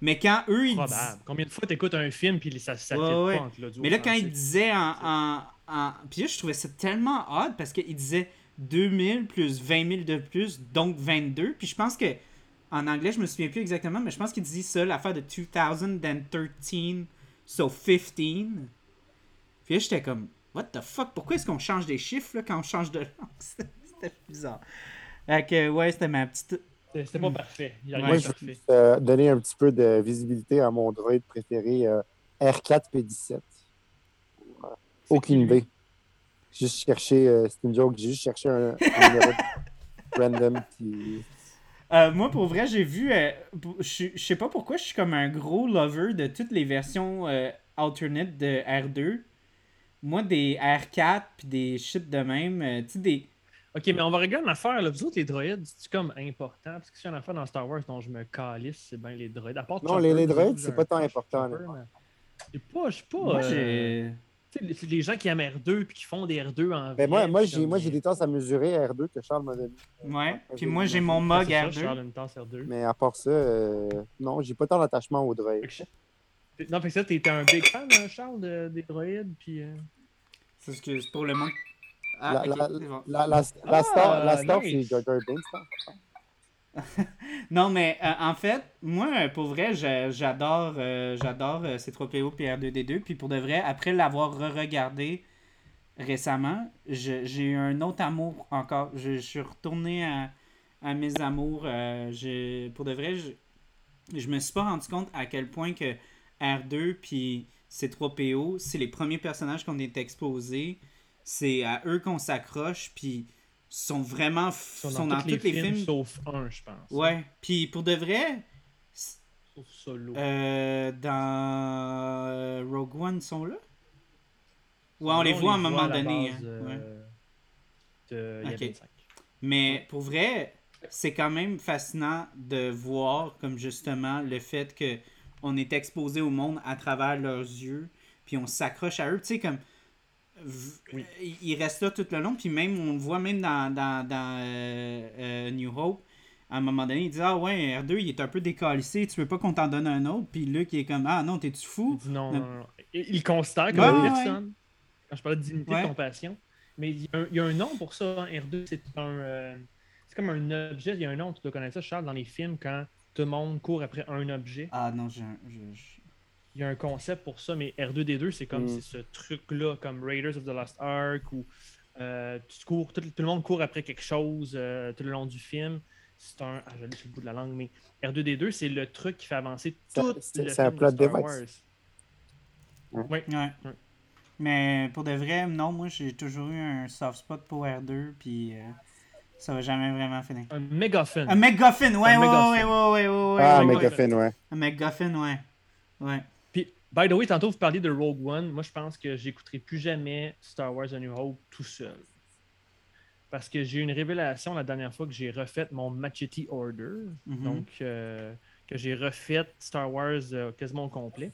Mais quand eux, ils Probable. disaient. Combien de fois t'écoutes un film puis ça, ça Ouais, pas entre l'audio Mais là, quand ils disaient en. en, en... Puis là, je trouvais ça tellement odd parce qu'ils disaient 2000 plus 20 000 de plus, donc 22. Puis je pense que. En anglais, je me souviens plus exactement, mais je pense qu'il dit ça, l'affaire de 2013, so 15. Puis là, j'étais comme, what the fuck, pourquoi est-ce qu'on change des chiffres là, quand on change de langue? C'était bizarre. Fait que, ouais, c'était ma petite. C'était pas parfait. Il Ouais, je parfait. euh, donner un petit peu de visibilité à mon droïde préféré, euh, R4P17. Voilà. Aucune idée. J'ai juste cherché, euh, c'est une joke, j'ai juste cherché un, un numéro random qui. Euh, moi, pour vrai, j'ai vu. euh, je sais pas pourquoi je suis comme un gros lover de toutes les versions euh, alternate de R2. Moi, des R4 puis des shit de même. euh, tu sais, des. Ok, mais on va regarder une affaire. Là. Vous autres, les droïdes, c'est comme important? Parce que si y a une affaire dans Star Wars dont je me calisse, c'est bien les droïdes. À part Non, Chopper, les- les droïdes, c'est pas tant important, Chopper, là. mais C'est pas, je sais pas. Moi, euh, j'ai. tu sais, les, les gens qui aiment R2 puis qui font des R2 en Ben, moi, vrai, moi, puis j'ai, comme- moi, j'ai des tasses à mesurer R2 que Charles m'a donné. Ouais. Puis moi, j'ai mon mug c'est ça, R2. Charles, une tasse R2. Mais à part ça, euh, non, j'ai pas tant d'attachement au droïde. Fait que je- Non, fait que ça, t'es un big fan, hein, Charles, de- des droïdes. Puis, euh, C'est ce que c'est pour le monde. Ah, La, la, c'est bon. la, la, la Ah, star, la star nice. c'est Jar hein. Non, mais euh, en fait, moi, pour vrai, j'a- j'adore euh, j'adore euh, C3PO et R2D2. Puis pour de vrai, après l'avoir re-regardé récemment, j'ai eu un autre amour encore. Je, je suis retourné à, à mes amours. euh, je- pour de vrai, je, je me suis pas rendu compte à quel point que R2 puis C3PO, c'est les premiers personnages qu'on est exposés. C'est à eux qu'on s'accroche. Puis sont vraiment ils sont, sont dans, dans, tous les films, sauf un, je pense. Ouais, puis pour de vrai, Sauf Solo. euh, dans Rogue One, sont là? Ouais, on les voit à un moment donné. base, hein, ouais. euh, de Ok. Yavin 5. Mais pour vrai, c'est quand même fascinant de voir comme justement le fait que on est exposé au monde à travers leurs yeux, puis on s'accroche à eux. Tu sais, comme. v- Ils restent là tout le long, puis même, on le voit même dans, dans, dans euh, euh, New Hope. À un moment donné, il dit Ah ouais, R2, il est un peu décalissé, tu veux pas qu'on t'en donne un autre Puis Luke, il est comme Ah non, t'es-tu Il fou dit non, Non. non. Il, il considère comme Ouais, une ouais, personne. Quand je parlais de dignité Ouais. de compassion. Mais il y, a un, il y a un nom pour ça. hein, R2, c'est un. euh, c'est comme un objet. Il y a un nom, tu dois connaître ça, Charles, dans les films, quand tout le monde court après un objet. Ah non, je. je- je- Il y a un concept pour ça, mais R2D2, c'est comme Mm. c'est ce truc-là, comme Raiders of the Lost Ark, où euh, tu cours, tout, tout le monde court après quelque chose euh, tout le long du film. C'est un. Ah, je l'ai sur le bout de la langue, mais R2D2, c'est le truc qui fait avancer Ça- tout c'est- le c'est un plot de Star device. Wars. Ouais. Ouais. Mais pour de vrai, non, moi j'ai toujours eu un soft spot pour R2, puis euh, ça va jamais vraiment finir. Un MacGuffin. Un McGuffin, ouais, Un ouais, ouais, ouais, ouais, ouais, ouais, Ah, mais- McGuffin, ouais. Un McGuffin, ouais. Ouais. Puis, by the way, tantôt vous parliez de Rogue One. Moi, je pense que j'écouterai plus jamais Star Wars A New Hope tout seul. Parce que j'ai eu une révélation la dernière fois que j'ai refait mon Machete Order. Mhm. Donc, euh, que j'ai refait Star Wars euh, quasiment au complet.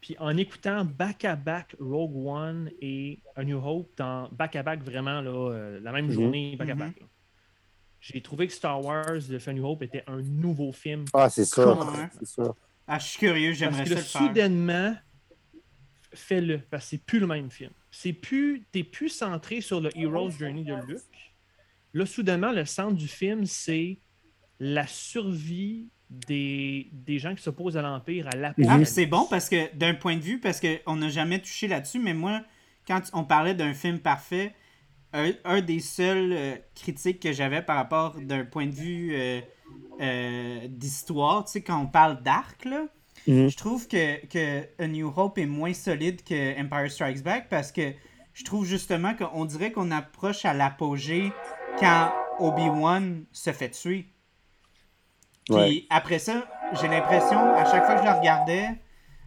Puis en écoutant back-à-back Rogue One et A New Hope, dans back-à-back vraiment là, euh, la même Mhm. journée, back-à-back, là, j'ai trouvé que Star Wars de New Hope était un nouveau film. Ah, c'est sûr. Ah, je suis curieux, Parce j'aimerais que ça le faire. soudainement, fais-le. Parce que c'est plus le même film. C'est plus. T'es plus centré sur le Hero's Journey de Luke. Là, soudainement, le centre du film, c'est la survie des, des gens qui s'opposent à l'Empire, à Ah, l'apocalypse. c'est bon parce que d'un point de vue, parce qu'on n'a jamais touché là-dessus, mais moi, quand on parlait d'un film parfait, un, un des seuls euh, critiques que j'avais par rapport d'un point de vue euh, euh, d'histoire, tu sais, quand on parle d'arc, là, Mhm. je trouve que, que A New Hope est moins solide que Empire Strikes Back parce que je trouve justement qu'on dirait qu'on approche à l'apogée quand Obi-Wan se fait tuer. Puis Ouais. après ça, j'ai l'impression, à chaque fois que je le regardais,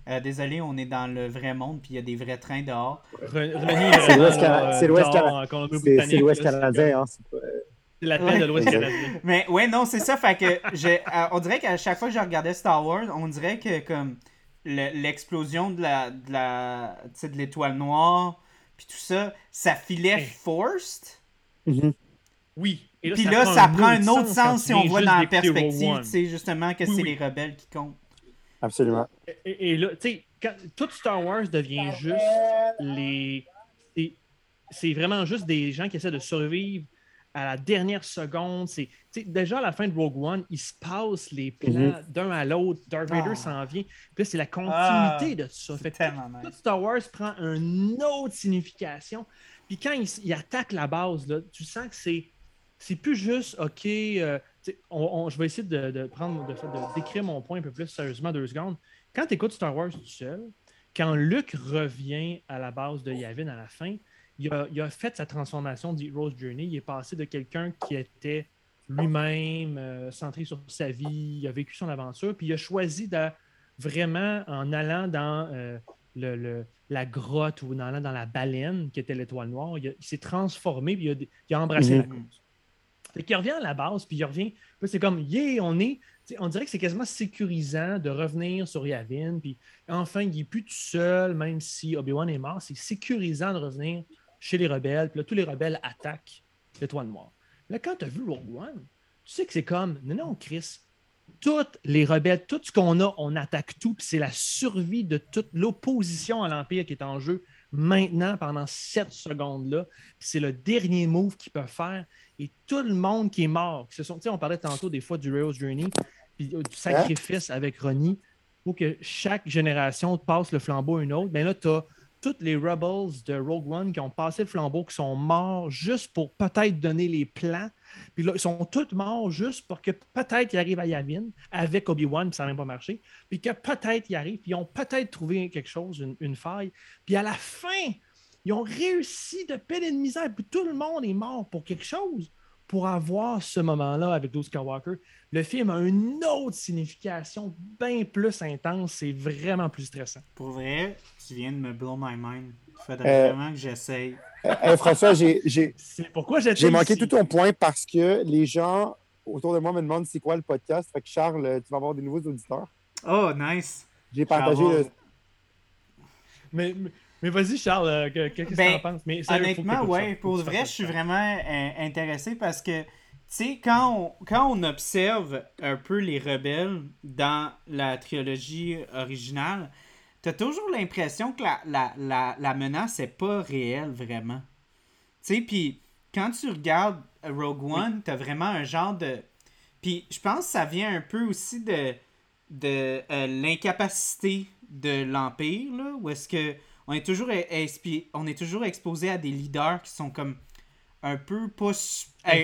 euh, désolé, on est dans le vrai monde, puis il y a des vrais trains dehors. René, C'est l'Ouest c'est C'est c'est canadien, hein. c'est C'est la tête de l'Ouest Ouais. canadien. Mais ouais, non, c'est ça. Fait que je, euh, on dirait qu'à chaque fois que je regardais Star Wars, on dirait que comme le- l'explosion de la de la tu sais, de l'étoile noire, puis tout ça, ça filait Hey. forced? Mhm. Oui. Et Puis là, ça prend un autre sens si on voit dans la perspective, sais, justement, que Oui, c'est oui. les rebelles qui comptent. Absolument. Et, et là, tu sais, quand tout Star Wars devient juste les. c'est- vraiment juste des gens qui essaient de survivre à la dernière seconde. C'est, tu sais, déjà à la fin de Rogue One, il se passe les plans Mhm. d'un à l'autre. Darth Vader Ah. s'en vient. Puis là, c'est la continuité Ah, de tout ça. Fait que Tellement tout nice. Star Wars prend une autre signification. Puis quand il, il attaque la base, là, tu sens que c'est c'est plus juste OK. euh, on- on- je vais essayer de, de prendre de, de décrire mon point un peu plus sérieusement deux secondes. Quand tu écoutes Star Wars tout seul, quand Luke revient à la base de Yavin à la fin, il a, il a fait sa transformation de Rose Journey. Il est passé de quelqu'un qui était lui-même euh, centré sur sa vie, il a vécu son aventure, puis il a choisi de vraiment en allant dans euh, le, le- la grotte ou en allant dans la baleine qui était l'étoile noire, il, s'est transformé puis il a, il a Mhm. la cause. Fait qu'il revient à la base, puis il revient. C'est comme, yeah, on est. On dirait que c'est quasiment sécurisant de revenir sur Yavin. Puis enfin, il n'est plus tout seul, même si Obi-Wan est mort. C'est sécurisant de revenir chez les rebelles. Puis là, tous les rebelles attaquent l'étoile noire. Là, quand tu as vu Rogue One, tu sais que c'est comme, non, non, Chris, toutes les rebelles, tout ce qu'on a, on attaque tout. Puis c'est la survie de toute l'opposition à l'Empire qui est en jeu maintenant pendant cette secondes-là. Puis c'est le dernier move qu'ils peuvent faire. Et tout le monde qui est mort, qui se sont, on parlait tantôt des fois du Hero's Journey, puis euh, du sacrifice avec Ronnie, pour que chaque génération passe le flambeau à une autre. Bien là, tu as tous les Rebels de Rogue One qui ont passé le flambeau, qui sont morts juste pour peut-être donner les plans. Puis là, ils sont tous morts juste pour que peut-être ils arrivent à Yavin avec Obi-Wan, puis ça n'a même pas marché. Puis que peut-être ils arrivent, puis ils ont peut-être trouvé quelque chose, une, une faille. Puis à la fin, ils ont réussi de peine et de misère. Puis tout le monde est mort pour quelque chose. Pour avoir ce moment-là avec Luke Skywalker, le film a une autre signification bien plus intense. C'est vraiment plus stressant. Pour vrai, tu viens de me blow my mind. Il faudrait Euh, vraiment que j'essaye. Euh, hey, François, j'ai- j'ai pourquoi manqué ici. tout ton point parce que les gens autour de moi me demandent c'est quoi le podcast. Fait que Charles, euh, tu vas avoir des nouveaux auditeurs. Oh, nice. J'ai partagé le- Mais, mais, mais vas-y, Charles, euh, que- que- qu'est-ce que Ben, t'en penses? Mais sérieux, Honnêtement, ouais, ça. pour tu vrai, je suis vraiment euh, intéressé parce que, tu sais, quand on, quand on observe un peu les rebelles dans la trilogie originale, t'as toujours l'impression que la, la, la, la menace est pas réelle, vraiment. Tu sais, puis quand tu regardes Rogue One, t'as vraiment un genre de... Puis je pense que ça vient un peu aussi de, de euh, l'incapacité de l'Empire, là, où est-ce que on est toujours e- on est toujours exposé à des leaders qui sont comme un peu pas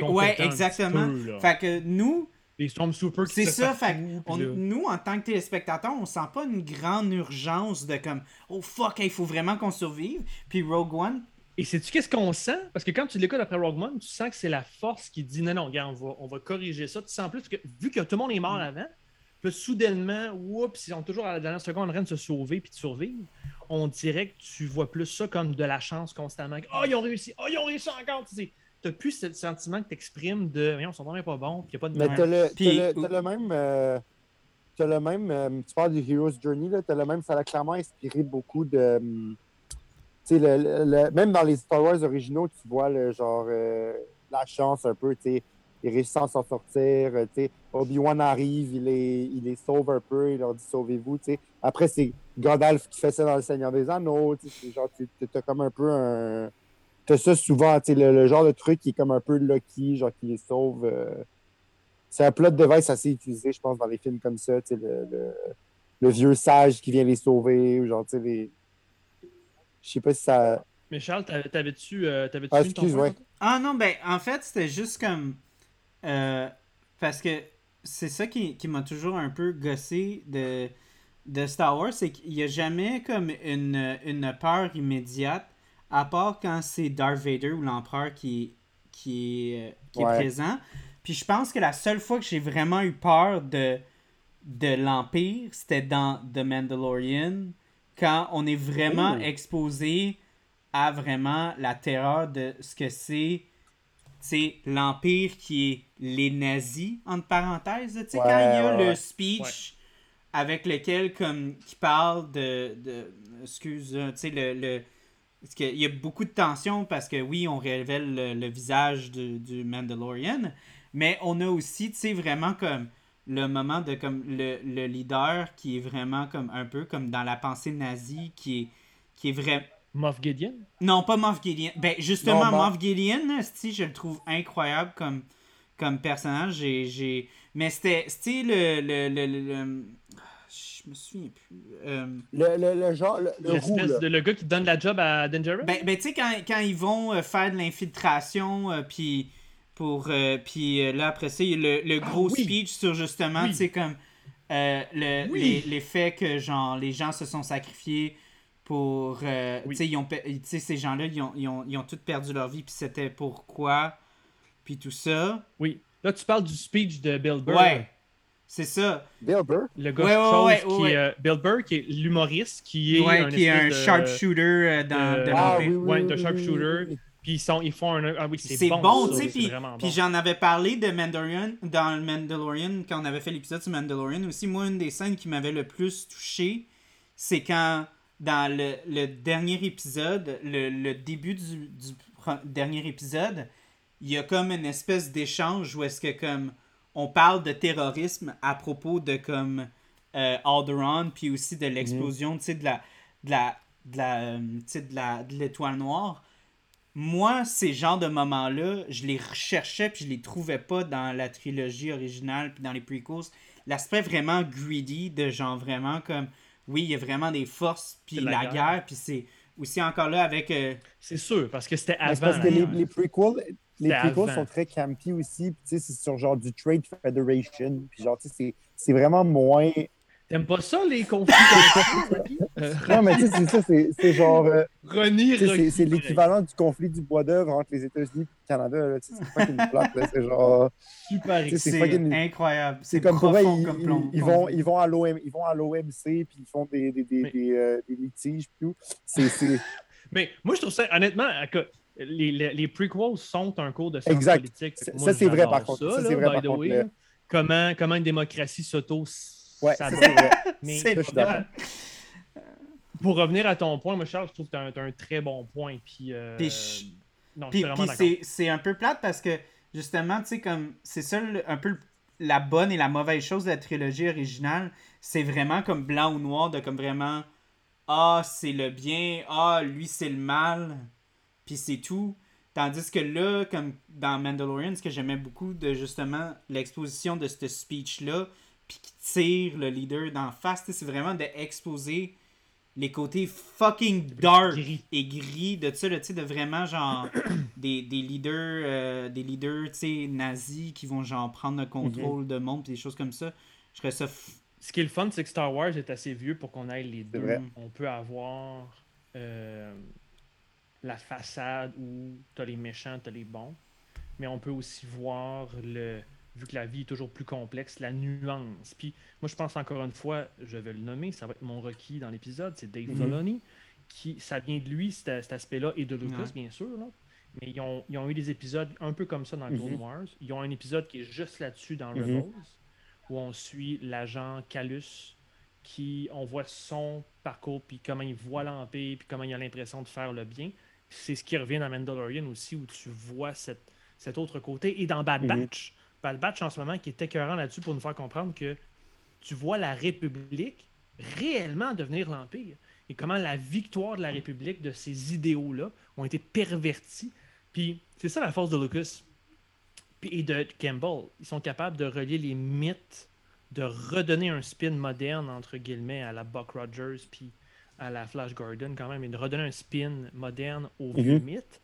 ouais exactement peu, fait que nous Les Stormtroopers qui c'est ça fait on- là- nous en tant que téléspectateurs on sent pas une grande urgence de comme oh fuck il faut vraiment qu'on survive puis Rogue One Et sais-tu qu'est-ce qu'on sent? Parce que quand tu l'écoutes après Rogue One, tu sens que c'est la force qui dit non, non, regarde, on va, on va corriger ça. Tu sens plus que vu que tout le monde est mort Mm. avant, puis soudainement, oups, ils sont toujours à la dernière seconde en train de se sauver puis de survivre. On dirait que tu vois plus ça comme de la chance constamment. Oh, ils ont réussi! Oh, ils ont réussi encore! Tu n'as plus ce sentiment que tu exprimes de sont vraiment pas bons, puis il n'y a pas de. Mais t'as le, t'as Puis- le, même. euh, t'as le même. euh, tu parles du Hero's Journey, là. T'as le même. Ça a clairement inspiré beaucoup de. tu sais, le, le- le- même dans les Star Wars originaux, tu vois le genre. euh, la chance un peu, tu sais. Ils réussissent à s'en sortir. euh, tu sais. Obi-Wan arrive, il les, il les sauve un peu, il leur dit sauvez-vous. tu sais. Après, c'est Gandalf qui fait ça dans Le Seigneur des Anneaux. tu sais, c'est genre, tu as comme un peu un. T'as ça souvent, tu sais, le, le genre de truc qui est comme un peu Lucky, genre qui les sauve. euh, c'est un plot device assez utilisé, je pense, dans les films comme ça. tu sais, Le, le, le vieux sage qui vient les sauver, ou genre, tu sais, les. Je sais pas si ça. Mais Charles, t'avais- t'avais-tu euh, t'avais-tu Ah, excuse, ouais. Ah non, ben en fait, c'était juste comme. Euh, parce que c'est ça qui, qui m'a toujours un peu gossé de, de Star Wars, c'est qu'il n'y a jamais comme une, une peur immédiate, à part quand c'est Darth Vader ou l'empereur qui, qui, est, euh, qui est présent. Puis je pense que la seule fois que j'ai vraiment eu peur de, de l'Empire, c'était dans The Mandalorian, quand on est vraiment Oh. exposé à vraiment la terreur de ce que c'est l'Empire qui est les nazis, entre parenthèses. Tu sais, Ouais, quand il y a ouais, le ouais. speech avec lequel, comme, qui parle de. de excuse, tu sais, le. le parce qu'il y a beaucoup de tension parce que oui, on révèle le, le visage du, du Mandalorian, mais on a aussi, tu sais, vraiment comme le moment de comme le, le leader qui est vraiment comme un peu comme dans la pensée nazie, qui est, qui est vrai, Moff Gideon? non, pas Moff Gideon. Ben, justement, Non, Moff- Moff Gideon, c'ti, je le trouve incroyable comme, comme personnage. J'ai, j'ai... Mais c'était, c'était le, le, le, le- le- Je me souviens plus. Euh, Le, le, le genre. Le, de le gars qui donne la job à Dangerous? Ben, ben tu sais, quand, quand ils vont euh, faire de l'infiltration, euh, puis pour. euh, puis là, après ça, il y a le, le gros Ah oui. speech sur justement, Oui. tu sais, comme. euh, le, Oui. les, les faits que, genre, les gens se sont sacrifiés pour. euh, Oui. Tu sais, ils ont pe- tu sais, ces gens-là, ils ont, ils, ont, ils ont tous perdu leur vie, puis c'était pourquoi, puis tout ça. Oui. Là, tu parles du speech de Bill Burr. Ouais, c'est ça. Bill Burr? Le gars Ouais, ouais, chose ouais, qui ouais. est euh, Bill Burr, qui est l'humoriste, qui est ouais, un qui est un de- sharpshooter euh, dans de- de Ah. Ouais, de sharpshooter. Puis ils, sont, ils font un. Ah oui, c'est C'est bon. bon, tu sais, c'est puis, puis j'en avais parlé de Mandalorian, dans le Mandalorian, quand on avait fait l'épisode sur Mandalorian aussi, moi, une des scènes qui m'avait le plus touché, c'est quand, dans le, dernier épisode, le, début du, dernier épisode, il y a comme une espèce d'échange où est-ce que, comme, on parle de terrorisme à propos de, comme, euh, Alderaan, puis aussi de l'explosion, tu sais, de la, de la, de la, euh, de la, de l'étoile noire moi, ces genres de moments-là, je les recherchais puis je les trouvais pas dans la trilogie originale puis dans les prequels. L'aspect vraiment greedy de genre vraiment comme oui, il y a vraiment des forces puis la, la guerre, guerre. puis c'est aussi encore là avec euh, C'est sûr, parce que c'était avant. parce que les, les prequels, les prequels avant. sont très campy aussi. Puis, tu sais, c'est sur genre du Trade Federation. Puis genre, tu sais, c'est- c'est vraiment moins. T'aimes pas ça, les conflits comme ça, Rocky? Euh, Non, mais tu sais, c'est ça, c'est genre. euh, c'est- l'équivalent du conflit du bois d'œuvre entre les États-Unis et le Canada. là. Tu sais, C'est plate. C'est genre. Super c'est incroyable. C'est comme pour ils, vont, ils vont à l'OM, ils vont à l'OMC puis ils font des, des, des, Mais- des, euh, des litiges puis tout. C'est c'est- Mais moi, je trouve ça, honnêtement, écoute, les, les, les, prequels sont un cours de science exact. politique. ça, c'est vrai, par contre. Ça, c'est vrai, par contre. Way, comment, comment une démocratie s'auto... Ouais, ça, c'est vrai. Pour revenir à ton point, moi, Charles, je trouve que tu as, un très bon point. Puis, euh... puis, non, puis, puis c'est un peu plate parce que, justement, tu sais, comme c'est ça un peu la bonne et la mauvaise chose de la trilogie originale. C'est vraiment comme blanc ou noir, de comme vraiment Ah, c'est le bien, ah, lui, c'est le mal, puis c'est tout. Tandis que là, comme dans Mandalorian, ce que j'aimais beaucoup de justement l'exposition de ce speech-là, puis qui tire le leader d'en face, c'est vraiment d'exposer les côtés fucking dark et gris de ça, de vraiment genre des, des leaders, euh, des leaders nazis qui vont genre prendre le contrôle de monde et des choses comme ça. Je ça. Ce qui est le fun, c'est que Star Wars est assez vieux pour qu'on aille les deux. On peut avoir euh, la façade où t'as les méchants, t'as les bons, mais on peut aussi voir le vu que la vie est toujours plus complexe, la nuance. Puis moi, je pense encore une fois, je vais le nommer, ça va être mon requis dans l'épisode, c'est Dave mm Filoni. Qui, ça vient de lui, cet, aspect-là, et de Lucas, bien sûr. Là. Mais ils ont, ils ont, eu des épisodes un peu comme ça dans Clone mhm. Wars. Ils ont un épisode qui est juste là-dessus dans mhm. Rebels, où on suit l'agent Calus, qui on voit son parcours, puis comment il voit l'Empire, puis comment il a l'impression de faire le bien. C'est ce qui revient dans Mandalorian aussi, où tu vois cette, cet autre côté. Et dans Bad mhm. Batch, Bad Batch en ce moment qui est écœurant là-dessus pour nous faire comprendre que tu vois la République réellement devenir l'Empire et comment la victoire de la République, de ces idéaux-là, ont été pervertis. Puis c'est ça la force de Lucas et de Campbell. Ils sont capables de relier les mythes, de redonner un spin moderne, entre guillemets, à la Buck Rogers puis à la Flash Gordon quand même, et de redonner un spin moderne aux mm mythes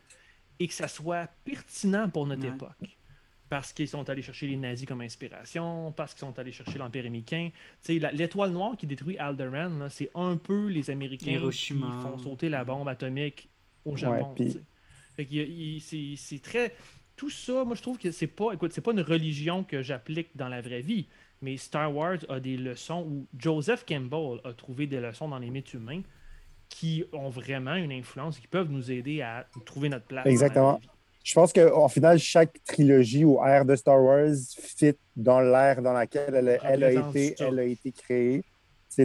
et que ça soit pertinent pour notre époque parce qu'ils sont allés chercher les nazis comme inspiration, parce qu'ils sont allés chercher l'Empire américain. L'étoile noire qui détruit Alderaan, c'est un peu les Américains qui font sauter la bombe atomique au Japon. c'est très... Tout ça, moi je trouve que c'est pas, écoute, c'est pas une religion que j'applique dans la vraie vie, mais Star Wars a des leçons où Joseph Campbell a trouvé des leçons dans les mythes humains qui ont vraiment une influence, qui peuvent nous aider à trouver notre place. Exactement je pense qu'en final, chaque trilogie ou ère de Star Wars fit dans l'ère dans laquelle elle, elle, a, été, elle a été créée. C'est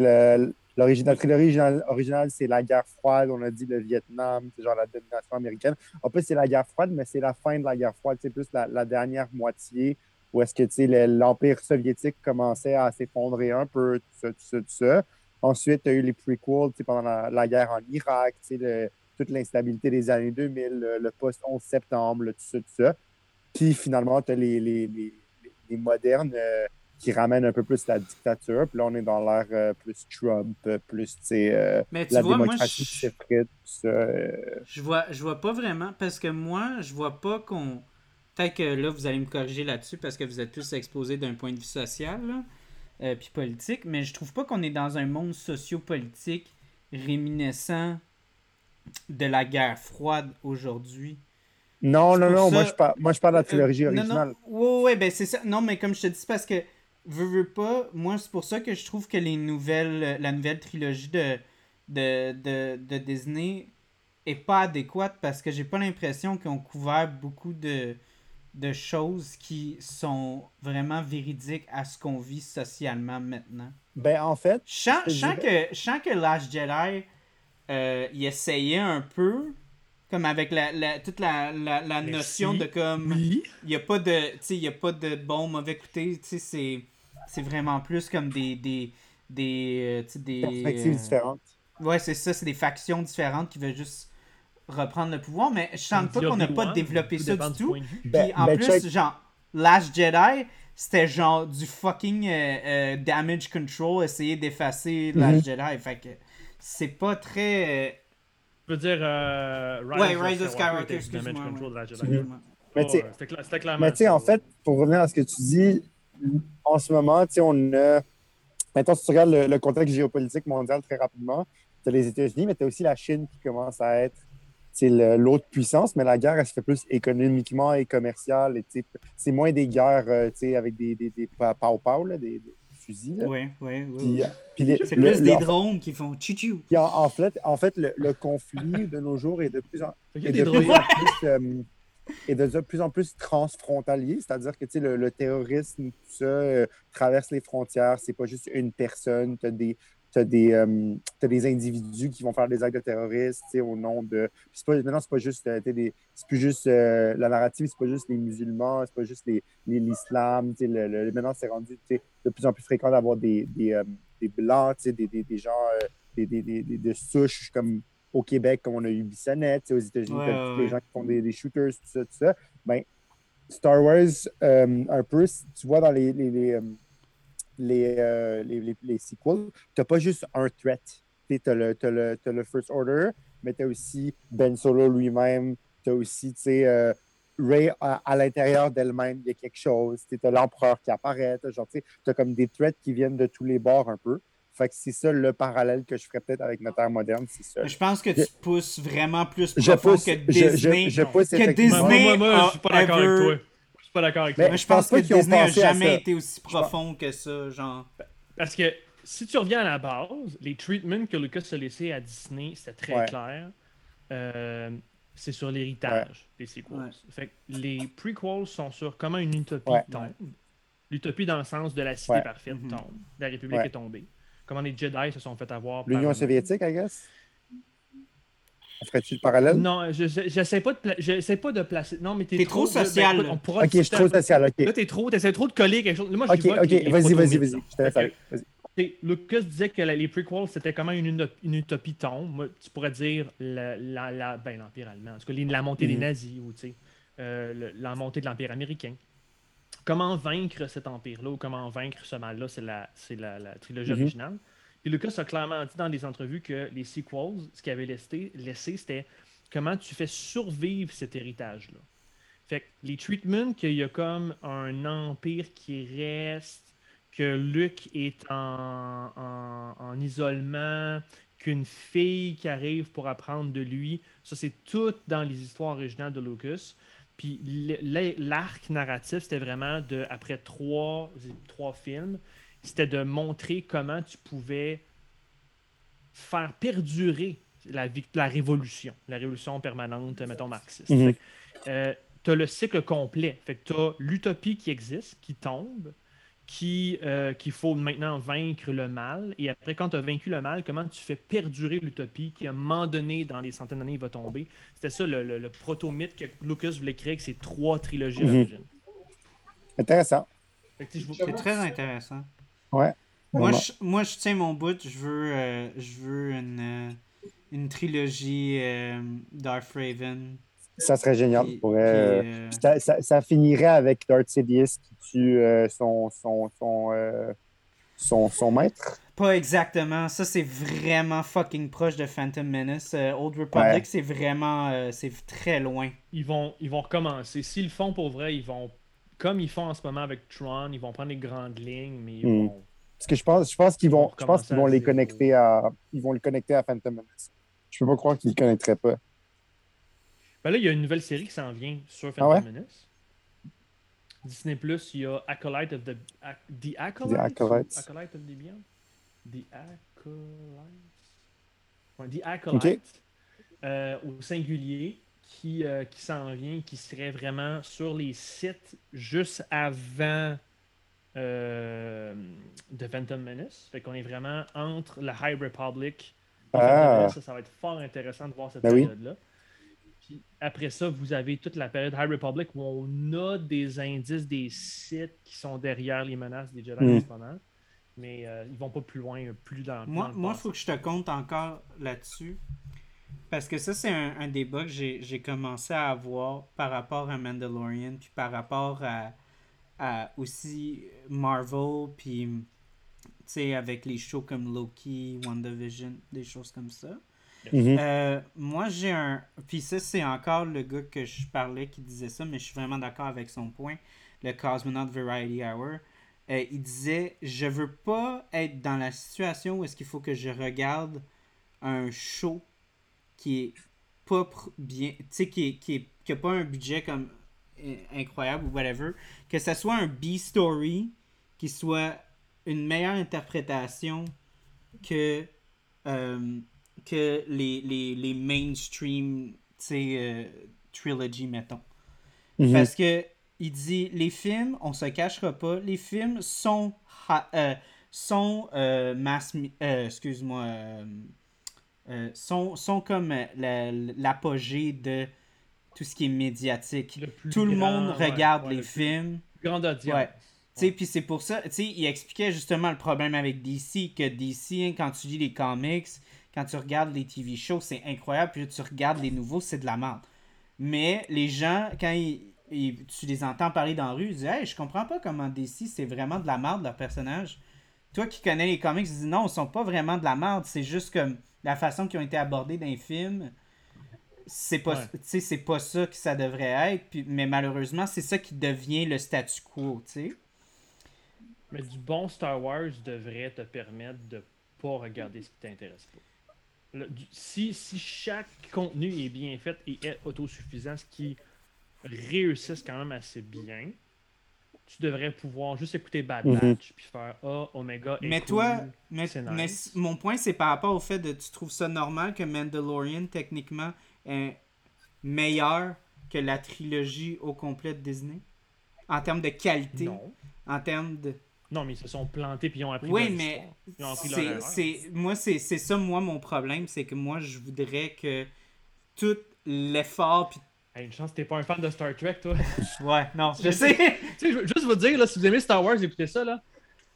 l'original. trilogie originale, c'est la guerre froide. On a dit le Vietnam, c'est genre la domination américaine. En plus, c'est la guerre froide, mais c'est la fin de la guerre froide. C'est plus la, dernière moitié où est-ce que l'Empire soviétique commençait à s'effondrer un peu, tout ça, tout ça, tout ça. Ensuite, il y a eu les prequels pendant la, la, guerre en Irak, le, toute l'instabilité des années 2000, le, post-11 septembre, tout ça, tout ça. Puis finalement, tu as les, les, les, modernes euh, qui ramènent un peu plus la dictature. Puis là, on est dans l'ère euh, plus Trump, plus euh, la vois, démocratie qui s'effrite, tout ça. Je vois, je vois pas vraiment, parce que moi, je vois pas qu'on. Peut-être que là, vous allez me corriger là-dessus parce que vous êtes tous exposés d'un point de vue social, puis politique, mais je trouve pas qu'on est dans un monde sociopolitique réminiscent de la guerre froide aujourd'hui. Non, non, non, moi, je parle, moi je parle de la trilogie originale. Oui, oui, ben c'est ça. Non, mais comme je te dis, parce que veux, veux pas, moi c'est pour ça que je trouve que les nouvelles, la nouvelle trilogie de, de, de, Disney est pas adéquate parce que j'ai pas l'impression qu'ils ont couvert beaucoup de, de choses qui sont vraiment véridiques à ce qu'on vit socialement maintenant. Ben en fait. Je sens, que, je sens que Last Jedi euh, il essayait un peu, comme avec la, toute la, la, notion de comme. Il n'y a pas de. il y a pas de bon, mauvais côté. C'est, c'est vraiment plus comme des. des, des, euh, des Perspectives euh, différentes. Ouais, c'est ça, c'est des factions différentes qui veulent juste reprendre le pouvoir, mais je sens pas qu'on n'a pas développé ça du tout. Puis ben, en ben, plus, genre, Last Jedi, c'était genre du fucking damage control, essayer d'effacer Last mhm. Jedi. Fait que c'est pas très. Je veux dire, euh, Rise, ouais, Rise of Skywalker, excuse-moi. Mais tu sais, en fait, pour revenir à ce que tu dis, en ce moment, tu sais, on a. Maintenant, si tu regardes le, contexte géopolitique mondial très rapidement, tu as les États-Unis, mais tu as aussi la Chine qui commence à être l'autre puissance, mais la guerre, elle se fait plus économiquement et commerciale. C'est moins des guerres euh, avec des, des, des pow, -pow des, fusil. Oui, oui, oui. Les- C'est le- plus des drones qui font tchou en, en fait, en fait le, le conflit de nos jours est de plus en, est de plus plus, euh, est de plus en plus transfrontalier, c'est-à-dire que tu sais, le, le terrorisme, tout ça, euh, traverse les frontières. C'est pas juste une personne, tu as des, t'as des, euh, t'as des individus qui vont faire des actes de sais, au nom de. Puis c'est pas, maintenant, c'est pas juste. euh, t'as des- c'est plus juste. euh, la narrative, c'est pas juste les musulmans, c'est pas juste les, les- l'islam. tu sais, Le, le- maintenant, c'est rendu de plus en plus fréquent d'avoir des, des, euh, des blancs, tu sais, des, des, des gens euh, des, des, des, des- de souche comme au Québec, comme on a eu Bissonnette, tu sais, aux États-Unis, Ouais, les gens qui font des, shooters, tout ça, tout ça. Ben, Star Wars, euh, un peu, tu vois dans les, les, les, euh, les, euh, les, les, les sequels, t'as pas juste un threat. Tu as le, t'as le, t'as le First Order, mais tu as aussi Ben Solo lui-même, tu as aussi, tu sais, Ray à, à l'intérieur d'elle-même, il y a quelque chose. Tu as l'empereur qui apparaît, t'as genre, tu as comme des threats qui viennent de tous les bords un peu. Fait que c'est ça le parallèle que je ferais peut-être avec notre ère moderne, c'est ça. Je pense que tu pousses vraiment plus Je profond pousse, que je, je, Disney. je pousse que. Disney- Moi, moi, moi, je suis pas d'accord ever- avec toi. Je suis pas d'accord avec toi. Mais je je pense pense que Disney a pensé à jamais été aussi profond que ça, genre. Parce que si tu reviens à la base, les treatments que Lucas a laissés à Disney, c'était très Ouais. clair. Euh, c'est sur l'héritage des sequels. Ouais. Fait que les prequels sont sur comment une utopie Ouais. tombe. L'utopie dans le sens de la cité Ouais. parfaite Mhm. tombe. La République Ouais. est tombée. Comment les Jedi se sont fait avoir. L'Union soviétique, I guess? Ferais-tu le parallèle? Non, je je- j'essaie pas, de pla- j'essaie pas de placer. Non, mais t'es, T'es trop ben, social, on pourra Ok, je suis trop social, ok. Là, t'es trop, t'essaies trop de coller quelque chose. Moi, je Ok, vois ok, vas-y, vas-y, vas-y. Je te laisse aller. Vas-y. Lucas disait que les prequels, c'était comment une, une utopie tombe. Tu pourrais dire la, la, la- ben, l'Empire allemand. En tout cas, les- la montée des Mhm. nazis ou euh, le- la montée de l'Empire américain. Comment vaincre cet empire-là ou comment vaincre ce mal-là, c'est la, c'est la, la trilogie Mhm. originale. Puis Lucas a clairement dit dans des entrevues que les sequels, ce qu'il avait laissé, laissé c'était comment tu fais survivre cet héritage-là. Fait que les treatments, qu'il y a comme un empire qui reste, que Luke est en, en- en isolement, qu'une fille qui arrive pour apprendre de lui, ça c'est tout dans les histoires originales de Lucas. Puis l'arc narratif, c'était vraiment de, après trois, trois films, c'était de montrer comment tu pouvais faire perdurer la, la révolution, la révolution permanente, mettons, marxiste. Mhm. tu as le cycle complet. Fait que tu as l'utopie qui existe, qui tombe, qui euh, qu'il faut maintenant vaincre le mal. Et après, quand tu as vaincu le mal, comment tu fais perdurer l'utopie qui, à un moment donné, dans les centaines d'années, va tomber? C'était ça le, le- le proto-mythe que Lucas voulait créer avec ces trois trilogies à Mhm. l'origine. Intéressant. C'est très intéressant. Ouais. Moi je, moi, je tiens mon bout. Je veux, euh, je veux une, euh, une trilogie euh, Darth Raven. Ça serait génial. Pour, euh, euh, ça, ça- ça finirait avec Darth Sidious qui tue euh, son, son, son, euh, son, son maître. Pas exactement. Ça, c'est vraiment fucking proche de Phantom Menace. Euh, Old Republic, Ouais. c'est vraiment. euh, c'est très loin. ils vont, ils vont recommencer. S'ils le font pour vrai, ils vont, comme ils font en ce moment avec Tron, ils vont prendre les grandes lignes, mais ils Mm. vont. Parce que je pense, je pense qu'ils Ils vont vont, je pense qu'ils vont les connecter à, ils vont le connecter à Phantom Menace. Je peux pas croire qu'ils le connaîtraient pas. Ben là, il y a une nouvelle série qui s'en vient sur Ah ouais? Phantom Menace. Disney Plus, il y a Acolyte of the, Ac- the Acolytes, The Acolytes. ou Acolyte of the Beyond? The. Ouais, the Acolyte. euh, au singulier qui, euh, qui s'en vient, qui serait vraiment sur les sites juste avant euh, The Phantom Menace. Fait qu'on est vraiment entre la High Republic et Phantom Ah. Menace. Ça, ça va être fort intéressant de voir cette Ben oui. Puis après ça, vous avez toute la période High Republic où on a des indices des sites qui sont derrière les menaces des Jedi Mm. en ce moment. Mais euh, ils vont pas plus loin, plus dans, Moi, dans le moi, passé. faut que je te compte encore là-dessus. Parce que ça, c'est un, un débat que j'ai j'ai commencé à avoir par rapport à Mandalorian, puis par rapport à, à aussi Marvel, puis tu sais, avec les shows comme Loki, WandaVision, des choses comme ça. Mhm. Euh, moi, j'ai un. Puis ça, c'est encore le gars que je parlais qui disait ça, mais je suis vraiment d'accord avec son point. Le Cosmonaut Variety Hour. Euh, il disait Je veux pas être dans la situation où est-ce qu'il faut que je regarde un show qui est pas bien. Tu sais, qui, est, qui, est- qui a pas un budget comme euh, incroyable ou whatever. Que ça soit un B-story qui soit une meilleure interprétation que, euh, que les, les, les mainstream euh, trilogy, mettons. Mhm. Parce que il dit les films, on se cachera pas, les films sont ha- euh, sont euh, mass euh, excuse-moi euh, euh, sont, sont comme la- l'apogée de tout ce qui est médiatique. Le Tout le grand, monde ouais, regarde ouais, les le plus films. Grande audience. Ouais. Tu sais, puis c'est pour ça, tu sais, il expliquait justement le problème avec DC, que DC, hein, quand tu lis les comics, quand tu regardes les TV shows, c'est incroyable, puis là, tu regardes les nouveaux, c'est de la merde. Mais les gens, quand ils, ils- tu les entends parler dans la rue, ils disent Hey, je comprends pas comment DC, c'est vraiment de la merde, leur personnage. Toi qui connais les comics, tu dis non, ils sont pas vraiment de la merde, c'est juste comme la façon qu'ils ont été abordés dans les films. C'est pas, Ouais. tu sais, c'est pas ça que ça devrait être, puis, mais malheureusement, c'est ça qui devient le statu quo, tu sais. Mais du bon Star Wars devrait te permettre de pas regarder ce qui t'intéresse pas. Le- du- si, si chaque contenu est bien fait et est autosuffisant, ce qui réussisse quand même assez bien, tu devrais pouvoir juste écouter Bad Mhm. Batch puis faire Ah, Omega est Mais cool. toi, mais, nice. mon point, c'est par rapport au fait de tu trouves ça normal que Mandalorian, techniquement, est meilleur que la trilogie au complet de Disney? En termes de qualité, Non. en termes de. Non, mais ils se sont plantés puis ils ont appris Oui, leur mais. Ils ont appris leur c'est, moi, c'est, ça, moi, mon problème, c'est que moi, je voudrais que tout l'effort. Puis... Hey, une chance t'es pas un fan de Star Trek, toi. Ouais, non, je sais. tu sais, je veux juste vous dire, là, si vous aimez Star Wars, écoutez ça, là.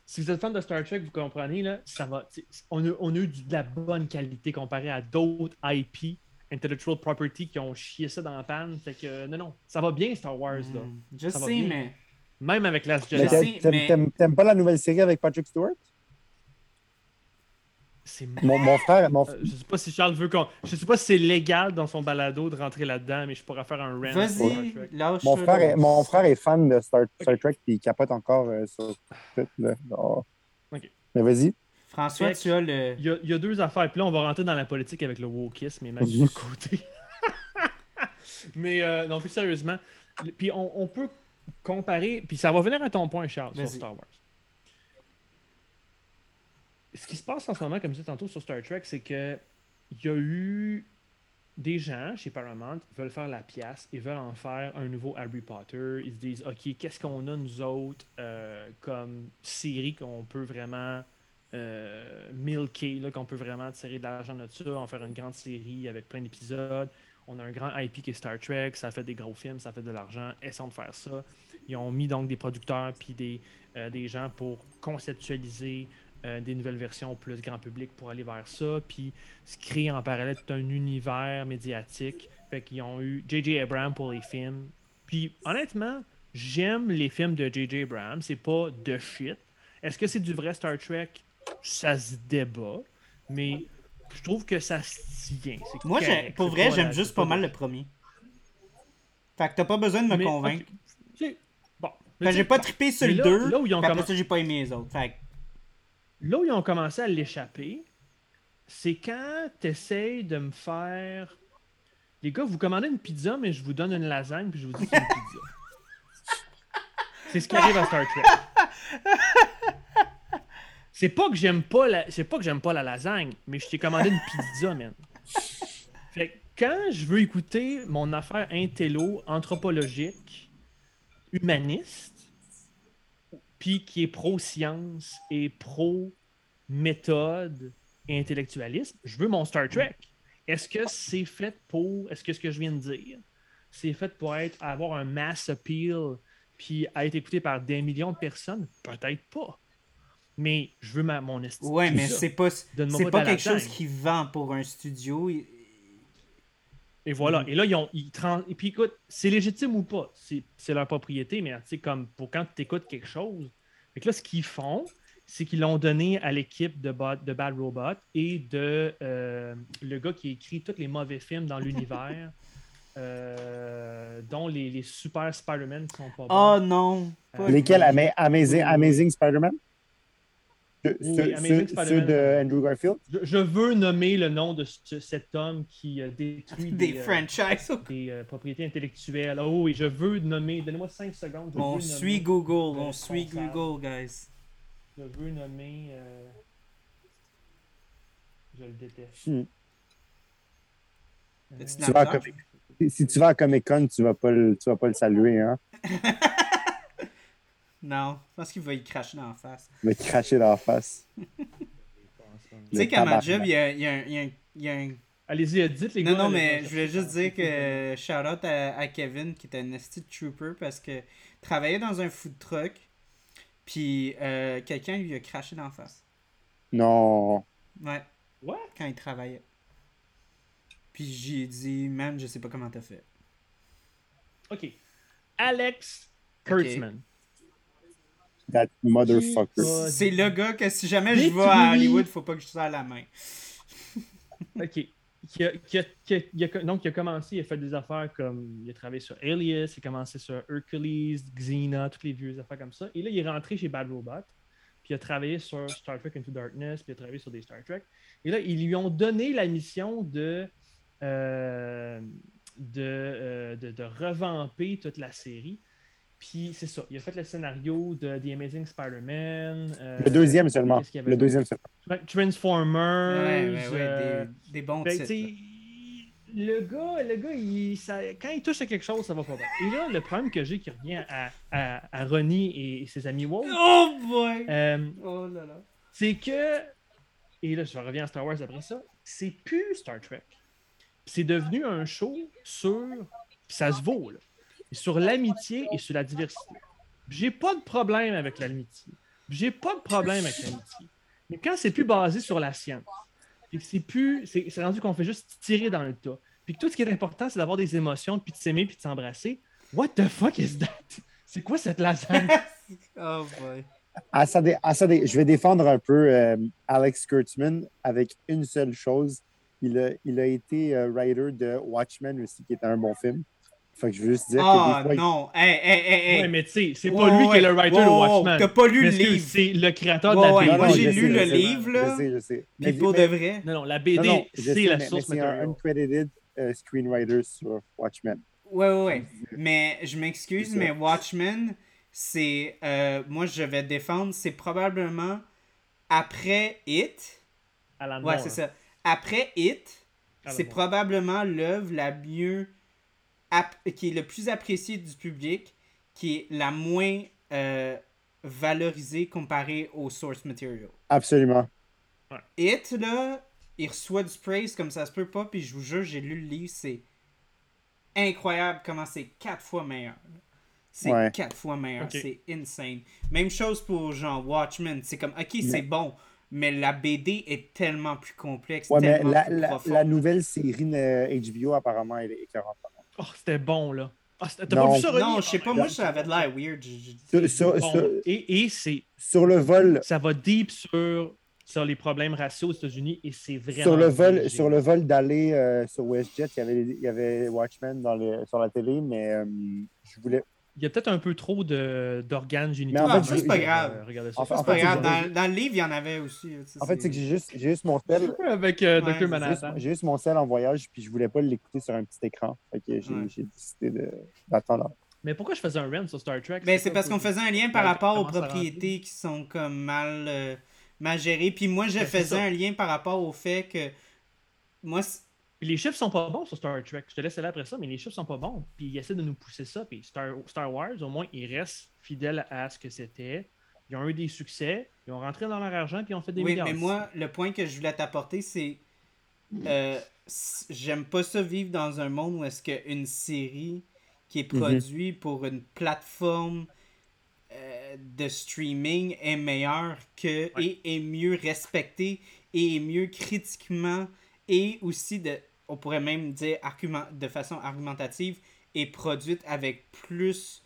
Si vous êtes fan de Star Trek, vous comprenez, là, ça va. On a, on a eu de la bonne qualité comparé à d'autres IP, Intellectual Property, qui ont chié ça dans la panne. Fait que, non, non, ça va bien, Star Wars, là. Mm, je Ça sais, mais. Même avec Last Jedi. t'aimes- mais- pas la nouvelle série avec Patrick Stewart? C'est Mon, mon frère, mon, Euh, je sais pas si Charles veut qu'on. Je sais pas si c'est légal dans son balado de rentrer là-dedans, mais je pourrais faire un rant. Vas-y, mon, frère est, mon frère est fan de Star, Star Trek puis il capote encore euh, sur tout. Là. Oh. Ok. Mais vas-y. François, tu as le. Il y, a, il y a deux affaires. Puis là, on va rentrer dans la politique avec le wokisme et mettre de côté. Mais euh, non, plus sérieusement. Puis on, on peut comparer. Puis ça va venir à ton point, Charles, sur. Star Wars. Ce qui se passe en ce moment, comme je disais tantôt sur Star Trek, c'est que il y a eu des gens chez Paramount qui veulent faire la pièce et veulent en faire un nouveau Harry Potter. Ils se disent, OK, qu'est-ce qu'on a, nous autres, euh, comme série qu'on peut vraiment euh, milker, qu'on peut vraiment tirer de l'argent de ça, en faire une grande série avec plein d'épisodes. On a un grand IP qui est Star Trek, ça fait des gros films, ça fait de l'argent, essayons de faire ça. Ils ont mis donc des producteurs puis des, euh, des gens pour conceptualiser euh, des nouvelles versions plus grand public pour aller vers ça, puis se créer en parallèle tout un univers médiatique. Fait qu'ils ont eu J.J. Abrams pour les films. Puis honnêtement, j'aime les films de J.J. Abrams, c'est pas de shit. Est-ce que c'est du vrai Star Trek? Ça se débat, mais je trouve que ça se tient. Moi, correct. pour vrai, j'aime juste pas mal le premier. Fait que t'as pas besoin de me Mais, convaincre. Bon. J'ai pas trippé sur le là- 2. là où ils ont puis après commen- ça, j'ai pas aimé les autres. Fait que- Là où ils ont commencé à l'échapper, c'est quand tu essayes de me faire. Les gars, vous commandez une pizza, mais je vous donne une lasagne, puis je vous dis c'est une pizza. c'est ce qui arrive à Star Trek. C'est pas que j'aime pas la. Pas la lasagne, mais je t'ai commandé une pizza, man. Fait que quand je veux écouter mon affaire intello, anthropologique, humaniste, puis qui est pro-science et pro-méthode et intellectualisme, je veux mon Star Trek. Est-ce que c'est fait pour. Est-ce que ce que je viens de dire, c'est fait pour être, avoir un mass appeal puis être écouté par des millions de personnes? Peut-être pas. Mais je veux ma, mon estime. Ouais, mais c'est pas, c'est pas quelque chose qui vend pour un studio. Et voilà. Mm. Et là, ils ont. Ils tran- Et puis écoute, c'est légitime ou pas. C'est c'est leur propriété, mais tu sais, comme pour quand tu écoutes quelque chose. Fait que là, ce qu'ils font, c'est qu'ils l'ont donné à l'équipe de, de Bad Robot et de euh, le gars qui écrit tous les mauvais films dans l'univers, euh, dont les, les super Spider-Man qui sont pas Oh bons. non. pas Euh, Lesquels? Amazing. Amazing Spider-Man? Ceux, de Andrew Garfield? Je, je veux nommer le nom de ce- cet homme qui euh, détruit Des des, euh, franchises. des, euh, propriétés intellectuelles. Oh oui, je veux nommer. Donnez-moi 5 secondes. On suit Google. le On suit. Google, guys. Je veux nommer. euh, Je le déteste. Hmm. Tu vas à Si- Si tu vas à Comic Con, tu vas pas le, tu vas pas le saluer, hein? Non, je pense qu'il va y cracher dans la face. Il va cracher dans la face. Tu sais qu'à ma job, il y a, il y a un- il y a un- il y a un Allez-y, euh, dites les Non, gars. non, là, mais je voulais juste dire que shout out à, à Kevin qui était un de trooper parce que travaillait dans un food truck puis euh, quelqu'un lui a craché d'en face. Non. Ouais, What? quand il travaillait. Puis j'ai dit, man, je sais pas comment t'as fait. Ok. Alex Kurtzman. That motherfucker. Qui- C'est le gars que si jamais je vais à Hollywood, faut pas que je sois à la main. Ok. Qui a- qui a- qui a- il a- donc, il a commencé, il a fait des affaires comme. Il a travaillé sur Alias, il a commencé sur Hercules, Xena, toutes les vieux affaires comme ça. Et là, il est rentré chez Bad Robot. Puis il a travaillé sur Star Trek Into Darkness, puis il a travaillé sur des Star Trek. Et là, ils lui ont donné la mission de. euh, de, euh, de, de revamper toute la série. Puis c'est ça. Il a fait le scénario de The Amazing Spider-Man. euh, Le deuxième seulement. avait Le deuxième seulement. Tra- Transformers. Ouais, ouais, ouais, euh, des, des bons ben, titres. le gars, le gars il, ça- quand il touche à quelque chose, ça va pas bien. Et là, le problème que j'ai qui revient à, à, à Ronnie et ses amis Wolf, Oh boy! euh, Oh là là. c'est que, et là, je reviens à Star Wars après ça, c'est plus Star Trek. C'est devenu un show sur, puis ça se vaut, là, sur l'amitié et sur la diversité. J'ai pas de problème avec l'amitié. J'ai pas de problème avec l'amitié. Mais quand c'est plus basé sur la science, puis que c'est plus, c'est c'est rendu qu'on fait juste tirer dans le tas, puis que tout ce qui est important, c'est d'avoir des émotions, puis de s'aimer, puis de s'embrasser. What the fuck is that? C'est quoi cette lasagne? oh boy. À ça dé- à ça dé- je vais défendre un peu euh, Alex Kurtzman avec une seule chose. Il a, il a été euh, writer de Watchmen aussi, qui était un bon film. Fait que je veux juste dire Oh que des fois, il- non! Hey, hey, hey! Ouais, mais tu sais, c'est Ouais, pas lui qui est le writer Ouais, de ouais, Watchmen. T'as pas lu le livre? C'est le créateur Ouais, de la ouais, BD. moi, non, j'ai lu sais, le livre, là. Je sais, je sais. Puis Mais- pour de vrai. Non, non, la non, BD, non, c'est sais, la mais- source mais C'est un uncredited euh, screenwriter sur Watchmen. Ouais, ouais, ouais. Mais je m'excuse, mais Watchmen, c'est. euh, moi, je vais défendre, c'est probablement après It. Alan Ouais, Moore. c'est ça. Après It, Alan c'est Moore. probablement l'œuvre la mieux. App- qui est le plus appréciée du public, qui est la moins euh, valorisée comparée au source material. Absolument. It, là, il reçoit du praise comme ça se peut pas, puis je vous jure, j'ai lu le livre, c'est incroyable comment c'est quatre fois meilleur. C'est Ouais. quatre fois meilleur, c'est insane. Même chose pour genre Watchmen, c'est comme, ok, c'est Mais- bon, mais la BD est tellement plus complexe, Ouais, mais la, plus la, profonde. la nouvelle série de HBO, apparemment, elle est écœurante. Oh, c'était bon, là. Ah, T'as Non. pas vu ça, René? Non, je sais pas, my moi God. ça avait de l'air weird. Sur, sur- Bon. sur- Et, et c'est, sur le vol, ça va deep sur, sur les problèmes raciaux aux États-Unis et c'est vraiment. sur le vol, léger. sur le vol d'aller euh, sur WestJet, il y avait, il y avait Watchmen dans le, sur la télé, mais euh, je voulais. Il y a peut-être un peu trop de, d'organes génitaux. Mais en fait, pour, c'est pas euh, grave. regarder ça. En fait- C'est pas fait, grave, dans, dans le livre, il y en avait aussi. En fait, c'est que j'ai juste, j'ai juste mon sel. Avec euh, Ouais, Dr. Manhattan. juste, j'ai juste mon sel en voyage, puis je voulais pas l'écouter sur un petit écran. Fait que j'ai, décidé de, d'attendre. Mais pourquoi je faisais un rant sur Star Trek? Ben, c'est parce qu'on faisait un lien par rapport aux propriétés qui sont comme mal, euh, mal gérées. Puis moi, je Ben, faisais un lien par rapport au fait que. Moi, Puis les chiffres sont pas bons sur Star Trek. Je te laisse aller après ça, mais les chiffres sont pas bons. Puis ils essaient de nous pousser ça. Puis Star, Star Wars, au moins, ils restent fidèles à ce que c'était. Ils ont eu des succès. Ils ont rentré dans leur argent puis ils ont fait des oui, milliards. mais moi, le point que je voulais t'apporter, c'est. euh, J'aime pas ça vivre dans un monde où est-ce qu'une série qui est Mhm. produite pour une plateforme euh, de streaming est meilleure que Ouais. et est mieux respectée et est mieux critiquement et aussi de on pourrait même dire argument, de façon argumentative est produite avec plus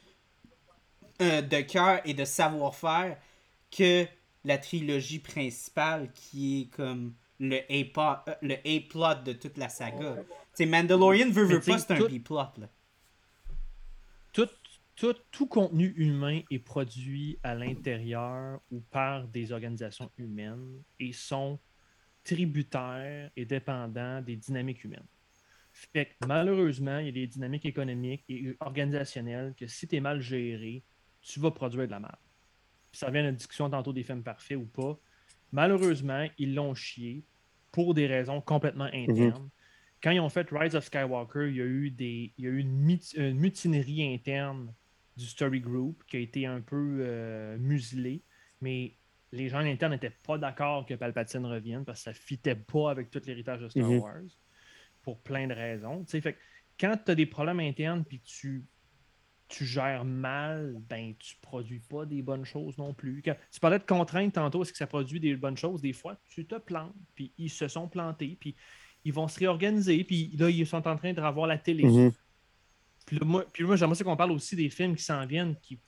euh, de cœur et de savoir-faire que la trilogie principale qui est comme le A-plot, euh, le de toute la saga. Tu sais, Mandalorian veut, veut pas, c'est un B-plot. tout, tout, tout contenu humain est produit à l'intérieur ou par des organisations humaines et sont tributaires et dépendants des dynamiques humaines. Fait que malheureusement, il y a des dynamiques économiques et organisationnelles que si tu es mal géré, tu vas produire de la merde. Puis ça revient à la discussion tantôt des films parfaits ou pas. Malheureusement, ils l'ont chié pour des raisons complètement Mhm. internes. Quand ils ont fait Rise of Skywalker, il y a eu, des, il y a eu une mutinerie interne du Story Group qui a été un peu euh, muselée, mais les gens internes n'étaient pas d'accord que Palpatine revienne parce que ça ne fitait pas avec tout l'héritage de Star Mhm. Wars pour plein de raisons. Fait quand tu as des problèmes internes puis que tu, tu gères mal, ben tu produis pas des bonnes choses non plus. Quand- tu parlais de contraintes tantôt, est-ce que ça produit des bonnes choses? Des fois, tu te plantes, puis ils se sont plantés, puis ils vont se réorganiser, puis là, ils sont en train de revoir la télé. Mhm. Puis là, moi, j'aimerais ça qu'on parle aussi des films qui s'en viennent, qui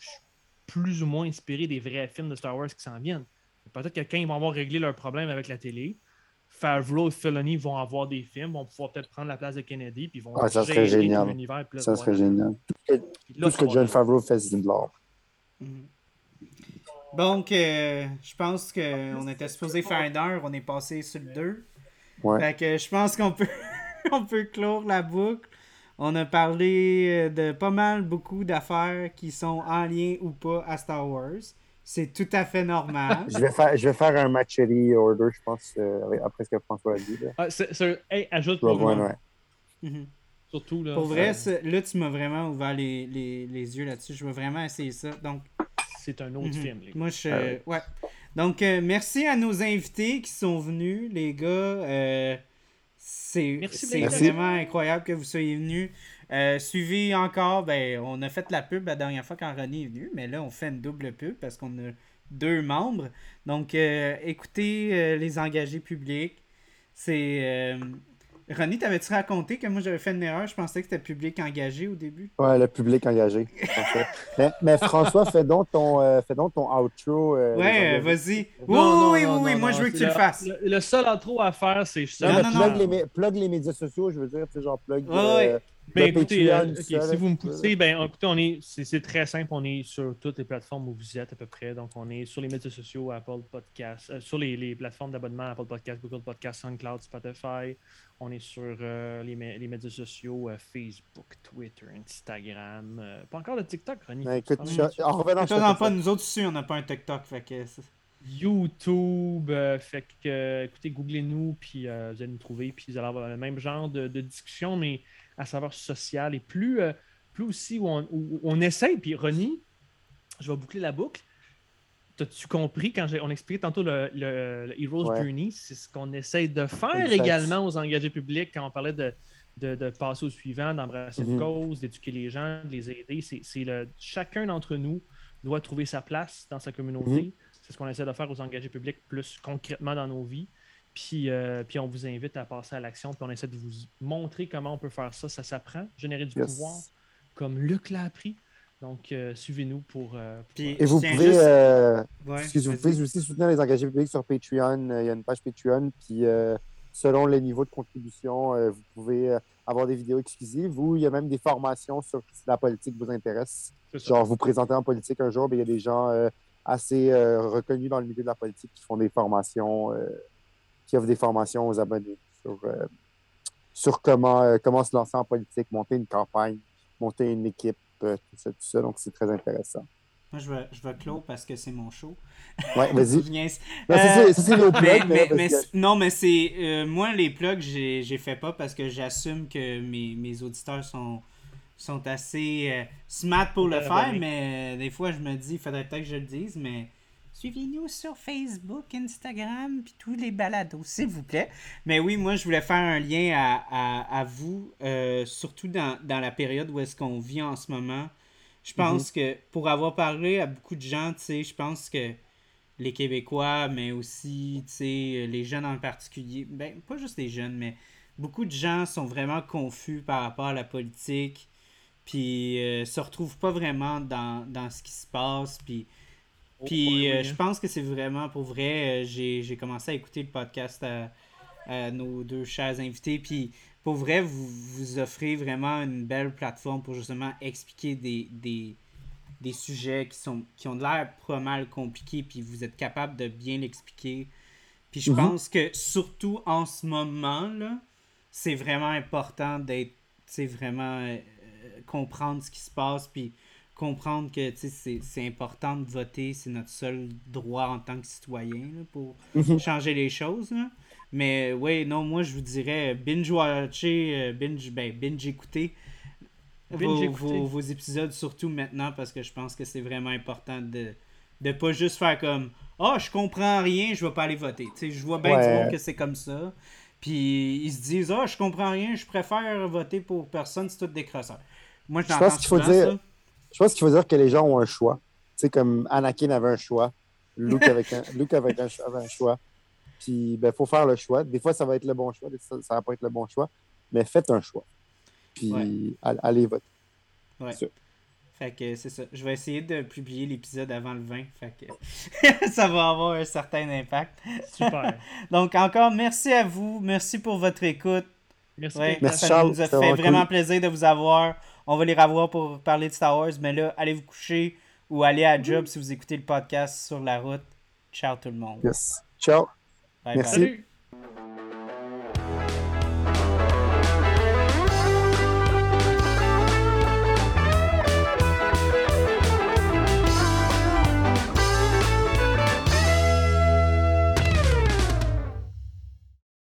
plus ou moins inspirés des vrais films de Star Wars qui s'en viennent. Peut-être que quand ils vont avoir réglé leurs problèmes avec la télé, Favreau et Filoni vont avoir des films, vont pouvoir peut-être prendre la place de Kennedy, puis vont Ah, ça serait génial. là, Ça serait génial. Là, Tout ce que John. Favreau fait, c'est de l'or. Mhm. Donc, euh, je pense qu'on était supposé faire une heure, on est passé sur le 2. Ouais. Fait que je pense qu'on peut, on peut clore la boucle. On a parlé euh, de pas mal, beaucoup d'affaires qui sont en lien ou pas à Star Wars. C'est tout à fait normal. Je vais faire, je vais faire un matchery order, je pense, euh, après ce que François a dit. Là. Ah, c'est- c'est- hey, ajoute Rogue One, ouais. Mhm. surtout. Là, Pour vrai, c'est- là, tu m'as vraiment ouvert les, les- les yeux là-dessus. Je veux vraiment essayer ça. Donc, c'est un autre Mhm. film. les gars. Moi, je. Ah oui. ouais. Donc, euh, merci à nos invités qui sont venus, les gars. Euh, c'est Merci c'est vraiment incroyable que vous soyez venus. Euh, suivez encore, ben, on a fait la pub la dernière fois quand René est venu, mais là, on fait une double pub parce qu'on a deux membres. Donc, euh, écoutez euh, les engagés publics. C'est. Euh... René, t'avais-tu raconté que moi j'avais fait une erreur? Je pensais que c'était public engagé au début. Ouais, le public engagé. mais, mais François, fais donc ton, euh, fais donc ton outro. euh, Ouais, vas-y. Oui, Non, oui, oui, non, oui, non, moi non, je veux que tu le fasses. Le, le seul intro à faire, c'est ça. Non, plug, non. Les, mé- plug les médias sociaux, je veux dire, tu sais, genre plug. Ouais, euh, ouais. Mais le écoutez, Patreon, euh, si vous me poussez, ben écoutez, on est, c'est, très simple, on est sur toutes les plateformes où vous êtes à peu près. Donc, on est sur les médias sociaux, Apple Podcast, euh, sur les, les plateformes d'abonnement, Apple Podcast, Google Podcast, SoundCloud, Spotify. On est sur euh, les, les médias sociaux, euh, Facebook, Twitter, Instagram. euh, pas encore de TikTok, Ronnie. Ben, écoute, en revenant, ça. pas nous autres aussi, on n'a pas un TikTok. Fait que YouTube. euh, fait que, euh, écoutez, googlez-nous, puis euh, vous allez nous trouver. Puis vous allez avoir le même genre de, de discussion, mais à savoir sociale et plus, euh, plus aussi où on, où on essaye. Puis Ronnie, je vais boucler la boucle. T'as-tu compris quand on expliquait tantôt le, le- Ouais. Journey? C'est ce qu'on essaye de faire Exact. également aux engagés publics quand on parlait de, de, de passer au suivant, d'embrasser une Mhm. cause, d'éduquer les gens, de les aider. C'est, c'est le, chacun d'entre nous doit trouver sa place dans sa communauté. Mhm. C'est ce qu'on essaie de faire aux engagés publics plus concrètement dans nos vies. Puis, euh, puis on vous invite à passer à l'action, puis on essaie de vous montrer comment on peut faire ça. Ça s'apprend, générer du Yes. pouvoir, comme Luc l'a appris. Donc, euh, suivez-nous pour. euh, pour- Et vous pouvez, juste- euh, Ouais, excusez, vous pouvez aussi soutenir les engagés publics sur Patreon. Il y a une page Patreon. Puis, euh, selon les niveaux de contribution, euh, vous pouvez avoir des vidéos exclusives ou il y a même des formations sur si la politique vous intéresse. Genre, vous présenter en politique un jour, ben, il y a des gens euh, assez euh, reconnus dans le milieu de la politique qui font des formations, euh, qui offrent des formations aux abonnés sur, euh, sur comment, euh, comment se lancer en politique, monter une campagne, monter une équipe, euh, tout ça, tout ça. Donc, c'est très intéressant. Moi, je vais, je vais clore parce que c'est mon show. Ouais, vas-y. Euh, c'est- nos mais, plugs, mais- mais parce mais que- c'est- non, mais c'est. euh, moi, les plugs, j'ai j'ai fait pas parce que j'assume que mes, mes auditeurs sont, sont assez euh, smart pour le Ouais, faire, mais des fois, je me dis, il faudrait peut-être que je le dise, mais suivez-nous sur Facebook, Instagram, puis tous les balados, s'il vous plaît. Mais oui, moi, je voulais faire un lien à, à, à vous, euh, surtout dans, dans la période où est-ce qu'on vit en ce moment. Je pense que pour avoir parlé à beaucoup de gens, tu sais, je pense que les Québécois, mais aussi, tu sais, les jeunes en particulier, ben, pas juste les jeunes, mais beaucoup de gens sont vraiment confus par rapport à la politique, puis euh, se retrouvent pas vraiment dans, dans ce qui se passe, puis puis ouais, euh, je hein. pense que c'est vraiment pour vrai. euh, j'ai commencé à écouter le podcast à, à nos deux chers invités. Puis pour vrai, vous, vous offrez vraiment une belle plateforme pour justement expliquer des, des, des sujets qui, sont, qui ont de l'air pas mal compliqués. Puis vous êtes capable de bien l'expliquer. Puis je Mhm. pense que surtout en ce moment, c'est vraiment important d'être, sais, vraiment euh, comprendre ce qui se passe. Puis comprendre que c'est important de voter, c'est notre seul droit en tant que citoyen pour Mhm. changer les choses. là. Mais oui, non, moi je vous dirais binge-watcher, euh, binge, ben, binge-écouter vos, Binge-écouter. vos- vos épisodes, surtout maintenant, parce que je pense que c'est vraiment important de de pas juste faire comme Ah, je comprends rien, je vais pas aller voter. Tu sais, je vois bien du Ouais. monde que c'est comme ça. Puis ils se disent Ah, je comprends rien, je préfère voter pour personne, c'est tout des crosseurs. Moi, je pense qu'il faut dire- ça. Je pense qu'il faut dire que les gens ont un choix. Tu sais, comme Anakin avait un choix, Luke, avec un, Luke avec un, avait un choix. Puis, ben, faut faire le choix. Des fois, ça va être le bon choix, des fois, ça va pas être le bon choix. Mais faites un choix. Puis, Ouais. allez voter. Ouais. Fait que c'est ça. Je vais essayer de publier l'épisode avant le 20. Fait que ça va avoir un certain impact. Super. Donc encore merci à vous. Merci pour votre écoute. Merci. Ouais, Merci, ça Charles. nous a fait vraiment vraiment cool. plaisir de vous avoir. On va les revoir pour parler de Star Wars. Mais là, allez vous coucher ou allez à job si vous écoutez le podcast sur la route. Ciao tout le monde. Yes. Ciao. Bye Merci. bye. Salut.